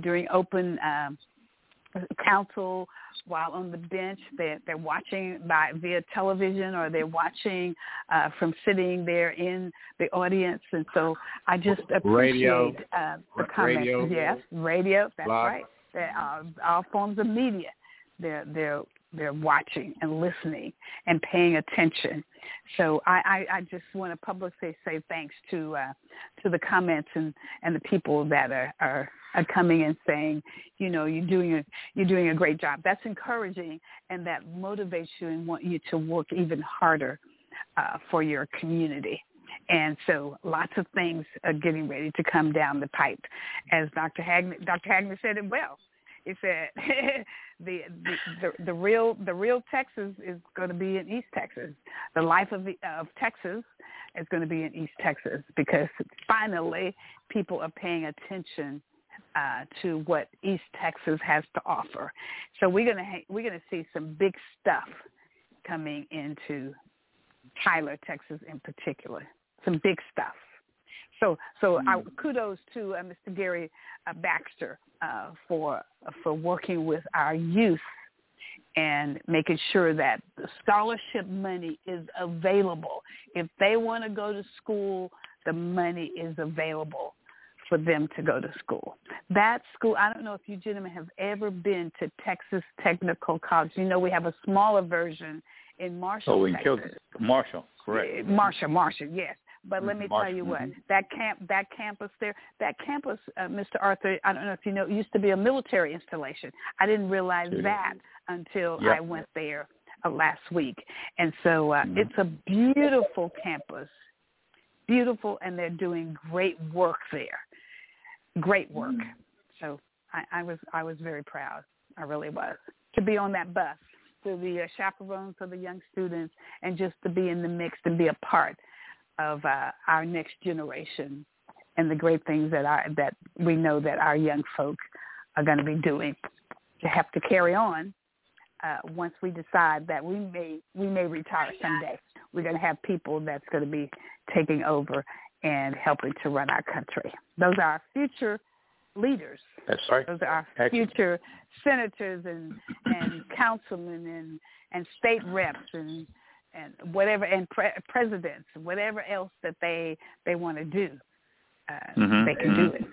during open um, council while on the bench. They're they're watching by via television or they're watching uh, from sitting there in the audience. And so I just appreciate Radio. uh, the comments. Radio. yes radio. That's Blog. right. They're, uh, all forms of media. They're they're they're watching and listening and paying attention. So I, I, I just want to publicly say thanks to uh, to the comments and, and the people that are, are are coming and saying, you know, you're doing a you're doing a great job. That's encouraging and that motivates you and want you to work even harder uh, for your community. And so lots of things are getting ready to come down the pipe. As Dr. Hagney, Dr. Hagney said it well. He said <laughs> the, the the the real the real Texas is going to be in East Texas. The life of the, of Texas is going to be in East Texas because finally people are paying attention uh, to what East Texas has to offer. So we're gonna ha- we're gonna see some big stuff coming into Tyler, Texas, in particular. Some big stuff. So, so I, kudos to uh, Mr. Gary uh, Baxter uh, for for working with our youth and making sure that the scholarship money is available. If they want to go to school, the money is available for them to go to school. That school, I don't know if you gentlemen have ever been to Texas Technical College. You know we have a smaller version in Marshall, Oh, in Texas. Marshall, correct. Marshall, Marshall, yes. But let me March, tell you what, mhm. that camp, that campus there, that campus, uh, Mr. Arthur, I don't know if you know, it used to be a military installation. I didn't realize that until Yep. I went there uh, last week. And so uh, Mhm. it's a beautiful campus, beautiful, and they're doing great work there, great work. So I, I was I was very proud. I really was to be on that bus, to be a chaperone for the young students, and just to be in the mix and be a part of uh, our next generation and the great things that our that we know that our young folk are going to be doing to have to carry on uh, once we decide that we may we may retire someday. We're going to have people that's going to be taking over and helping to run our country. Those are our future leaders. That's right. Those are our Excellent. future senators and and councilmen and and state reps and and whatever and pre- presidents, whatever else that they they want to do, uh, Mhm. they can do it.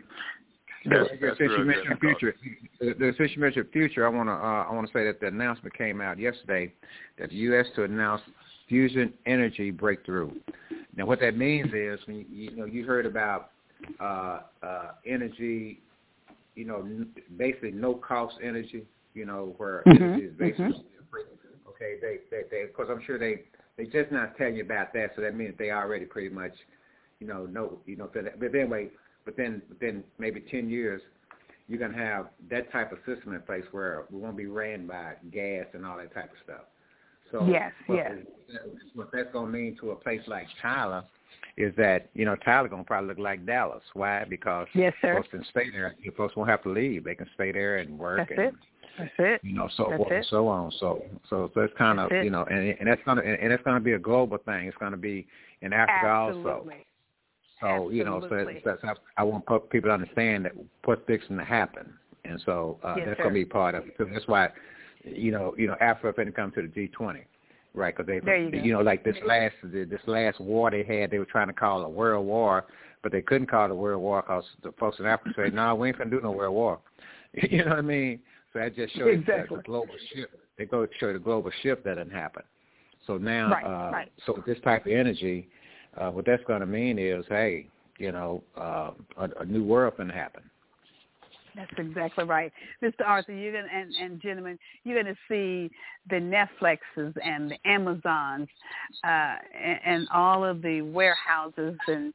That's, Since that's you mentioned future, the, the, since you mentioned future, I want to uh, I want to say that the announcement came out yesterday that the U.S. to announce fusion energy breakthrough. Now, what that means is, when you, you know, you heard about uh, uh, energy, you know, n- basically no cost energy, you know, where Mhm, energy is basically mhm. free. Okay, they they they because I'm sure they they just not tell you about that, so that means they already pretty much, you know, know you know. But but anyway, but then but then maybe ten years, you're gonna have that type of system in place where we won't be ran by gas and all that type of stuff. So Yes, what, yes. what that's gonna mean to a place like Tyler is that you know Tyler gonna probably look like Dallas. Why? Because Yes, sir. folks can stay there. Folks won't have to leave. They can stay there and work That's and it. That's it. you know, so That's forth and so on. So, so, so it's kind of, it. you know, and and that's gonna and, and it's gonna be a global thing. It's gonna be in Africa also. Absolutely. So, you know, so Absolutely. that's, that's I want people to understand that what's fixing to happen, and so uh, Yes, that's sir. gonna be part of it. So that's why, you know, you know, Africa finna come to the G20, right? Because they, There you know, like this last this last war they had, they were trying to call a world war, but they couldn't call it a world war because the folks in Africa said, "No, we ain't finna do no world war." <laughs> you know what I mean? So that just shows Exactly. that the global shift. They go to show the global shift that didn't happen. So now, Right, uh, right. so with this type of energy, uh, what that's going to mean is, hey, you know, uh, a, a new world going to happen. That's exactly right, Mr. Arthur. You're gonna and, and gentlemen, you're gonna see the Netflixes and the Amazons uh, and, and all of the warehouses and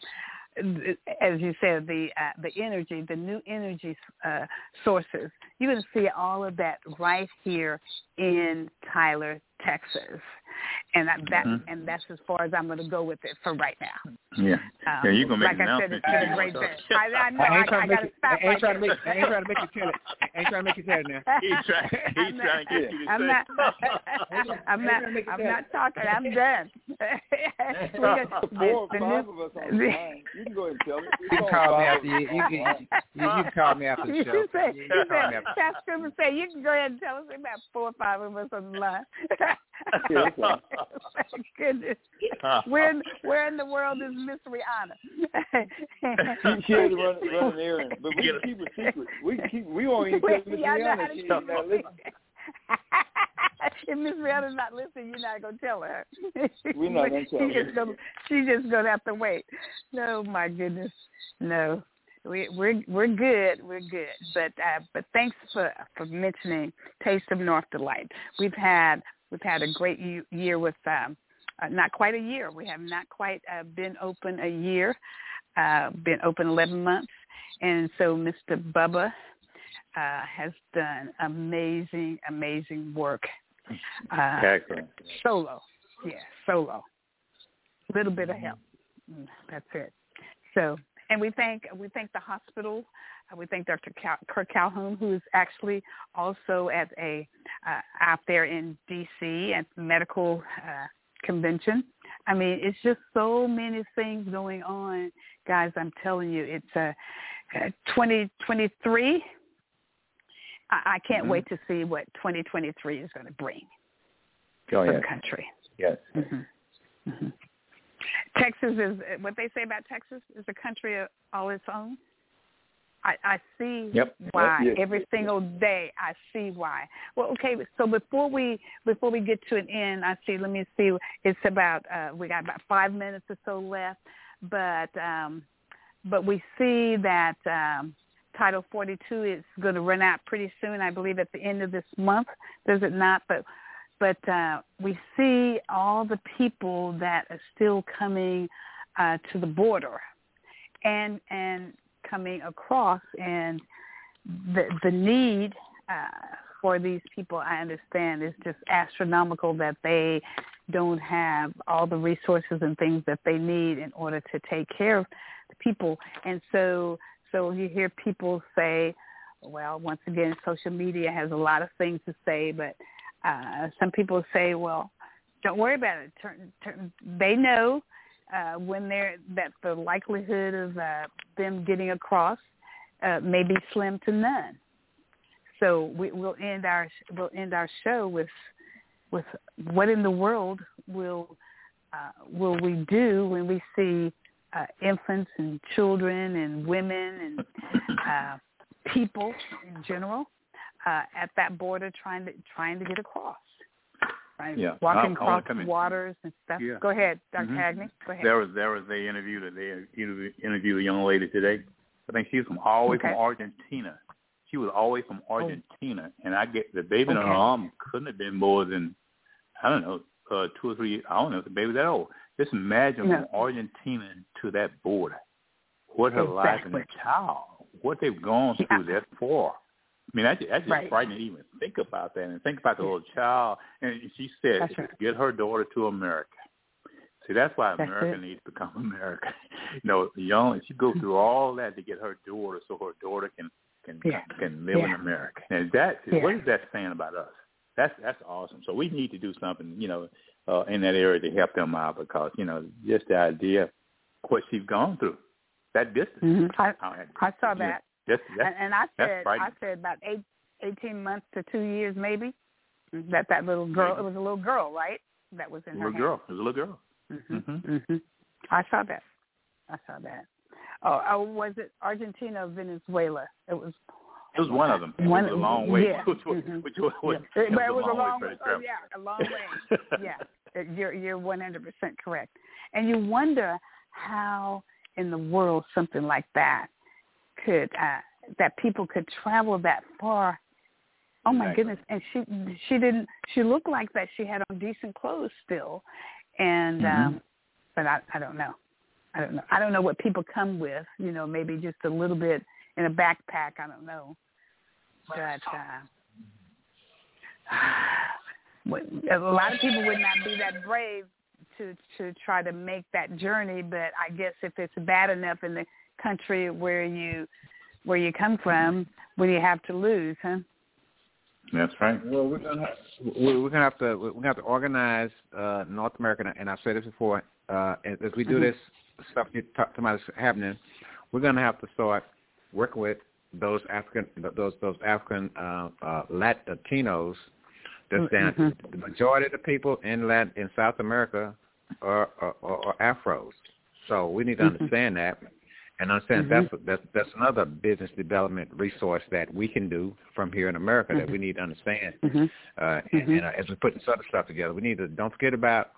as you said, the uh, the energy, the new energy uh, sources. You're going to see all of that right here in Tyler, Texas, and that, that Mhm. and that's as far as I'm going to go with it for right now. Yeah. Um, yeah, you're gonna make like an I said, announcement. it's been a great day. I, I know. I I, ain't trying to make got to you. stop I ain't trying to make. I ain't trying to make you tell it. I ain't trying to make you tell it now. <laughs> He trying. He trying to get you to I'm say. not. I'm not. Ain't trying to I'm not talking. I'm done. <laughs> We're Four or five of us on the <laughs> line. You can go ahead and tell it. You can call me after you. You, you, you, you can call me after the You show. said, You you can said, after. Pastor Scripper said, you can go ahead and tell us about four or five of us on the line. Yeah. <laughs> Goodness. <laughs> Where in, where in the world is Miss Rihanna? She, she had to run, run an errand, but we can keep it secret. We keep. We won't even tell Miss Y'all know how Rihanna. to She keep ain't not listening. <laughs> if Miss Rihanna's not listening, you're not gonna tell her. We're not gonna tell she her. Just gonna, she's just gonna have to wait. No, my goodness, no. We, we're we're good, we're good. But uh, but thanks for for mentioning Taste of North Delight. We've had we've had a great year with um, uh, not quite a year. We have not quite uh, been open a year. Uh, been open 11 months, and so Mr. Bubba uh, has done amazing, amazing work. Uh, Excellent. solo, yeah, solo. A little bit of help. Mm, That's it. So, and we thank we thank the hospital. Uh, we thank Dr. Cal- Kirk Calhoun, who is actually also at a uh, out there in D.C. at the medical uh, convention. I mean, it's just so many things going on, guys. I'm telling you, it's uh, uh, 2023. I, I can't Mhm. wait to see what 2023 is going to bring Oh, for yes. the country. Yes. hmm hmm Texas is what they say about Texas is a country all its own. I, I see Yep. why Yes. every single day. I see why. Well, okay. So before we before we get to an end, I see. Let me see. It's about uh, we got about five minutes or so left. but um, but we see that um, Title 42 is going to run out pretty soon. I believe at the end of this month, does it not? But but uh, we see all the people that are still coming uh, to the border and and coming across and the the need uh, for these people I understand is just astronomical that they don't have all the resources and things that they need in order to take care of the people. And so so you hear people say well once again social media has a lot of things to say but uh some people say well don't worry about it turn, turn, they know uh, when they're that the likelihood of uh, them getting across uh, may be slim to none. So we, we'll end our we'll end our show with with what in the world will uh, will we do when we see uh, infants and children and women and uh, people in general uh, at that border trying to trying to get across right? Yeah. Walking I'm across coming. waters and stuff. Yeah. Go ahead, doctor Mhm. Hagney. Go ahead. There was there was they interviewed a they interviewed a young lady today. I think she's from all the way Okay. from Argentina. She was all the way from Argentina, and I get the baby in her Okay. arm couldn't have been more than I don't know uh, two or three. I don't know if the baby that old. Just imagine No. from Argentina to that border, what her life and the child, what they've gone through that for. I mean, that's, that's just Right. frightening to even think about that and think about the little child. And she said, right. get her daughter to America. See, that's why That's America it. needs to become <laughs> America. you know, young she go through all that to get her daughter so her daughter can can Yeah. can live in America. And that Yeah. what is that saying about us? That's that's awesome. So we need to do something, you know, uh, in that area to help them out because you know just the idea of what she's gone through, that distance. Mhm. I, I, I saw that, That's, that's, and, and I said I said about eight, eighteen months to two years maybe. That that little girl, it was a little girl, right? That was in her little hand. girl. It was a little girl. hmm Mhm. hmm I saw that. I saw that. Oh, oh, was it Argentina or Venezuela? It was. It was one of them. It One- was a long way. yeah. <laughs> Which was, Mhm. which was, Yeah. it but it was a long way way. Oh yeah, a long way. <laughs> yeah, It- you're you're 100% correct. And you wonder how in the world something like that could uh that people could travel that far. Oh my Exactly. goodness! And she she didn't. She looked like that. She had on decent clothes still, and Mhm. um but I I don't know. I don't know. I don't know what people come with. You know, maybe just a little bit in a backpack. I don't know. But uh, <sighs> a lot of people would not be that brave to to try to make that journey. But I guess if it's bad enough in the country where you where you come from, what do you have to lose, huh? That's right. Well, we're gonna have, we're we're gonna have to we're gonna have to organize uh, North America, and I've said this before. Uh, as, as we do Mhm. this stuff you talk about is happening, we're gonna have to start working with those African those those African uh, uh, Latinos. That's down. Mhm. The majority of the people in Latin in South America are are, are, are Afros. So we need to Mhm. understand that and I understand Mhm. that's that's that's another business development resource that we can do from here in America that we need to understand. Mhm. Uh, and, Mhm. and uh, as we put this other stuff together, we need to don't forget about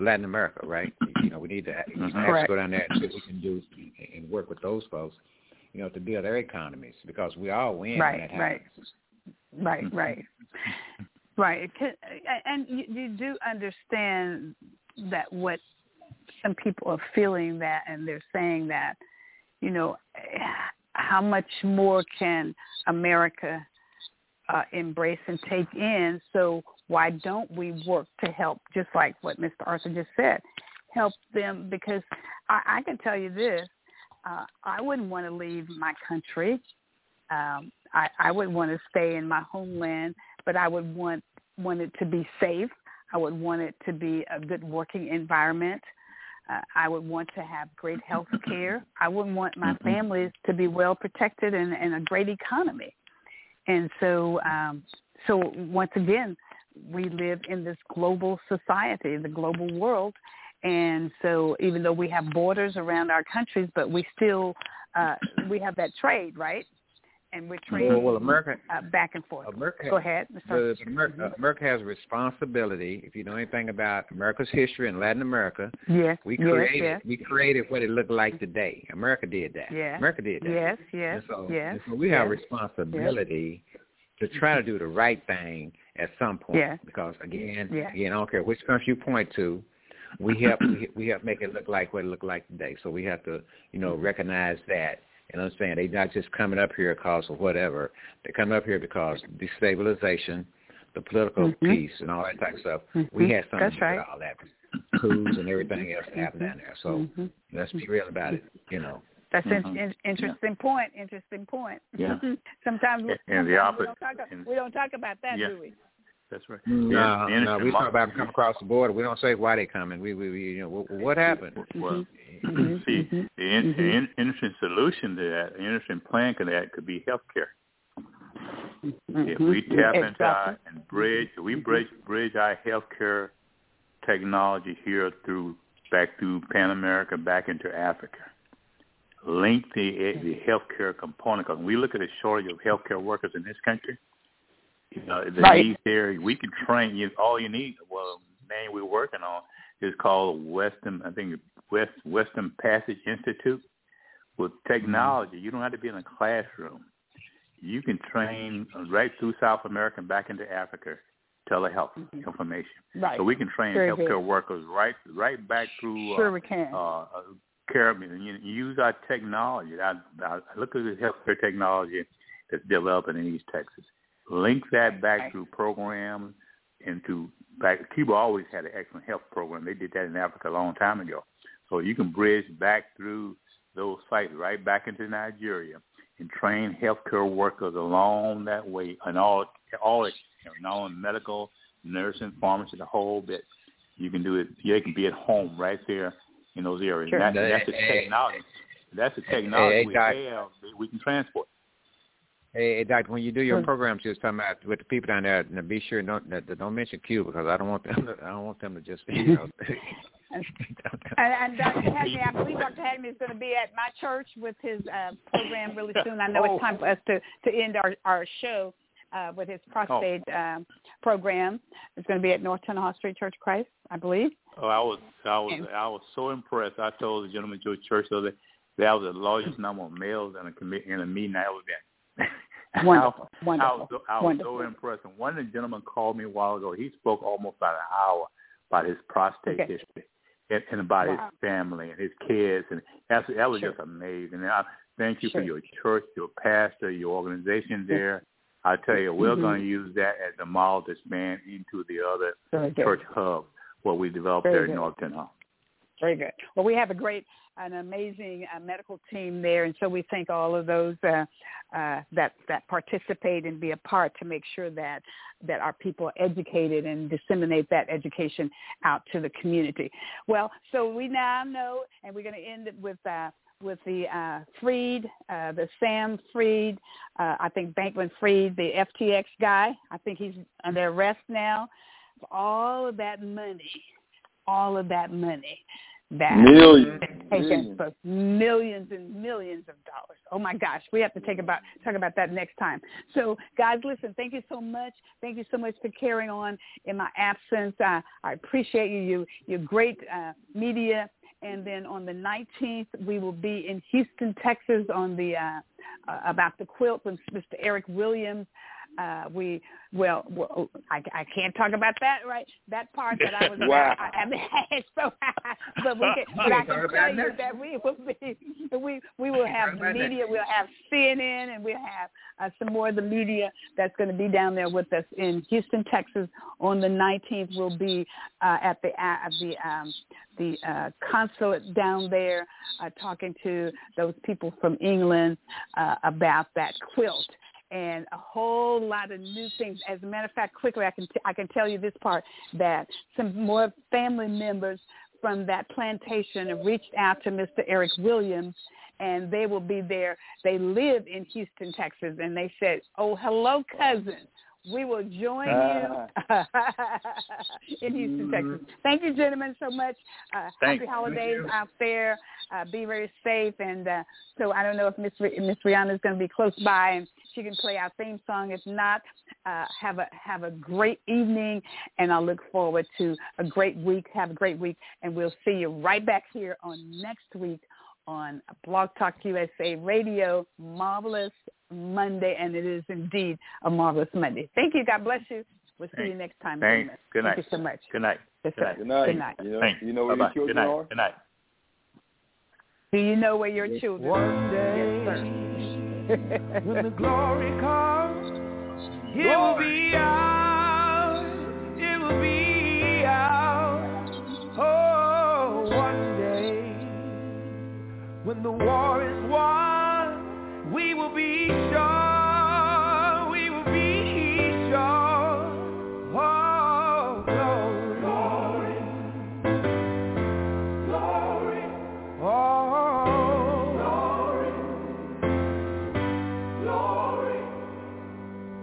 Latin America, right? You know, we need to we need to actually go down there and see what we can do and work with those folks, you know, to build their economies because we all win. when Right, that right. Right, right, right. And you, you do understand that what some people are feeling that, and they're saying that, you know, how much more can America uh, embrace and take in? So why don't we work to help? Just like what Mr. Arthur just said, help them because I, I can tell you this: uh, I wouldn't want to leave my country um, I, I would want to stay in my homeland, but I would want want it to be safe. I would want it to be a good working environment. Uh, I would want to have great health <laughs> care. I would want my families to be well protected and, and a great economy. And so, um, so once again, we live in this global society, the global world. And so, even though we have borders around our countries, but we still uh, we have that trade, right? And we're training well, America, uh, back and forth. America, Go ahead. The, America, uh, America has a responsibility. If you know anything about America's history in Latin America, yes, we yes, created yes. we created what it looked like today. America did that. Yes. America did that. Yes, yes, and so, yes. so we have yes, responsibility to try to do the right thing at some point. Yeah. Because again, Yeah. again, I don't care which country you point to, we help we, we help make it look like what it looked like today. So we have to, you know, recognize that and understand they're not just coming up here because of whatever. They're coming up here because destabilization, the political Mhm. peace, and all that type of stuff. Mhm. We had something That's right. all that coups and everything else that happened down there. So Mhm. let's be real about it. You know. That's an in, interesting point. Interesting point. Yeah. <laughs> sometimes, And- sometimes and the we, opposite- don't talk, and- we don't talk about that, Yeah. do we? That's right. No, The- the no, we talk about them come across the border. We don't say why they coming. We, we, we you know, what, what happened? Well, Mm-hmm. mm-hmm. see, mm-hmm. the, in, the mm-hmm. in, innocent solution to that, the interesting plan to that could be healthcare. If we tap into our and bridge, we bridge bridge our healthcare technology here through back through Pan America back into Africa, link the the healthcare component because we look at the shortage of healthcare workers in this country. You know, the Right. need there, we can train you. All you need, well, name we're working on is called Western. I think West Western Passage Institute. With technology, you don't have to be in a classroom. You can train right through South America and back into Africa telehealth information. Right. So we can train Very healthcare workers right right back through Sure uh, we can. uh, uh, care and you use our technology. I, I look at the healthcare technology that's developing in East Texas. Link that back through programs into back. Cuba always had an excellent health program. They did that in Africa a long time ago. So you can bridge back through those sites right back into Nigeria and train healthcare workers along that way and all all you know, not only medical, nursing, pharmacy, the whole bit. You can do it. They can be at home right there in those areas. Sure. That's, that's the technology. That's the technology we have. that We can transport. Hey, hey, Doctor, when you do your Sure. programs, just talking about with the people down there, now be sure don't that, that don't mention Cuba because I don't want them. To, I don't want them to just you know. <laughs> <laughs> And, and Dr. Hagney, I believe Dr. Hagney is going to be at my church with his uh, program really soon. I know Oh. it's time for us to, to end our, our show uh, with his prostate um, program. It's going to be at North Tennessee Street Church of Christ, I believe. Oh, I was I was And- I was so impressed. I told the gentleman to church the other day that was the largest number of males in a committee in a meeting I ever been. Wonderful, <laughs> I, wonderful, I was, so, I was wonderful. so impressed. And one of the gentlemen called me a while ago. He spoke almost about an hour about his prostate Okay. history and, and about Wow. his family and his kids, and that's, that was Sure. just amazing. And I thank you Sure. for your church, your pastor, your organization there. I tell you, we're Mhm. going to use that as a model to expand into the other Very good. church hubs what we developed Very there in good. North Tennessee. Very good. Well, we have a great, an amazing uh, medical team there, and so we thank all of those uh, uh, that that participate and be a part to make sure that that our people are educated and disseminate that education out to the community. Well, so we now know, and we're going to end it with. Uh, with the uh, Fried, uh, the Sam Fried, uh, I think Bankman Fried, the FTX guy. I think he's under arrest now. All of that money, all of that money that Millions, millions. for millions and millions of dollars. Oh my gosh, we have to take about talk about that next time. So guys, listen, thank you so much. Thank you so much for carrying on in my absence. I, I appreciate you. You you're great uh, media. And then on the 19th, we will be in Houston, Texas, on the uh, uh, about the quilt with Mr. Eric Williams. Uh, we well, well I, I can't talk about that right that part that I was <laughs> Wow. I, I mean, <laughs> so <laughs> but we can, but I can tell you that we will be we we will have the media we'll have CNN and we'll have uh, some more of the media that's going to be down there with us in Houston Texas on the 19th we'll be uh, at the at the um, the uh, consulate down there uh, talking to those people from England uh, about that quilt and a whole lot of new things. As a matter of fact, quickly I can t- I can tell you this part that some more family members from that plantation reached out to Mr. Eric Williams, and they will be there. They live in Houston, Texas, and they said, "Oh, hello, cousin." We will join you <laughs> in Houston, Texas. Thank you, gentlemen, so much. Uh, happy holidays out there. Uh, be very safe. And uh, so I don't know if Miss Miss Rihanna is going to be close by and she can play our theme song. If not, uh, have a have a great evening, and I look forward to a great week. Have a great week, and we'll see you right back here on next week on Blog Talk USA Radio. Marvelous Monday, and it is indeed a marvelous Monday. Thank you. God bless you. We'll see Thanks. you next time. Thanks. Good night. Thank you so much. Good night. Yes, Good night. Good night. Good night. You know, Thanks. you know where Bye-bye. your Good children night. are? Good night. Do you know where your children One day, Yes, sir. when the glory comes, it will be ours. It will be ours. Oh, one day, when the war is won, we will be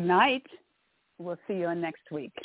Good night. We'll see you next week.